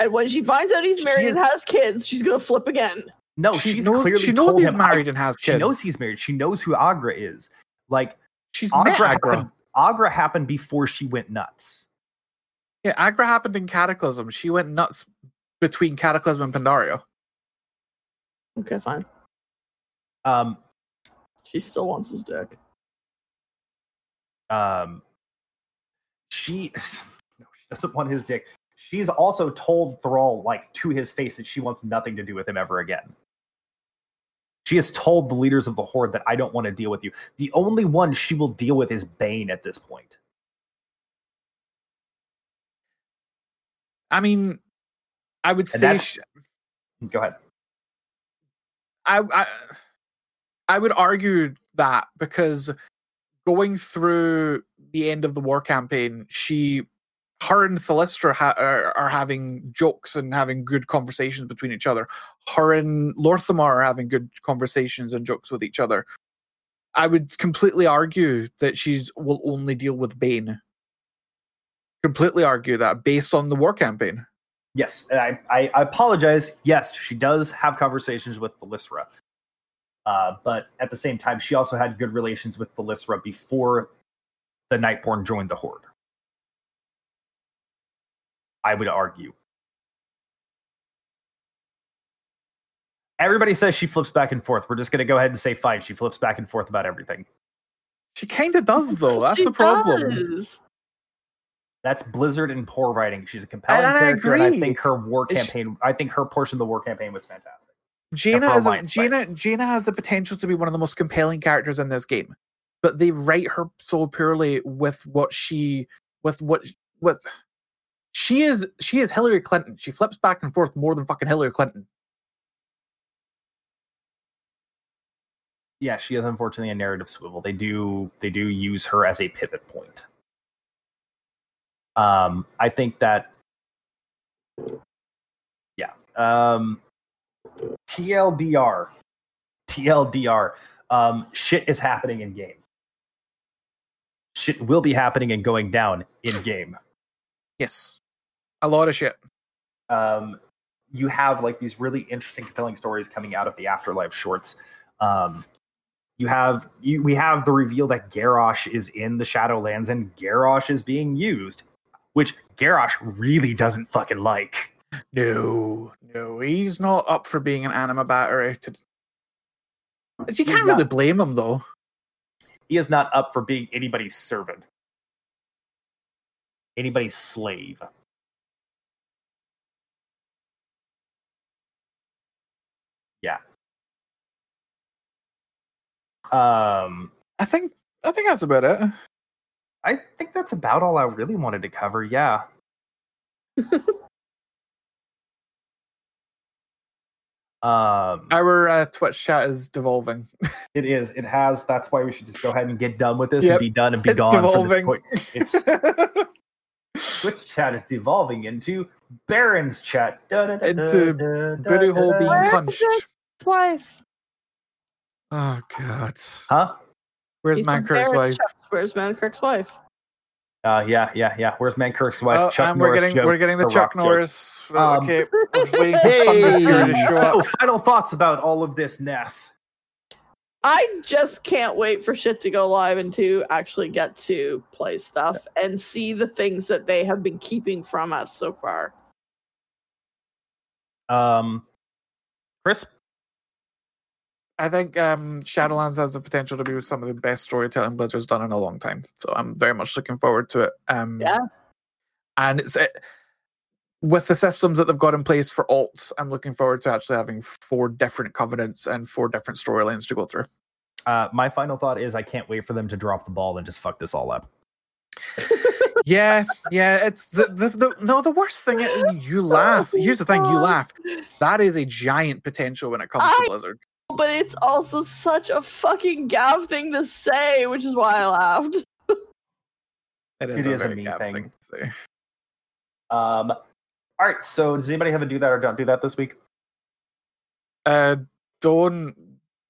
And when she finds out he's married is- and has kids, she's gonna flip again. No, she she's knows, clearly she knows told he's him, married and has kids. she kids. knows he's married. She knows who Agra is. Like She's Agra Agra. happened, Agra happened before she went nuts. Yeah, Agra happened in Cataclysm. She went nuts between Cataclysm and Pandaria. Okay, fine. Um, She still wants his dick. um, she no, she doesn't want his dick. She's also told Thrall like to his face that she wants nothing to do with him ever again. She has told the leaders of the Horde that I don't want to deal with you. The only one she will deal with is Bane at this point. I mean, I would say that's- sh Go ahead. I, I I would argue that because going through the end of the war campaign, she, her and Thalyssra ha- are, are having jokes and having good conversations between each other. Her and Lor'themar are having good conversations and jokes with each other. I would completely argue that she's will only deal with Bane. Completely argue that based on the war campaign. Yes, I, I, I apologize. Yes, she does have conversations with Thalyssra. Uh, but at the same time, she also had good relations with Thalyssra before the Nightborne joined the Horde. I would argue. Everybody says she flips back and forth. We're just going to go ahead and say fine. She flips back and forth about everything. She kind of does though. That's She the problem. does. That's Blizzard and poor writing. She's a compelling And I character, and I think her war Is she- campaign. I think her portion of the war campaign was fantastic. Jaina for is a, Alliance side. Jaina, Jaina has the potential to be one of the most compelling characters in this game, but they write her so poorly with what she with what with she is she is Hillary Clinton. She flips back and forth more than fucking Hillary Clinton. yeah, she is unfortunately a narrative swivel. They do they do use her as a pivot point. Um, I think that yeah. Um, TLDR, TLDR. Um, shit is happening in game. Shit will be happening and going down in game. Yes, a lot of shit. um, you have like these really interesting, compelling stories coming out of the Afterlife shorts. Um, you have you, we have the reveal that Garrosh is in the Shadowlands and Garrosh is being used, which Garrosh really doesn't fucking like. No, no, he's not up for being an anima battery. To... But you He's can't not- really blame him though. He is not up for being anybody's servant, anybody's slave. Yeah. Um, I think I think that's about it. I think that's about all I really wanted to cover. Yeah. um, Our uh, Twitch chat is devolving. it is. It has. That's why we should just go ahead and get done with this Yep. and be done and be It's gone. for this devolving. point. It's Twitch chat is devolving into Barrens chat. Into Booty hole being punched. it? His wife. Oh god. Huh? Where's He's from Mankirk's wife? Chuck. Where's Mankirk's wife? Uh, yeah, yeah, yeah. Where's Mankirk's wife? Oh, Chuck and we're Norris getting we're getting the, The Chuck Norris. Uh, Um, okay, we're just waiting for Thunderspear Hey, so final thoughts about all of this, Neth. I just can't wait for shit to go live and to actually get to play stuff and see the things that they have been keeping from us so far. Um, Chris, I think um, Shadowlands has the potential to be some of the best storytelling Blizzard's done in a long time. So I'm very much looking forward to it. Um, Yeah. and it's it, with the systems that they've got in place for alts. I'm looking forward to actually having four different covenants and four different storylines to go through. uh, my final thought is I can't wait for them to drop the ball and just fuck this all up. yeah, yeah. It's the, the, the no. The worst thing is you laugh. Here's the thing: you laugh. That is a giant potential when it comes I- to Blizzard. But it's also such a fucking gav thing to say, which is why I laughed. It is, It a is a mean Gav thing. thing to say. Um, all right. So does anybody have a do that or don't do that this week? Uh, don't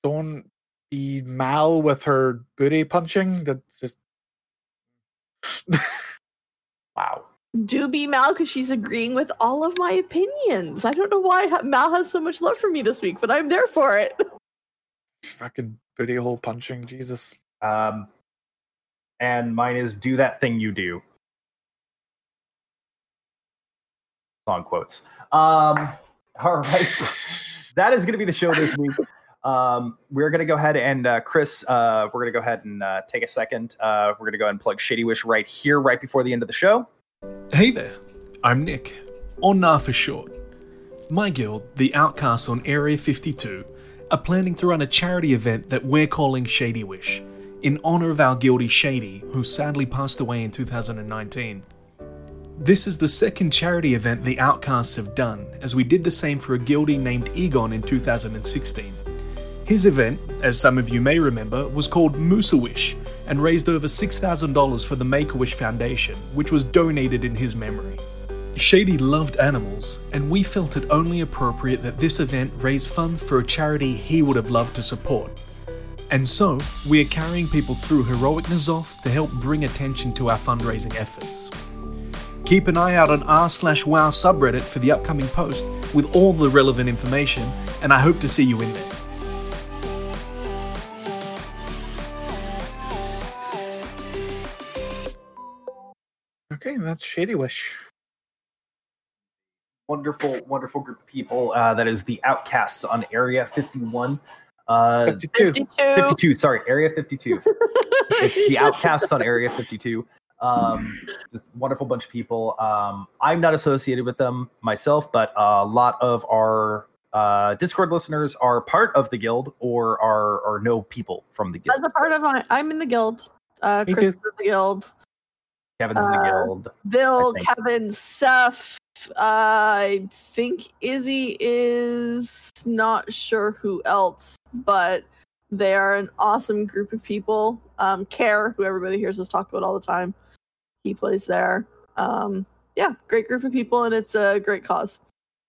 don't be Mal with her booty punching. That's just Wow. Do be Mal because she's agreeing with all of my opinions. I don't know why Mal has so much love for me this week, but I'm there for it. fucking booty hole punching. Jesus. Um, and mine is do that thing you do. Song quotes. Um, all right. that is going to be the show this week. Um, we're going to go ahead and uh, Chris, uh, we're going to go ahead and uh, take a second. Uh, we're going to go ahead and plug Shady Wish right here, right before the end of the show. Hey there, I'm Nick, or Na for short. My guild, the Outcasts on Area 52, are planning to run a charity event that we're calling Shady Wish, in honor of our guildie Shady, who sadly passed away in 2019. This is the second charity event the Outcasts have done, as we did the same for a guildie named Egon in 2016. His event, as some of you may remember, was called Musa Wish and raised over $6,000 for the Make a Wish Foundation, which was donated in his memory. Shady loved animals, and we felt it only appropriate that this event raise funds for a charity he would have loved to support. And so, we are carrying people through Heroic N'Zoth to help bring attention to our fundraising efforts. Keep an eye out on r slash wow subreddit for the upcoming post with all the relevant information, and I hope to see you in there. Okay, that's Shady Wish. Wonderful, wonderful group of people. Uh, that is the Outcasts on Area 51. Uh, 52. 52. 52, sorry, Area 52. it's the Outcasts on Area 52. Um, just wonderful bunch of people. Um, I'm not associated with them myself, but a lot of our uh, Discord listeners are part of the guild or are or know people from the guild. As a part of my, I'm in the guild. Uh, Me Chris too. is in the guild. Kevin's in the uh, guild. Bill, Kevin, Seth. I think Izzy is not sure who else, but they are an awesome group of people. Um, Care, who everybody hears us talk about all the time, he plays there. Um, yeah, great group of people, and it's a great cause.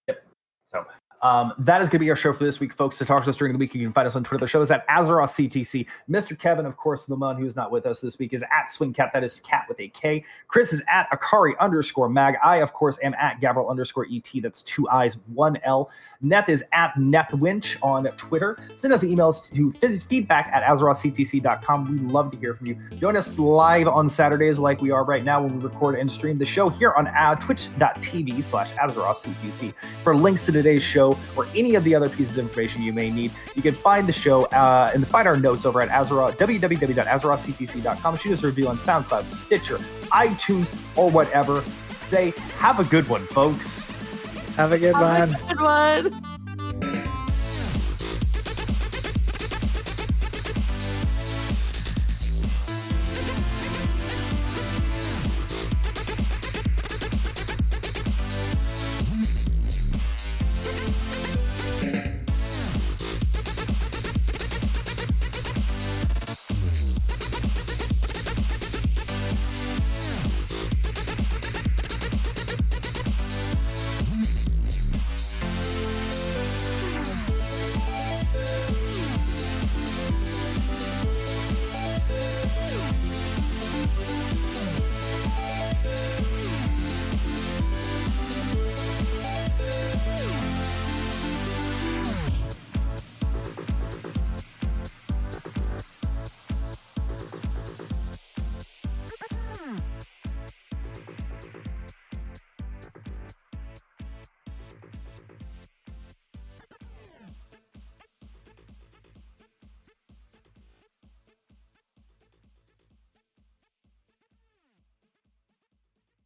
Yep. So, Um, that is going to be our show for this week, folks. To talk to us during the week, you can find us on Twitter. The show is at Azeroth CTC. Mr. Kevin, of course, the man who is not with us this week is at Swingkat. That is cat with a K. Chris is at Akari underscore mag. I, of course, am at Gavriil underscore ET. That's two eyes, one L. Neth is at NethWench on Twitter. Send us emails to feedback at AzerothCTC.com. We love to hear from you. Join us live on Saturdays like we are right now when we record and stream the show here on uh, twitch.tv slash AzerothCTC. For links to today's show or any of the other pieces of information you may need, you can find the show uh, and find our notes over at Azeroth, www.azerothctc.com. Shoot us a review on SoundCloud, Stitcher, iTunes, or whatever. Today, have a good one, folks. Have a good Have one. a good one.